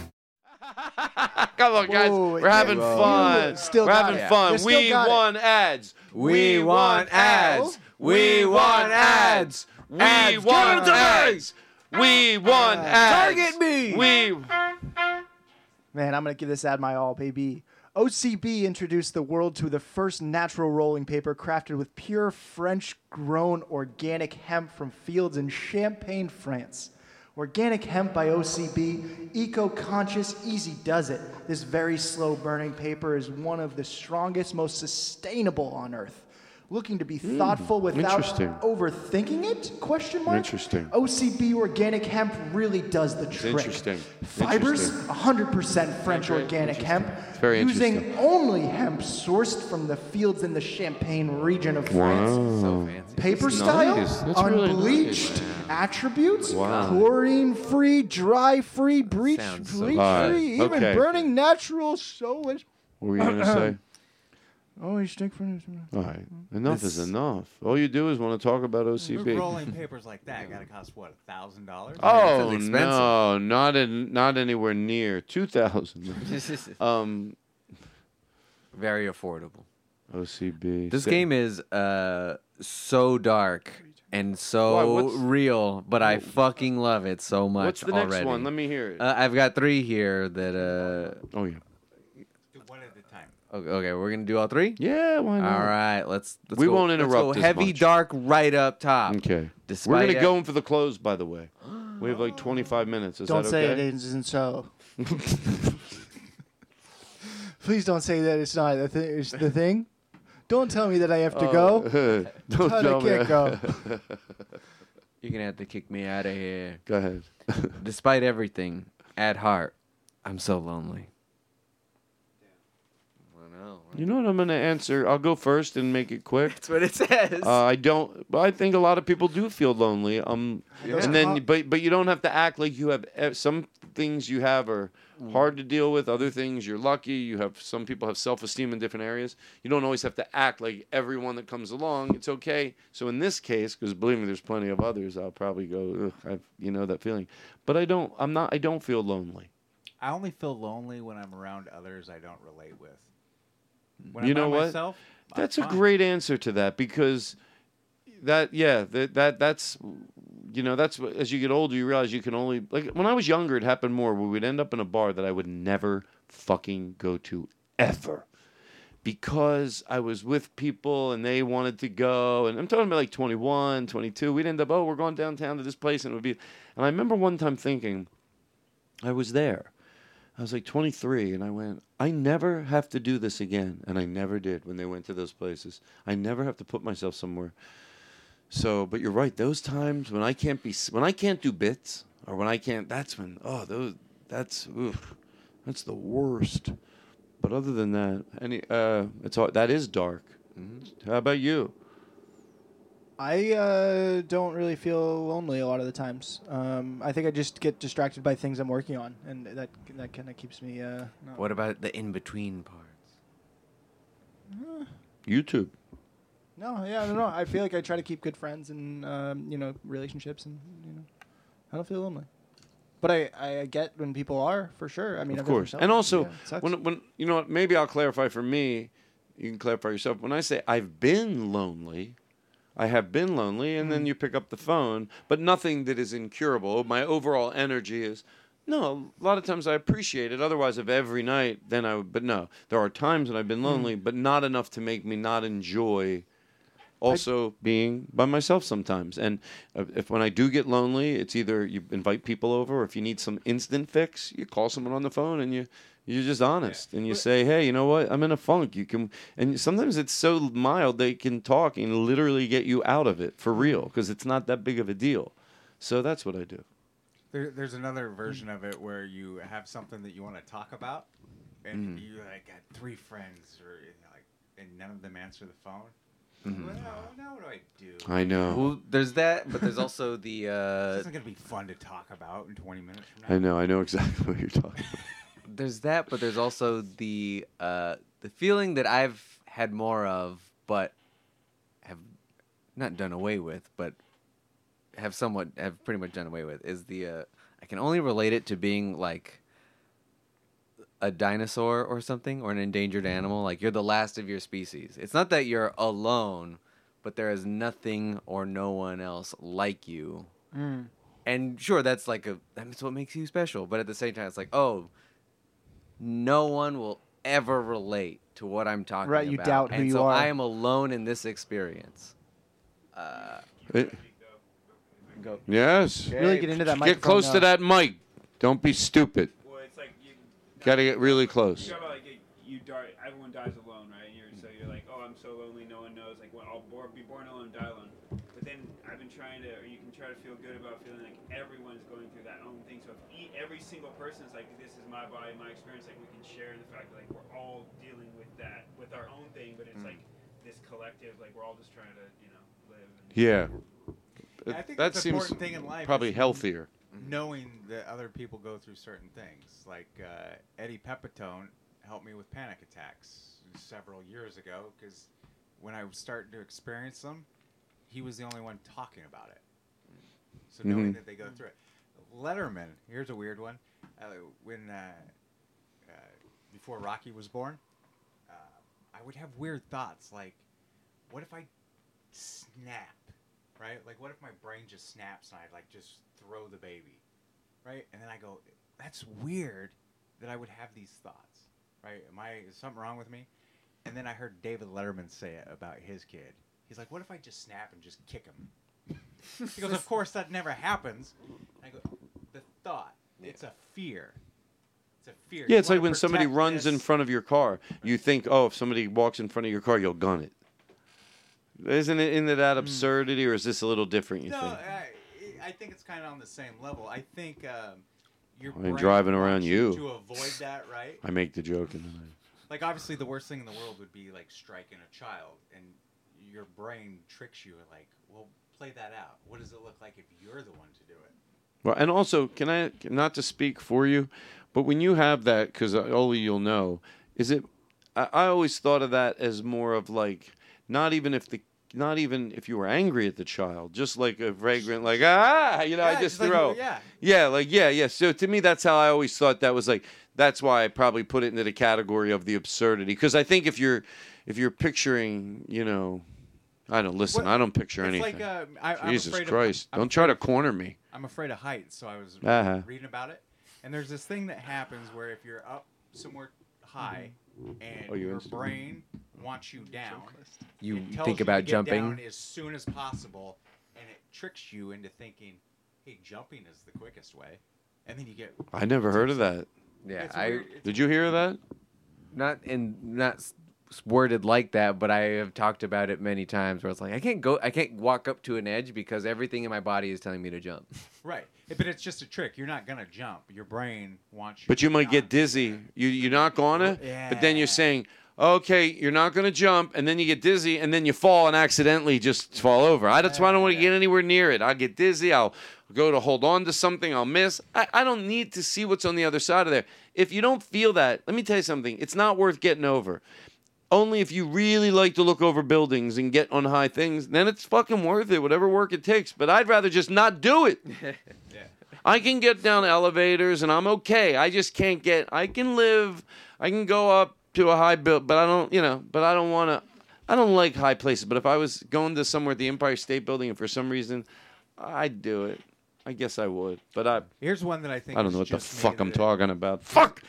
Come on, guys. We're having Whoa. fun. Still We're having it. fun. Still We it. want ads. We want ads. We want ads. We Ads. want Give 'em to me. ads. We want uh, ads. Target me. We. Man, I'm gonna give this ad my all, baby. OCB introduced the world to the first natural rolling paper crafted with pure French grown organic hemp from fields in Champagne, France. Organic hemp by OCB, eco conscious, easy does it. This very slow burning paper is one of the strongest, most sustainable on earth. Looking to be hmm. thoughtful without overthinking it? Question mark. Interesting. OCB organic hemp really does the trick. interesting. Fibers, Interesting. 100% French organic hemp. It's very using interesting. only hemp sourced from the fields in the Champagne region of France. Wow. Paper That's style, nice. That's really unbleached, nice. attributes, Wow. chlorine free, dry free, breach Sounds so free, even Okay. burning natural soulless. What were you gonna say? Oh, you stick for All right, enough is enough. All you do is want to talk about OCB. Rolling papers like that gotta cost what a thousand dollars? Oh no, not in, not anywhere near two thousand. um, Very affordable. OCB. This Say- game is uh so dark and so Why, what's- real, but I fucking love it so much What's the next already. one? Let me hear it. Uh, I've got three here that. uh Oh yeah. One at a time. Okay, okay, we're gonna do all three. Yeah, why not? All right, let's. let's We go, won't let's interrupt go as heavy much. dark right up top. Okay. Despite We're gonna it- go in for the close, by the way. We have like 25 minutes. Is Don't that say okay? it isn't so. Please don't say that it's not the, thi- it's the thing. Don't tell me that I have to Oh, go. don't Tell tell me. can't go. You're gonna have to kick me out of here. Go ahead. Despite everything, at heart, I'm so lonely. You know what I'm gonna answer? I'll go first and make it quick. That's what it says. Uh, I don't. But I think a lot of people do feel lonely. Um, Yeah. and then, but but you don't have to act like you have e- some things you have are hard to deal with. Other things you're lucky. You have some people have self esteem in different areas. You don't always have to act like everyone that comes along. It's okay. So in this case, because believe me, there's plenty of others. I'll probably go. Ugh, I've you know that feeling. But I don't. I'm not. I don't feel lonely. I only feel lonely when I'm around others I don't relate with. When you I'm know what? Myself, I'm that's a fine. great answer to that because that yeah that that that's you know that's as you get older you realize you can only like when I was younger it happened more we would end up in a bar that I would never fucking go to ever because I was with people and they wanted to go and I'm talking about like 21 22 we'd end up oh we're going downtown to this place and it would be and I remember one time thinking I was there I was like 23 and I went, I never have to do this again. And I never did when they went to those places. I never have to put myself somewhere. So, but you're right. Those times when I can't be, when I can't do bits or when I can't, that's when, oh, those, that's, oof, that's the worst. But other than that, any, uh, it's all, that is dark. How about you? I uh, don't really feel lonely a lot of the times. Um, I think I just get distracted by things I'm working on, and that that kind of keeps me. Uh, not- What about the in between parts? YouTube. No, yeah, I don't know. I feel like I try to keep good friends and um, you know relationships, and you know, I don't feel lonely. But I, I get when people are for sure. I mean, of course. And also, Yeah, when when you know what, maybe I'll clarify for me. You can clarify yourself. When I say I've been lonely, I have been lonely, and then you pick up the phone, but nothing that is incurable. My overall energy is. No, a lot of times I appreciate it. Otherwise, if every night, then I would. But no, there are times when I've been lonely, but not enough to make me not enjoy also being by myself sometimes. And uh, if when I do get lonely, it's either you invite people over, or if you need some instant fix, you call someone on the phone and you you're just honest and you say, hey, you know what? I'm in a funk. You can, and sometimes it's so mild they can talk and literally get you out of it for real because it's not that big of a deal. So that's what I do. There, there's another version of it where you have something that you want to talk about, and Mhm. you like got three friends, or you know, like, and none of them answer the phone. Mhm. Well, now, now what do I do? I know. Well, there's that, but there's also the. This Uh, isn't gonna be fun to talk about in 20 minutes from now. I know. I know exactly what you're talking about. There's that, but there's also the uh, the feeling that I've had more of, but have not done away with, but have somewhat have pretty much done away with is the uh, I can only relate it to being like a dinosaur or something or an endangered animal. Like you're the last of your species. It's not that you're alone, but there is nothing or no one else like you. Mm. And sure, that's like a that's what makes you special. But at the same time, it's like, oh, no one will ever relate to what I'm talking about. Right, you about. doubt who you so are. I am alone in this experience. Uh, It- go. Yes. Really get into that mic. Get close now. to that mic. Don't be stupid. Got to get really close. You talk about like you die, everyone dies alone, right? And you're, so you're like, oh, I'm so lonely, no one knows. Like, well, I'll bor- be born alone, die alone. But then I've been trying to, or you can try to feel good about feeling like everyone's going through that own thing. So if e- every single person is like, this is my body, my experience, like we can share the fact that like we're all dealing with that, with our own thing, but it's Mm. like this collective, like we're all just trying to, you know, live. And Yeah. I think that that's seems important thing in life probably is healthier. Knowing that other people go through certain things, like uh, Eddie Pepitone helped me with panic attacks several years ago because when I was starting to experience them, he was the only one talking about it. So knowing Mhm. that they go through it, Letterman. Here's a weird one. Uh, when uh, uh, before Rocky was born, uh, I would have weird thoughts like, what if I snap, right? Like, what if my brain just snaps and I like just throw the baby, right? And then I go, that's weird that I would have these thoughts, right? Am I is something wrong with me? And then I heard David Letterman say it about his kid. He's like, what if I just snap and just kick him? He goes, of course that never happens. And I go, the thought, it's a fear. It's a fear. Yeah, You it's like wanna when somebody protect runs in this. front of your car. You think, oh, if somebody walks in front of your car, you'll gun it. Isn't it into that absurdity, or is this a little different? You Hmm. No, think? I, I think it's kind of on the same level. I think um, your I mean, brain driving around wants you. to avoid that, right? I make the joke, and then Like obviously, the worst thing in the world would be like striking a child, and your brain tricks you like, well, play that out. What does it look like if you're the one to do it? Well, and also, can I not to speak for you, but when you have that, because only you'll know, is it? I, I always thought of that as more of like, not even if the, not even if you were angry at the child, just like a vagrant, like ah, you know, I Yeah, just just like, throw, yeah. yeah, like yeah, yeah. So to me, that's how I always thought that was like. That's why I probably put it into the category of the absurdity, because I think if you're, if you're picturing, you know. I don't listen. Well, I don't picture it's anything. like, uh, I- I'm Jesus afraid of- Christ! Don't try to corner me. I'm afraid of heights, so I was Uh-huh. reading about it. And there's this thing that happens where if you're up somewhere high and Oh, you your instant- brain wants you down, You think you about to get jumping? down as soon as possible, and it tricks you into thinking, "Hey, jumping is the quickest way," and then you get. I never heard of that. Yeah, I weird. Did you hear that? not in not s- worded like that, but I have talked about it many times. Where it's like I can't go, I can't walk up to an edge because everything in my body is telling me to jump. Right, eh, but it's just a trick. You're not gonna jump. Your brain wants you. But you might get dizzy. You you're not gonna. But then you're saying, okay, you're not gonna jump, and then you get dizzy, and then you fall and accidentally just fall over. I, that's why I don't want to get anywhere near it. I'll get dizzy. I'll go to hold on to something. I'll miss. I, I don't need to see what's on the other side of there. If you don't feel that, let me tell you something. It's not worth getting over. Only if you really like to look over buildings and get on high things, then it's fucking worth it, whatever work it takes. But I'd rather just not do it. yeah. I can get down elevators and I'm okay. I just can't get. I can live. I can go up to a high build, but I don't. You know, but I don't want to. I don't like high places. But if I was going to somewhere at the Empire State Building and for some reason, I'd do it. I guess I would. But I. Here's one that I think I don't know what the fuck I'm that- talking about. Fuck.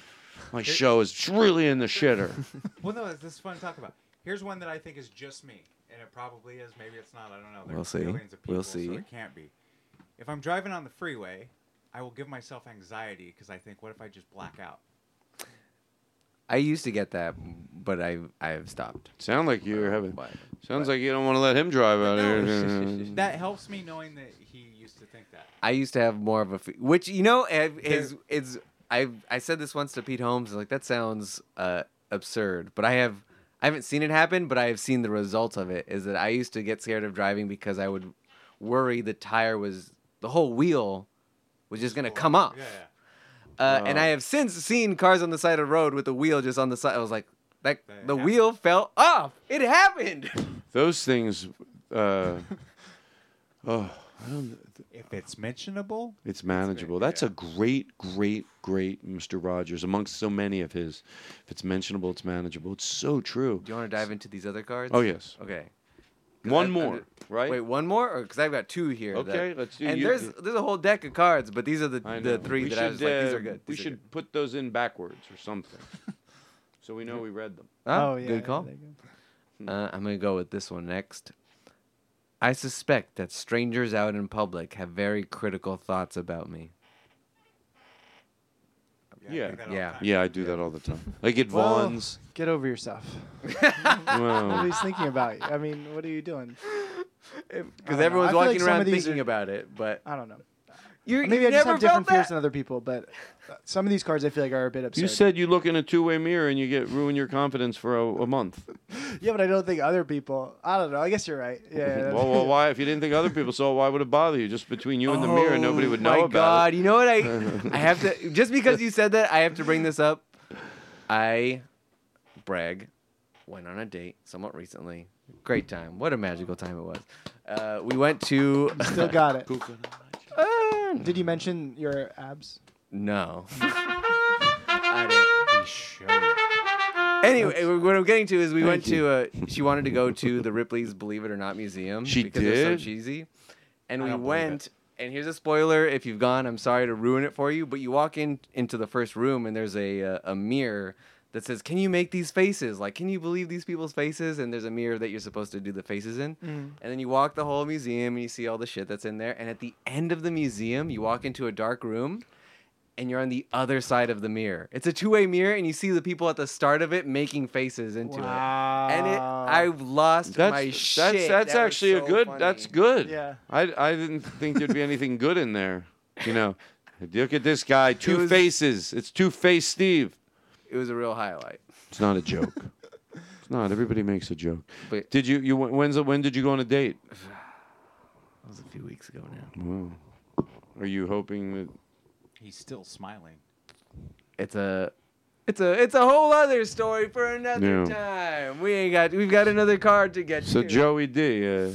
My show is really in the shitter. well, no, this is fun to talk about. Here's one that I think is just me, and it probably is. Maybe it's not. I don't know. There's We'll see. billions of people, We'll so see. it can't be. If I'm driving on the freeway, I will give myself anxiety because I think, what if I just black out? I used to get that, but I I have stopped. Sound like you're having. Sounds like you don't want to let him drive out here. that helps me knowing that he used to think that. I used to have more of a, fe- which you know, eh, is is I I said this once to Pete Holmes, and like that sounds uh, absurd, but I have I haven't seen it happen, but I have seen the results of it. Is that I used to get scared of driving because I would worry the tire was the whole wheel was just gonna come off. Yeah, Uh, and Oh. I have since seen cars on the side of the road with the wheel just on the side. I was like, that the happened. wheel fell off. It happened. Those things. Uh, oh, I don't. If it's mentionable, It's manageable. That's a great, great, great Mr. Rogers amongst so many of his. If it's mentionable, it's manageable. It's so true. Do you want to dive into these other cards? Oh, yes. Okay. One I- more, I- right? Wait, one more, because I've got two here. that- Okay, let's do And you- there's there's a whole deck of cards, but these are the the three We that I was should, like, these uh, are good. We these are should put those in backwards or something. so we know we read them. Oh, Oh, yeah, good call. there you Uh, I'm gonna go with this one next. I suspect that strangers out in public have very critical thoughts about me. Yeah, Yeah. yeah, I do that all the time. Like at Well, Vons. Get over yourself. Well. Nobody's thinking about you. I mean, what are you doing? Because everyone's walking around thinking about it, but I don't know. You're, Maybe you I just have different felt fears than other people, but uh, some of these cards I feel like are a bit absurd. You said you look in a two-way mirror and you get ruin your confidence for a, a month. yeah, but I don't think other people. I don't know. I guess you're right. Yeah. yeah, well, well, why? If you didn't think other people saw, why would it bother you? Just between you and the mirror, nobody would know Oh my about God, it. you know what? I I have to just because you said that I have to bring this up. I brag went on a date somewhat recently. Great time. What a magical time it was. Uh, we went to. Still got it. Uh, Did you mention your abs? No. I didn't. Anyway, what I'm getting to is we Thank went to. Uh, she wanted to go to the Ripley's Believe It or Not museum She because they're so did? cheesy, and I we don't believe went. And here's a spoiler: if you've gone, I'm sorry to ruin it for you, but you walk in into the first room and there's a uh, a mirror that says, "Can you make these faces? Like, can you believe these people's faces?" And there's a mirror that you're supposed to do the faces in. Mm. And then you walk the whole museum and you see all the shit that's in there. And at the end of the museum, you walk into a dark room and you're on the other side of the mirror. It's a two-way mirror and you see the people at the start of it making faces into it. And it I've lost That's my that's shit. that's That was actually a good. funny. That's good. Yeah. I I didn't think there'd be anything good in there. You know, look at this guy. Two was- faces. It's two face Steve. It was a real highlight. It's not a joke. it's not. Everybody makes a joke. But- did you you when's the- when did you go on a date? That was a few weeks ago now. Wow. Are you hoping that? He's still smiling. It's a it's a it's a whole other story for another Yeah. time. We ain't got we've got another card to get So to. Joey D. Uh,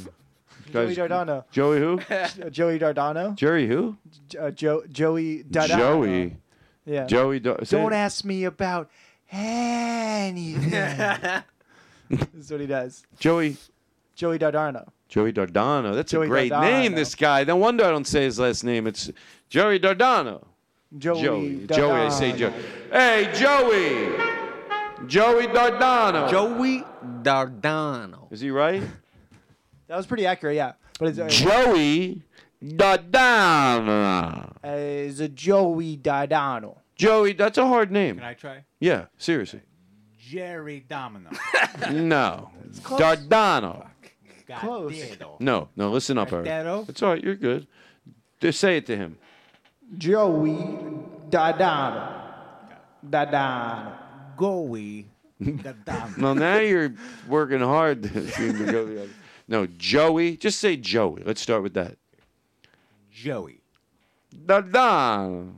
Joey Dardano. Joey who? Joey Dardano. Jerry who? J- Uh, Joe Joey Dardano. Joey. Yeah. Joey. Da- say- Don't ask me about anything. this is what he does. Joey. Joey Dardano. Joey Dardano. That's Joey a great Dardano. name. This guy. No wonder I don't say his last name. It's Joey Dardano. Joey. Joey. Joey. I say Joey. Hey, Joey. Joey Dardano. Joey Dardano. Is he right? That was pretty accurate, yeah. But it's, uh, Joey Dardano. uh, it's a Joey Dardano. Joey. That's a hard name. Can I try? Yeah. Seriously. Jerry Domino. No. close. Dardano. Close. Gaddedo. No. No. Listen up, Eric. Dardano? It's all right. You're good. Just say it to him. Joey Dardano. Dardano. Goey. Gadam. Well, now you're working hard to seem to go the other. No, Joey. Just say Joey. Let's start with that. Joey. Dardano.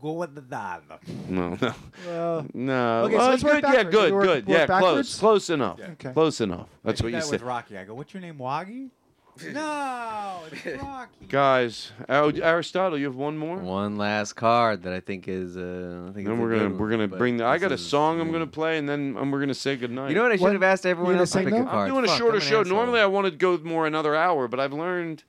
Go with the Dano. No, no. Well, No. Okay, so well, let's work good. Yeah, backwards. good, We work- good. work Yeah, close. backwards? Close enough. Okay. Close enough. That's I what you that said. with Rocky. I go, what's your name, Waggy? no, it's Rocky. Guys, Ar- Aristotle, you have one more? One last card that I think is uh I think Then it's a we're gonna good we're gonna but bring the. I this got a is- song I'm gonna play, and then um, we're gonna say goodnight. You know what I should have asked everyone gonna else to sing pick a though? card. I'm doing a Fuck, shorter I'm an show. asshole. Normally, I wanted to go more another hour, but I've learned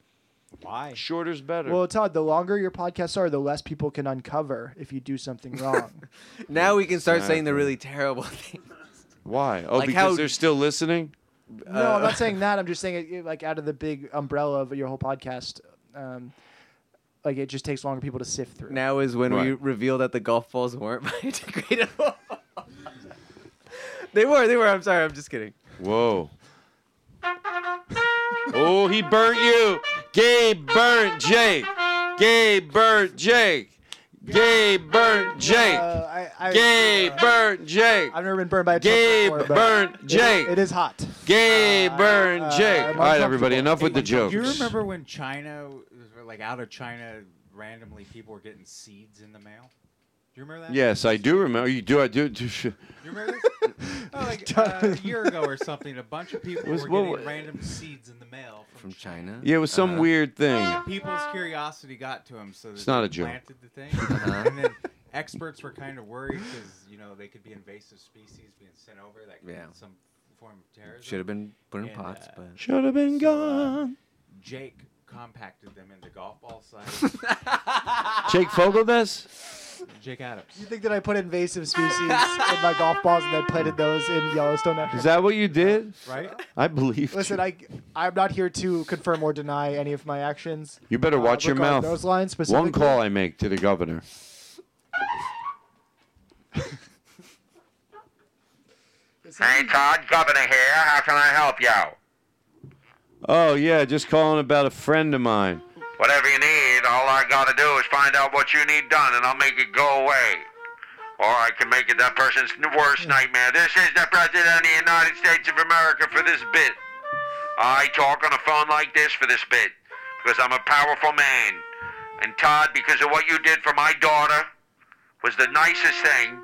Why? shorter's better. Well, Todd, the longer your podcasts are, the less people can uncover if you do something wrong. Now we can start saying the really terrible things. Why? Oh, Like because how- they're still listening. no, I'm not saying that. I'm just saying, it, like, out of the big umbrella of your whole podcast, um, like, it just takes longer people to sift through. Now is when we Right. reveal that the golf balls weren't biodegradable. they were. They were. I'm sorry. I'm just kidding. Whoa. oh, he burnt you. Gabe burnt Jake. Gabe burnt Jake. Gabe burnt Jake. Uh, I, I, Gabe burnt Jake. I've never been burned by a truck Gabe before, but burnt it- Jake. it is hot. Gabe burnt uh, Jake. All right, everybody, uncomfortable. enough with the jokes. Do you remember when China, like out of China, randomly people were getting seeds in the mail? Do you remember that? Yes, I do remember. You do. I do. do sh- you remember this? oh, like uh, a year ago or something, a bunch of people Was- were getting wa- random seeds in the mail from, From China. Yeah, it was some Uh, weird thing. And people's curiosity got to them, so It's they not a joke. planted the thing. Uh-huh. And then experts were kind of worried because you know they could be invasive species being sent over that could Yeah. be some form of terrorism. Should have been put in And, pots, uh, but Should have been So, uh, gone. Jake compacted them into golf ball size. Jake Fogelnest. Jake Adams. You think that I put invasive species in my golf balls and then planted those in Yellowstone National? Is that what you did? Right. I believe. Listen, I I'm not here to confirm or deny any of my actions. You better uh, watch your mouth. Those lines specifically. One call I make to the governor. Hey, Todd, Governor here. How can I help you? Oh yeah, just calling about a friend of mine. Whatever you need, all I gotta do is find out what you need done, and I'll make it go away. Or I can make it that person's worst nightmare. This is the President of the United States of America for this bit. I talk on a phone like this for this bit because I'm a powerful man. And Todd, because of what you did for my daughter, was the nicest thing.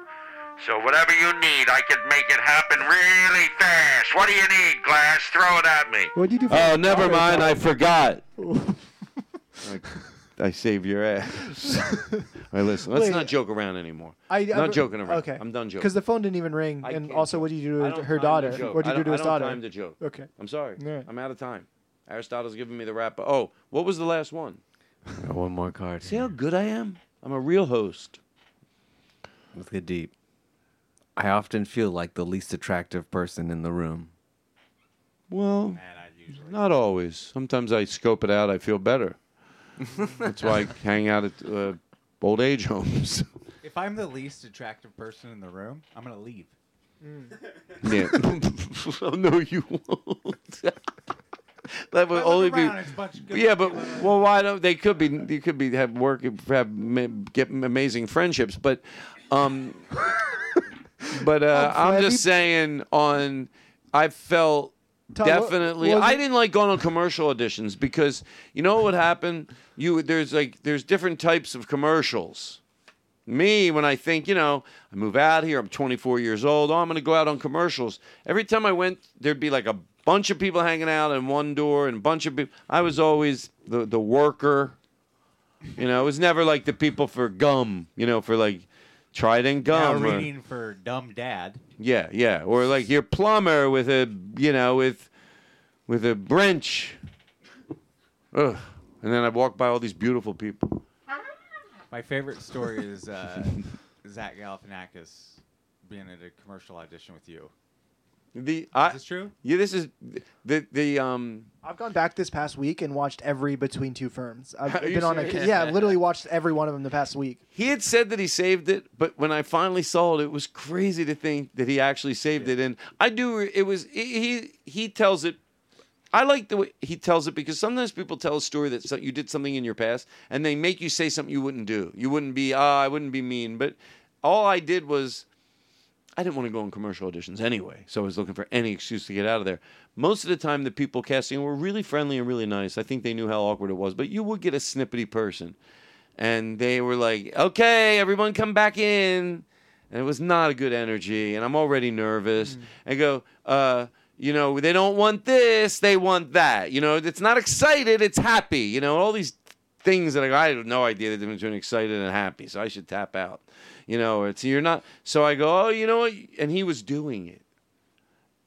So whatever you need, I could make it happen really fast. What do you need, Glass? Throw it at me. What do you do? For Oh, never mind. I forgot. I, I saved your ass. All right, listen. Let's Wait. not joke around anymore. I, I'm not joking around. Okay. I'm done joking. Because the phone didn't even ring, I and can't also, what did you do to don't her time to daughter? joke. What I did you do don't- to his I don't daughter? time to joke. Okay. I'm sorry. Yeah. I'm out of time. Aristotle's giving me the wrap. Oh, what was the last one? one more card. See how good I am? I'm a real host. Let's get deep. I often feel like the least attractive person in the room. Well, not always. Sometimes I scope it out. I feel better. That's why I hang out at uh, old age homes. If I'm the least attractive person in the room, I'm gonna leave. yeah. oh, no, you won't. that would only be. around, it's a bunch of good Yeah, but well, why don't they could be? You could be have work have ma- get amazing friendships, but um, but uh, I'm I'm just saying on. I felt What- definitely. I didn't like going on commercial auditions because you know what would happen. You there's like there's different types of commercials. Me, when I think, you know, I move out here, I'm 24 years old, oh, I'm going to go out on commercials. Every time I went, there'd be like a bunch of people hanging out in one door and a bunch of people. I was always the, the worker. You know, it was never like the people for gum, you know, for like Trident Now gum. or- reading for dumb dad. yeah, yeah. Or like your plumber with a, you know, with with a wrench. Ugh. And then I walk by all these beautiful people. My favorite story is uh, Zach Galifianakis being at a commercial audition with you. The I, Is this true? Yeah, this is the the um. I've gone back this past week and watched every Between Two Ferns. I've Are you been on a yeah, I've literally watched every one of them the past week. He had said that he saved it, but when I finally saw it, it was crazy to think that he actually saved it. And I do. It was he. He tells it. I like the way he tells it because sometimes people tell a story that you did something in your past and they make you say something you wouldn't do. You wouldn't be. Ah, I wouldn't be mean. But all I did was. I didn't want to go on commercial auditions anyway, so I was looking for any excuse to get out of there. Most of the time, the people casting were really friendly and really nice. I think they knew how awkward it was, but you would get a snippety person and they were like, "Okay, everyone, come back in," and it was not a good energy, and I'm already nervous. I go, uh, you know, they don't want this, they want that. You know, it's not excited, it's happy. You know, all these things that I, I had no idea the difference between excited and happy, so I should tap out. You know, it's you're not. So I go, oh, you know what? And he was doing it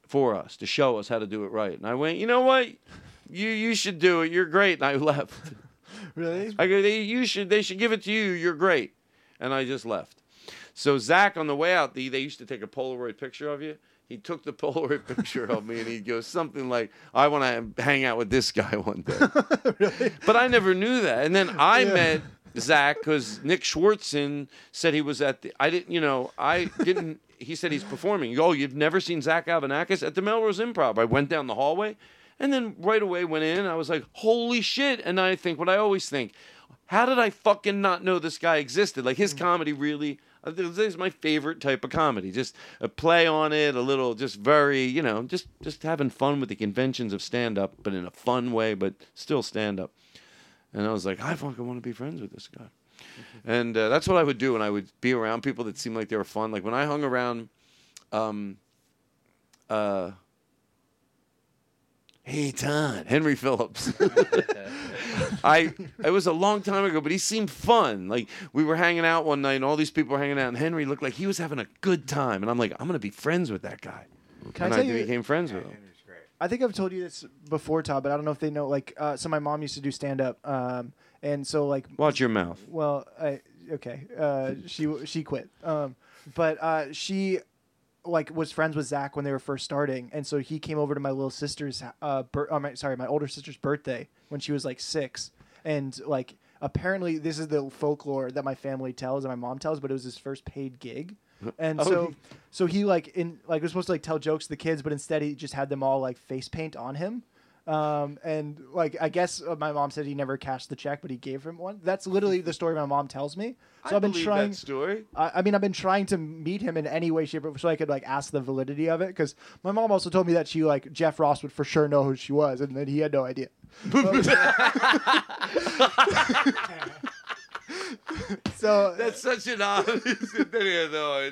for us to show us how to do it right. And I went, you know what? You you should do it. You're great. And I left. Really? I go, they, you should. They should give it to you. You're great. And I just left. So Zach, on the way out, the, they used to take a Polaroid picture of you. He took the Polaroid picture of me, and he goes something like, "I want to hang out with this guy one day." really? But I never knew that. And then I met Zach because Nick Swardson said he was at the. I didn't, you know, I didn't. He said he's performing. Oh, you've never seen Zach Galifianakis at the Melrose Improv? I went down the hallway, and then right away went in. I was like, "Holy shit!" And I think what I always think: How did I fucking not know this guy existed? Like his comedy really. uh, This is my favorite type of comedy. Just a play on it, a little, just very, you know, just just having fun with the conventions of stand up, but in a fun way, but still stand up. And I was like, I fucking want to be friends with this guy. And uh, that's what I would do, and I would be around people that seemed like they were fun. Like when I hung around, um, uh, hey Todd, Henry Phillips. I it was a long time ago, but he seemed fun. Like we were hanging out one night, and all these people were hanging out, and Henry looked like he was having a good time, and I'm like, I'm gonna be friends with that guy. Can I and tell I you- became friends with him. I think I've told you this before, Todd, but I don't know if they know. Like, uh, so my mom used to do stand up, um, and so like, Watch your mouth. well, I, okay. Uh, she she quit. Um, but uh, she like was friends with Zach when they were first starting, and so he came over to my little sister's uh, bir- oh, my, sorry, my older sister's birthday when she was like six, and like apparently this is the folklore that my family tells and my mom tells, but it was his first paid gig. And Oh, so, he- so he like in like was supposed to like tell jokes to the kids, but instead he just had them all like face paint on him. Um, and like I guess uh, my mom said he never cashed the check, but he gave him one. That's literally the story my mom tells me. So I have been trying. that story. I, I mean, I've been trying to meet him in any way, shape, or so I could like ask the validity of it. Because my mom also told me that she like Jeff Ross would for sure know who she was, and then he had no idea. so uh, That's such an obvious they though.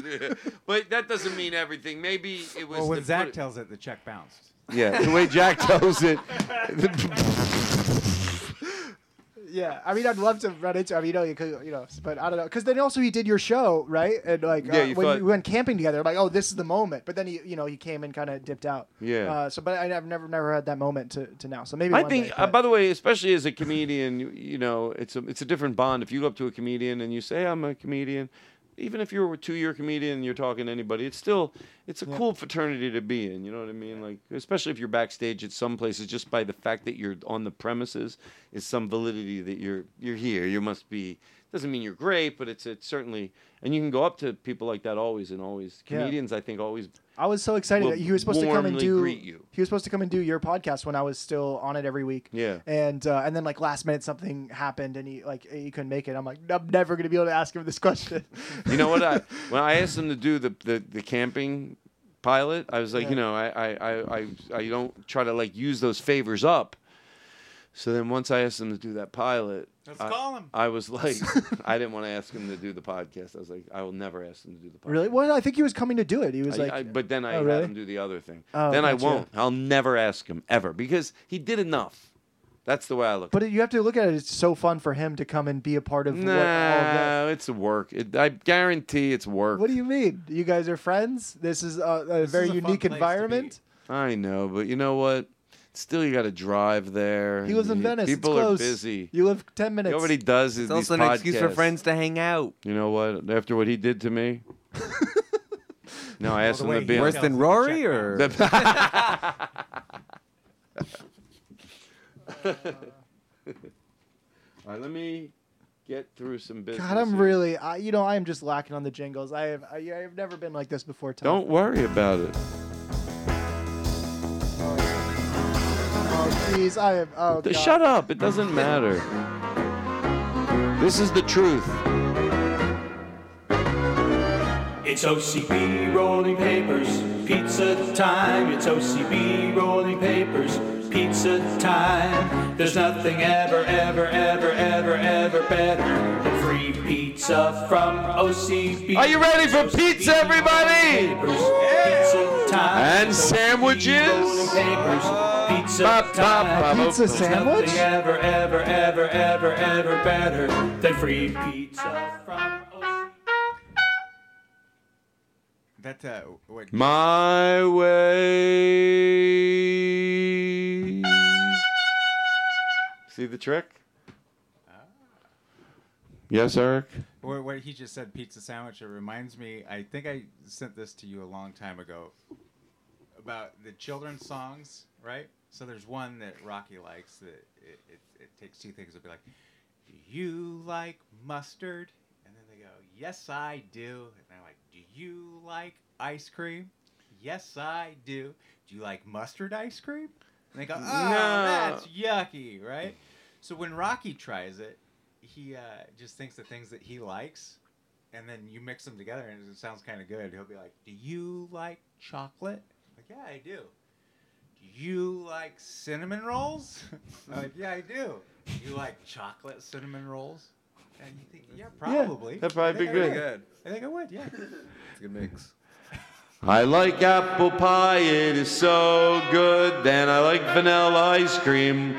But that doesn't mean everything. Maybe it was. Well, when the- Zach tells it, the check bounced. Yeah, the way Jack tells it. Yeah, I mean, I'd love to run into. I mean, you know, you could, you know, but I don't know, because then also he did your show, right? And like, Yeah, uh, when thought- we went camping together, I'm like, oh, this is the moment. But then he, you know, he came and kind of dipped out. Yeah. Uh, so, but I, I've never, never had that moment to, to now. So maybe I one think, day, uh, by the way, especially as a comedian, you, you know, it's a it's a different bond. If you go up to a comedian and you say, "I'm a comedian," even if you're a two-year comedian and you're talking to anybody, it's still it's a Yeah. cool fraternity to be in. You know what I mean? Like, especially if you're backstage at some places, just by the fact that you're on the premises is some validity that you're you're here. You must be. Doesn't mean you're great, but it's it's certainly, and you can go up to people like that always and always. Yeah. Comedians, I think, always. I was so excited. that he was supposed to come and do. greet you. He was supposed to come and do your podcast when I was still on it every week. Yeah. And uh, and then like last minute something happened and he like he couldn't make it. I'm like I'm never gonna be able to ask him this question. You know what? I when I asked him to do the the, the camping pilot, I was like, Yeah. you know, I, I, I, I, I don't try to like use those favors up. So then once I asked him to do that pilot, Let's I, call him. I was like, I didn't want to ask him to do the podcast. I was like, I will never ask him to do the podcast. really? Well, I think he was coming to do it. He was I- like, I- but then I Oh, had really? him do the other thing. Oh, then I won't. I'll never ask him ever because he did enough. That's the way I look. But you have to look at it. It's so fun for him to come and be a part of what, all of that. No, it's work. It, I guarantee it's work. What do you mean? You guys are friends. This is a, a very is a unique environment. I know, but you know what? Still, you got to drive there. He lives in Venice. People it's close. are busy. You live ten minutes. Nobody does is It's these also an excuse for podcasts. friends to hang out. You know what? After what he did to me. no, I asked the him way to be he on- Worse than Rory, or All right, let me get through some business. God, I'm here. really, I, you know, I am just lacking on the jingles. I have, I, I've never been like this before. Tom. Don't worry about it. Oh, jeez, I am. Oh, God. Shut up. It doesn't matter. This is the truth. It's OCB rolling papers, pizza time. It's OCB rolling papers, pizza time. There's nothing ever, ever, ever, ever, ever better than free pizza from OCB. Are you ready for pizza, everybody? Papers, pizza time. And sandwiches? rolling pizza Ba, ba, ba, ba. Pizza sandwich? nothing ever, ever, ever, ever, ever better than free pizza from That uh, what? My way. See the trick? Yes, Eric? What, what he just said, pizza sandwich. It reminds me. I think I sent this to you a long time ago about the children's songs, right? So there's one that Rocky likes. That it, it, it takes two things. It'll be like, "Do you like mustard?" And then they go, "Yes, I do." And they're like, "Do you like ice cream?" Yes, I do. Do you like mustard ice cream? And they go, "Oh, No. that's yucky," right? So when Rocky tries it, he uh, just thinks the things that he likes, and then you mix them together, and it sounds kind of good. He'll be like, "Do you like chocolate?" Like, yeah, I do. Do you like cinnamon rolls? I'm like, yeah, I do. You like chocolate cinnamon rolls? And you think, yeah, probably. that'd probably be think I good. would. I think I would. Yeah. it's a good mix. I like apple pie, it is so good. Then I like vanilla ice cream.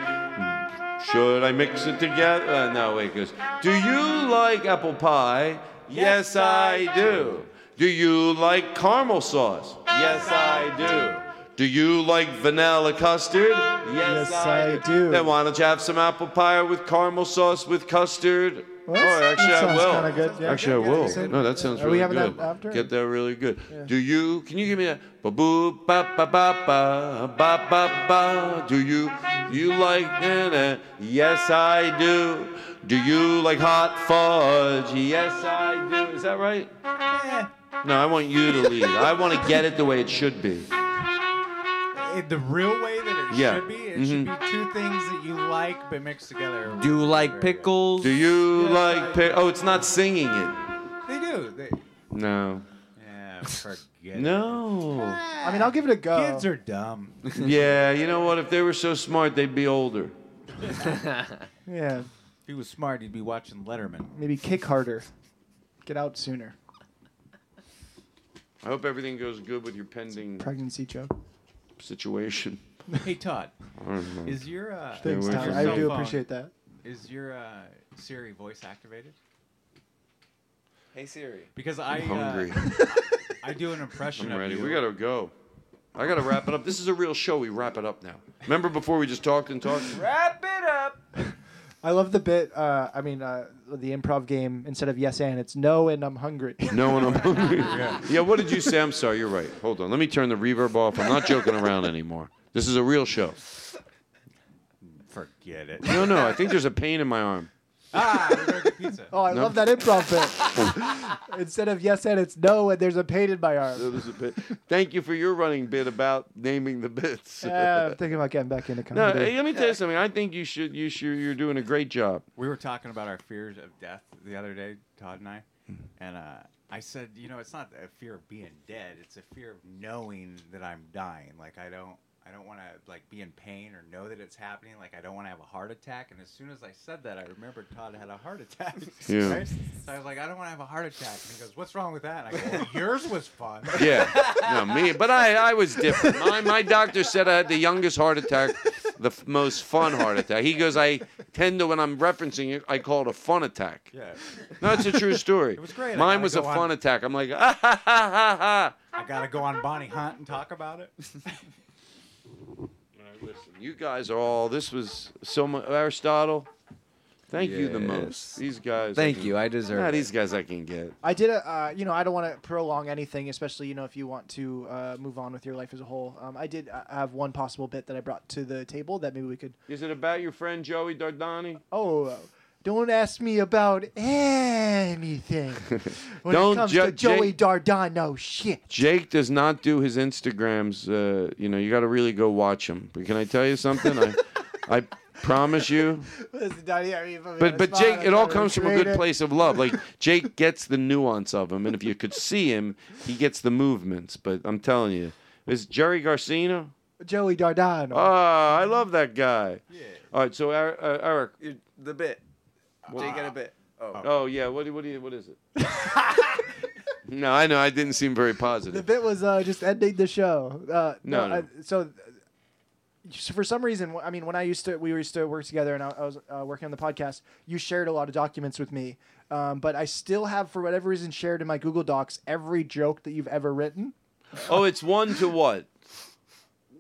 Should I mix it together? No, wait, goes, Do you like apple pie? Yes, I do. Do you like caramel sauce? Yes, I do. Do you like vanilla custard? Yes, I do. Then why don't you have some apple pie with caramel sauce with custard? Well, oh, that actually, I will. good, yeah. Actually, I will. you said- No, that sounds Are we really having good. that after? Get that really good. Yeah. Do you? Can you give me a ba boo ba ba ba ba ba ba ba? Do you? Do you like it? Yes, I do. Do you like hot fudge? Yes, I do. Is that right? No, I want you to lead. I want to get it the way it should be. Eh, The real way that it Yeah. should be, it Mhm. should be two things that you like but mixed together. Do you like pickles? Do you like? Pi- oh, it's not singing it. They do. They, No. yeah, forget it. No. I mean, I'll give it a go. Kids are dumb. Yeah, you know what? If they were so smart, they'd be older. Yeah, If he was smart, he'd be watching Letterman. maybe kick harder. Get out sooner. I hope everything goes good with your pending Pregnancy joke. Situation. Hey Todd, I don't know. is your uh, Thanks, Todd. from I me. do phone- appreciate that. Is your uh, Siri voice activated? Hey Siri. Because I I'm hungry. Uh, I do an impression I'm of ready. you. We gotta go. I gotta wrap it up. This is a real show. We wrap it up now. Remember before we just talked and talked? Wrap it up. I love the bit. Uh, I mean, uh, the improv game. Instead of yes and, it's no and I'm hungry. No one. I'm hungry. yeah. What did you say? I'm sorry. You're right. Hold on. Let me turn the reverb off. I'm not joking around anymore. This is a real show. Forget it. No, no. I think there's a pain in my arm. Ah, we're gonna get pizza. Oh, I No. love that improv bit. Instead of yes and, it's no and there's a pain in my arm. So there's a bit. Thank you for your running bit about naming the bits. Yeah, I'm thinking about getting back into No, comedy. hey, let me tell you something. I think you should. You should. You're doing a great job. We were talking about our fears of death the other day, Todd and I, and uh, I said, you know, it's not a fear of being dead; it's a fear of knowing that I'm dying. Like I don't, I don't want to like be in pain or know that it's happening. Like I don't want to have a heart attack. And as soon as I said that, I remembered Todd had a heart attack. Yeah. Right? So I was like, I don't want to have a heart attack. And he goes, What's wrong with that? And I go, well, Yours was fun. Yeah, no, me. But I, I was different. My, my doctor said I had the youngest heart attack, the f- most fun heart attack. He goes, I tend to when I'm referencing it, I call it a fun attack. Yeah. No, it's a true story. It was great. Mine was a go on- fun attack. I'm like, ah, ha, ha, ha, ha. I gotta go on Bonnie Hunt and talk about it. Listen, you guys are all. This was so much. Aristotle, thank you the Yes. most. These guys. Thank you, I deserve Nah, it. these guys I can get. I did a, uh, you know, I don't want to prolong anything, especially, you know, if you want to uh, move on with your life as a whole. Um, I did uh, have one possible bit that I brought to the table that maybe we could. Is it about your friend Joey Dardani? Oh, don't ask me about anything. When Don't it comes ju- to Joey Jake- Dardano, shit. Jake does not do his Instagrams. Uh, you know, you got to really go watch him. But can I tell you something? I, I promise you. Listen, Donnie, I mean, if I'm on But the but spot, Jake, I'm it all trying to comes from a recreate good it. place of love. Like Jake gets the nuance of him, and if you could see him, he gets the movements. But I'm telling you, is Jerry Garcino? Joey Dardano. Ah, I love that guy. Yeah. All right, so Eric, uh, Eric The bit. Jake got a bit. Oh. Oh yeah, what do- what do you, what is it? no, I know I didn't seem very positive. The positive. bit was uh, just ending the show. Uh, No, no. I, so, so for some reason, I mean, when I used to, we used to work together, and I, I was uh, working on the podcast. You shared a lot of documents with me, um, but I still have, for whatever reason, shared in my Google Docs every joke that you've ever written. Oh, it's one to what?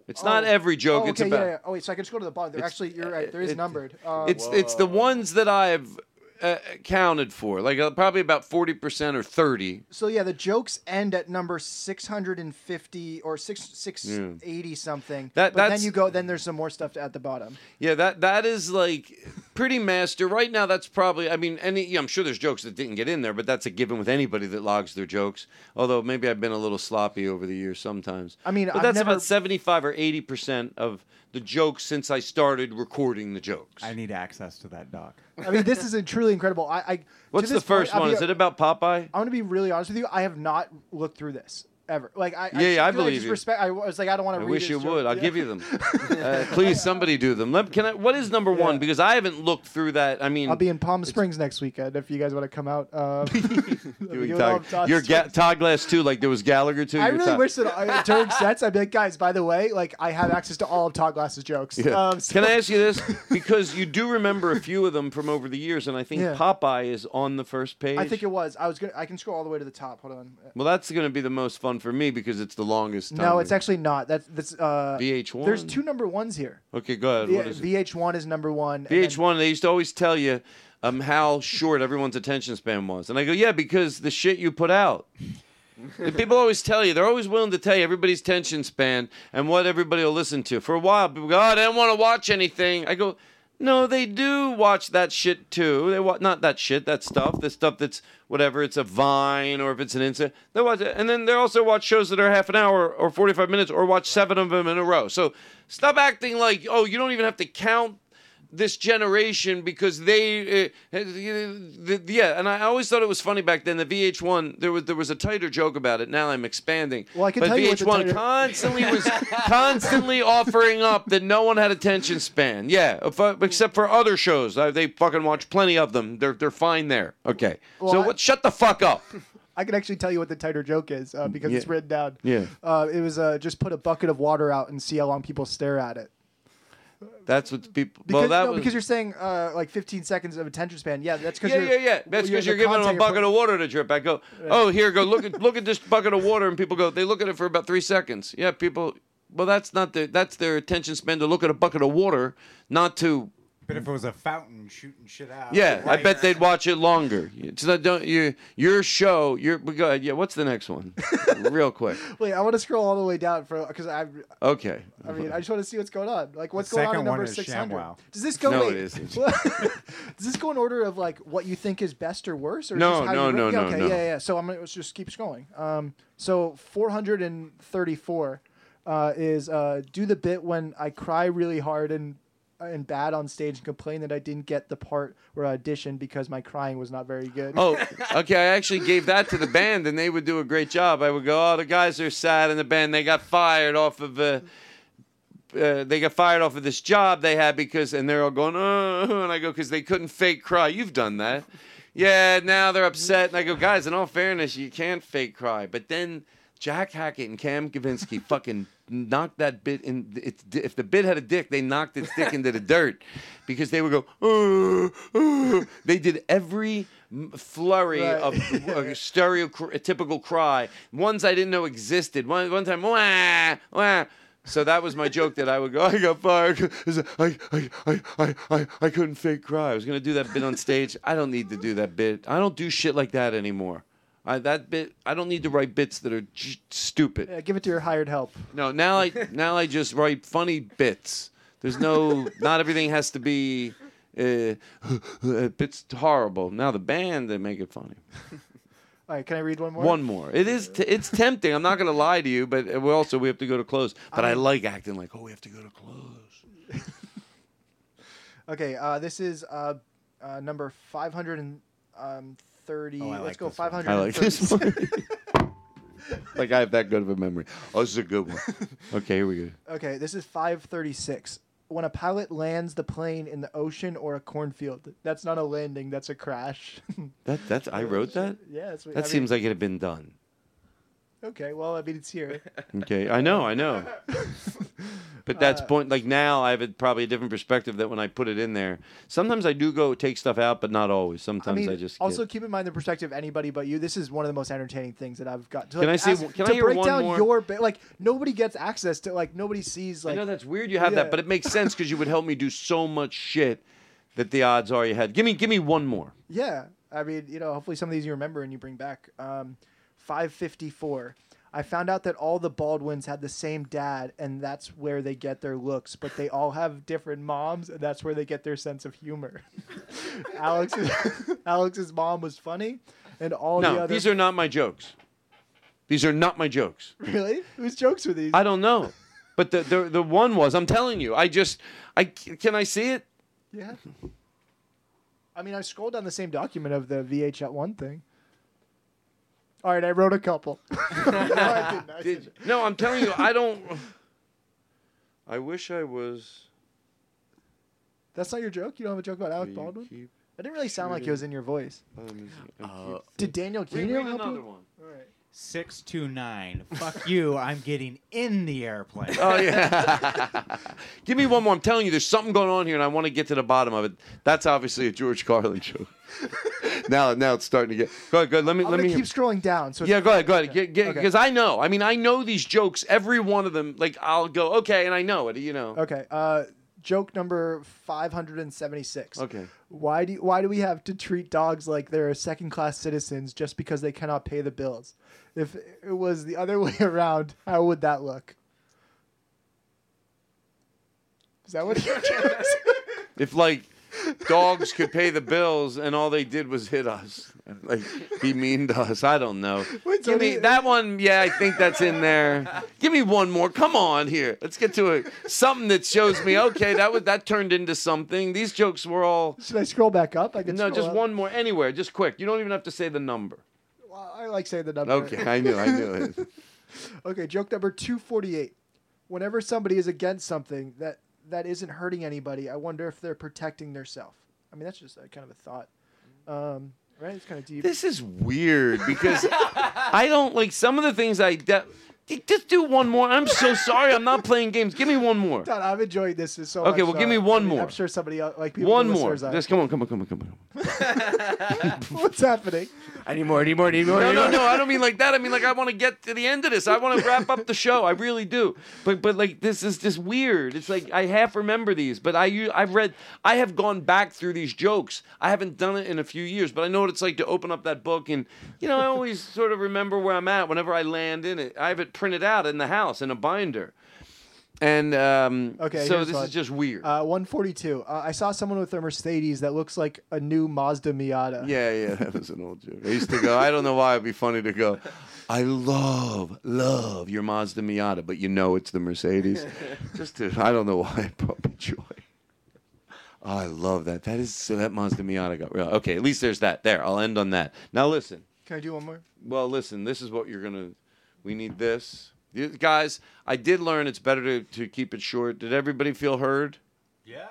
It's not Oh. every joke. Oh, It's okay, about. yeah, yeah. Oh wait, so I can just go to the bottom. They're actually, you're right. There is it- numbered. Um, It's it's the ones that I've uh, counted for, like uh, probably about forty percent or thirty. So yeah, the jokes end at number six hundred and fifty or six six Yeah. something. That- but then you go. Then there's some more stuff at the bottom. Yeah, that that is like pretty master right now. That's probably. I mean, any. Yeah, I'm sure there's jokes that didn't get in there, but that's a given with anybody that logs their jokes. Although maybe I've been a little sloppy over the years sometimes. I mean, but I've that's never- about seventy five or eighty percent of the jokes since I started recording the jokes. I need access to that doc. I mean, this is a truly incredible. I, I What's the point, first one? be- Is it about Popeye? I'm gonna be really honest with you. I have not looked through this ever. Like I, Yeah, yeah, I believe just you. Respect. I was like, I don't want I to. read wish you joke. would. I'll Yeah. give you them. Uh, please, somebody do them. Let, can I? What is number one? Because I haven't looked through that. I mean, I'll be in Palm Springs next weekend if you guys want to come out. Um, doing Todd, Todd's. Ga- Todd Glass too. Like there was Gallagher too. I really Todd- wish that I, during sets I'd be like, guys, by the way, like I have access to all of Todd Glass's jokes. Yeah. Um, so- Can I ask you this? Because you do remember a few of them from over the years, and I think Yeah. Popeye is on the first page. I think it was. I was gonna. I can scroll all the way to the top. Hold on. Well, that's going to be the most fun one for me because it's the longest. Time No, it's actually not. That's that's uh, VH1? There's two number ones here. okay. Go ahead. What is it? VH1 is number one. and VH1, they used to always tell you um, how short everyone's attention span was. And I go, yeah, because the shit you put out. People always tell you, they're always willing to tell you everybody's attention span and what everybody will listen to. For a while, people go, oh, I don't want to watch anything. I go, no, they do watch that shit too. They watch not that shit, that stuff, the stuff that's whatever. It's a Vine or if it's an Insta. They watch it, and then they also watch shows that are half an hour or forty-five minutes, or watch seven of them in a row. So stop acting like oh, you don't even have to count this generation because they uh, uh, yeah and i always thought it was funny back then the vh1 there was there was a tighter joke about it now i'm expanding Well, I can but tell you what vh1 the tighter- constantly was constantly offering up that no one had attention span yeah if, uh, except for other shows uh, they fucking watch plenty of them they're they're fine there okay Well, so I- what shut the fuck up I can actually tell you what the tighter joke is uh, because it's Yeah. written down. Yeah. Uh, it was uh, just put a bucket of water out and see how long people stare at it. That's what people Because, well that no, was because you're saying uh, like 15 seconds of attention span. Yeah, that's because yeah, you're, yeah, yeah. That's because the you're giving them a bucket of water to drip. I go, oh, here, go look at look at this bucket of water, and people go, they look at it for about three seconds. Yeah, people. Well, that's not their that's their attention span to look at a bucket of water, not to. But if it was a fountain shooting shit out. Yeah, I bet they'd watch it longer. It's not, don't you your show. Your go ahead. Yeah, what's the next one? Real quick. Wait, I want to scroll all the way down for because I. Okay. I mean, I just want to see what's going on. Like, what's The going on second at number one is 600? ShamWow. Does this go? No, wait, it isn't. Does this go in order of like what you think is best or worse, or No, just how no, you no, rate- yeah, no, okay, no. yeah, yeah. So I'm gonna let's just keep scrolling. Um, so 434 uh, is uh, do the bit when I cry really hard and and bad on stage and complain that I didn't get the part where I auditioned because my crying was not very good. Oh, okay. I actually gave that to the band, and they would do a great job. I would go, "Oh, the guys are sad in the band. They got fired off of uh, uh, they got fired off of this job they had because," and they're all going, "Oh," and I go, "Because they couldn't fake cry. You've done that." Yeah. Now they're upset, and I go, "Guys, in all fairness, you can't fake cry." But then Jack Hackett and Cam Kavinsky fucking knocked that bit in. It's, if the bit had a dick, they knocked its dick into the dirt because they would go. "Uh, uh." They did every flurry Right. of uh, stereotypical cry. Ones I didn't know existed. One one time, wah, wah. So that was my joke that I would go. I got fired. I, I, I, I, I, I couldn't fake cry. I was gonna do that bit on stage. I don't need to do that bit. I don't do shit like that anymore. I, that bit. I don't need to write bits that are j- stupid. Yeah, give it to your hired help. No, now I now I just write funny bits. There's no not everything has to be uh, it's horrible. Now the band they make it funny. All right, can I read one more? One more. It is t- it's tempting. I'm not going to lie to you, but we also we have to go to close. But I, I- like acting like oh we have to go to close. Okay, uh, this is uh, uh, number 530. Oh, I Let's like go this one. 530. I like this one. like I have that good of a memory. Oh, this is a good one. Okay, here we go. Okay, this is 536. When a pilot lands the plane in the ocean or a cornfield, that's not a landing, that's a crash. That that's I wrote that. Yeah, that's what- that I mean- seems like it had been done. okay, well, I mean, it's here. Okay, I know, I know. But that's Uh, point. Like now, I have a, probably a different perspective that when I put it in there. Sometimes I do go take stuff out, but not always. Sometimes I, mean, just also get- keep in mind the perspective of anybody but you. This is one of the most entertaining things that I've got. To, Can I see- ask- can I to hear break down more? your like nobody gets access to like nobody sees like. I know that's weird. You have Yeah. that, but it makes sense because you would help me do so much shit that the odds are you had. Give me, give me one more. Yeah, I mean, you know, hopefully some of these you remember and you bring back. Um, 554. I found out that all the Baldwins had the same dad, and that's where they get their looks. But they all have different moms, and that's where they get their sense of humor. Alex, Alex's mom was funny, and all the no, other. these are not my jokes. These are not my jokes. really whose jokes were these? I don't know, but the the the one was. I'm telling you. I just I can I see it. Yeah. I mean, I scrolled down the same document of the VH at one thing. All right, I wrote a couple. no, I didn't. I Did, no, I'm telling you, I don't. I wish I was. That's not your joke. You don't have a joke about Alec Baldwin. keep It didn't really sound like it was in your voice. I'm- I'm uh, Did Daniel Read- Kinno read help another you? one. All right. Six two nine. Fuck you. I'm getting in the airplane. Oh yeah. Give me one more. I'm telling you, there's something going on here, and I want to get to the bottom of it. That's obviously a George Carlin show. now, now it's starting to get. Go ahead, go ahead. Let me I'm let me keep scrolling down. So yeah, go ahead, go ahead. Okay. Because Okay. I know. I mean, I know these jokes. Every one of them. Like I'll go okay, and I know it. You know. Okay. Uh, joke number five hundred and seventy-six. Okay. Why do why do we have to treat dogs like they're second-class citizens just because they cannot pay the bills? If it was the other way around, how would that look? Is that what? You think? If like dogs could pay the bills and all they did was hit us, like be mean to us. I don't know. Wait, Give me that one. Yeah, I think that's in there. Give me one more. Come on here. Let's get to it. Something that shows me okay that was that turned into something. These jokes were all. Should I scroll back up? I can. No, just up. one more. Anywhere, just quick. You don't even have to say the number. Well, I like saying the number. Okay, I knew. I knew it. okay, joke number two forty-eight. Whenever somebody is against something that that isn't hurting anybody, I wonder if they're protecting themselves. I mean, that's just a, kind of a thought. Um, right? It's kind of deep. This is weird because I don't like some of the things I. De- just do one more. I'm so sorry. I'm not playing games. Give me one more. Todd, I've enjoyed this so Okay, much, well, give uh, me one I mean, more. I'm sure somebody else, like people, One more. listeners, uh, Just come on, come on, come on, come on. What's happening? I need more. I need more. I need more. No, no, no. I don't mean like that. I mean like I want to get to the end of this. I want to wrap up the show. I really do. But but like this is just weird. It's like I half remember these, but I I've read I have gone back through these jokes. I haven't done it in a few years, but I know what it's like to open up that book and you know I always sort of remember where I'm at whenever I land in it. I have it printed out in the house in a binder. And um, Okay, so this one. is just weird. Uh, 142. Uh, I saw someone with a Mercedes that looks like a new Mazda Miata. Yeah, yeah, that was an old joke. I used to go, I don't know why it'd be funny to go, I love, love your Mazda Miata, but you know it's the Mercedes. Just to, I don't know why it brought me joy. I love that. That is, so that Mazda Miata got real. Okay, at least there's that. There, I'll end on that. Now listen. Can I do one more? Well, listen, this is what you're going to, we need this. You- Guys, I did learn it's better to, to keep it short. Did everybody feel heard? Yeah.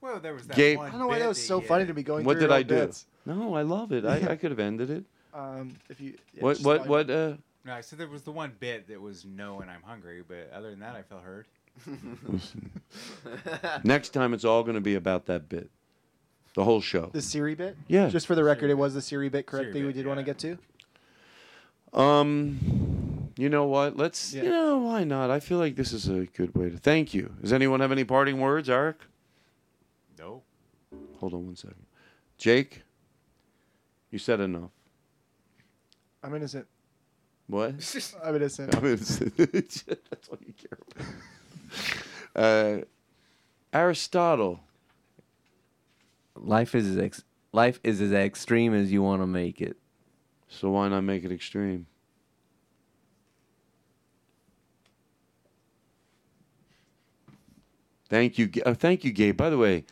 Well, there was that Gabe- one I don't know why that was so you- funny to me going What through did I old do? bits. No, I love it. I, I could have ended it. Um, if you yeah, What, what, what, uh, No, I said there was the one bit that was no and I'm hungry, but other than that, I felt heard. Next time, it's all going to be about that bit. The whole show. The Siri bit? Yeah. Just for the record, it was the Siri bit, correct? Siri that we bit, did want to get to? Um, you know what? Let's. You know why not? I feel like this is a good way to. Thank you. Does anyone have any parting words, Eric? No. Hold on one second. Jake, you said enough. I'm innocent. What? I'm innocent. I'm innocent. That's all you care about. Uh, Aristotle. Life is as ex- life is as extreme as you want to make it. So why not make it extreme? Thank you, uh, thank you, Gabe. By the way,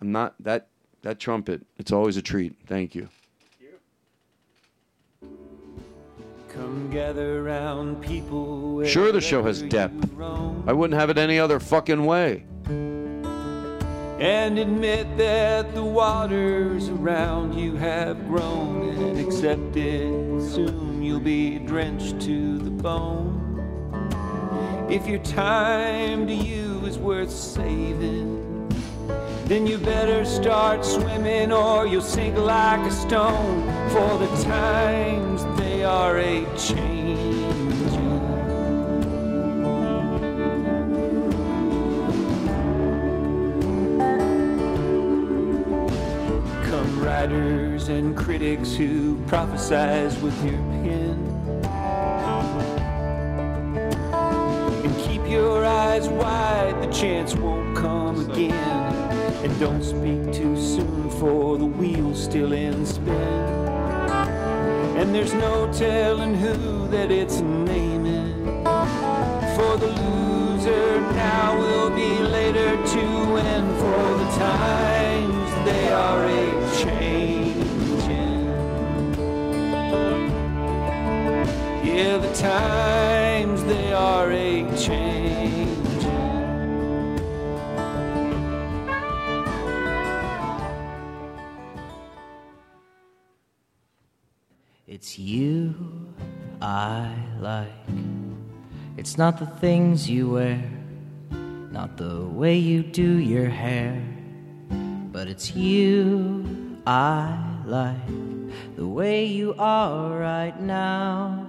I'm not that that trumpet. It's always a treat. Thank you. Come gather round people. Sure, the show has depth. I wouldn't have it any other fucking way. And admit that the waters around you have grown and accept it. Soon you'll be drenched to the bone. If your time to you worth saving, then you better start swimming or you'll sink like a stone. For the times they are a changing. Come writers and critics who prophesize with your pen. Your eyes wide, the chance won't come again. And don't speak too soon, for the wheel's still in spin. And there's no telling who that it's naming. For the loser now will be later to win. For the times they are a changing. Yeah, the times they are a changing. It's you I like. It's not the things you wear, not the way you do your hair, but it's you I like. The way you are right now,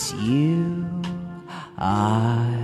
It's you I.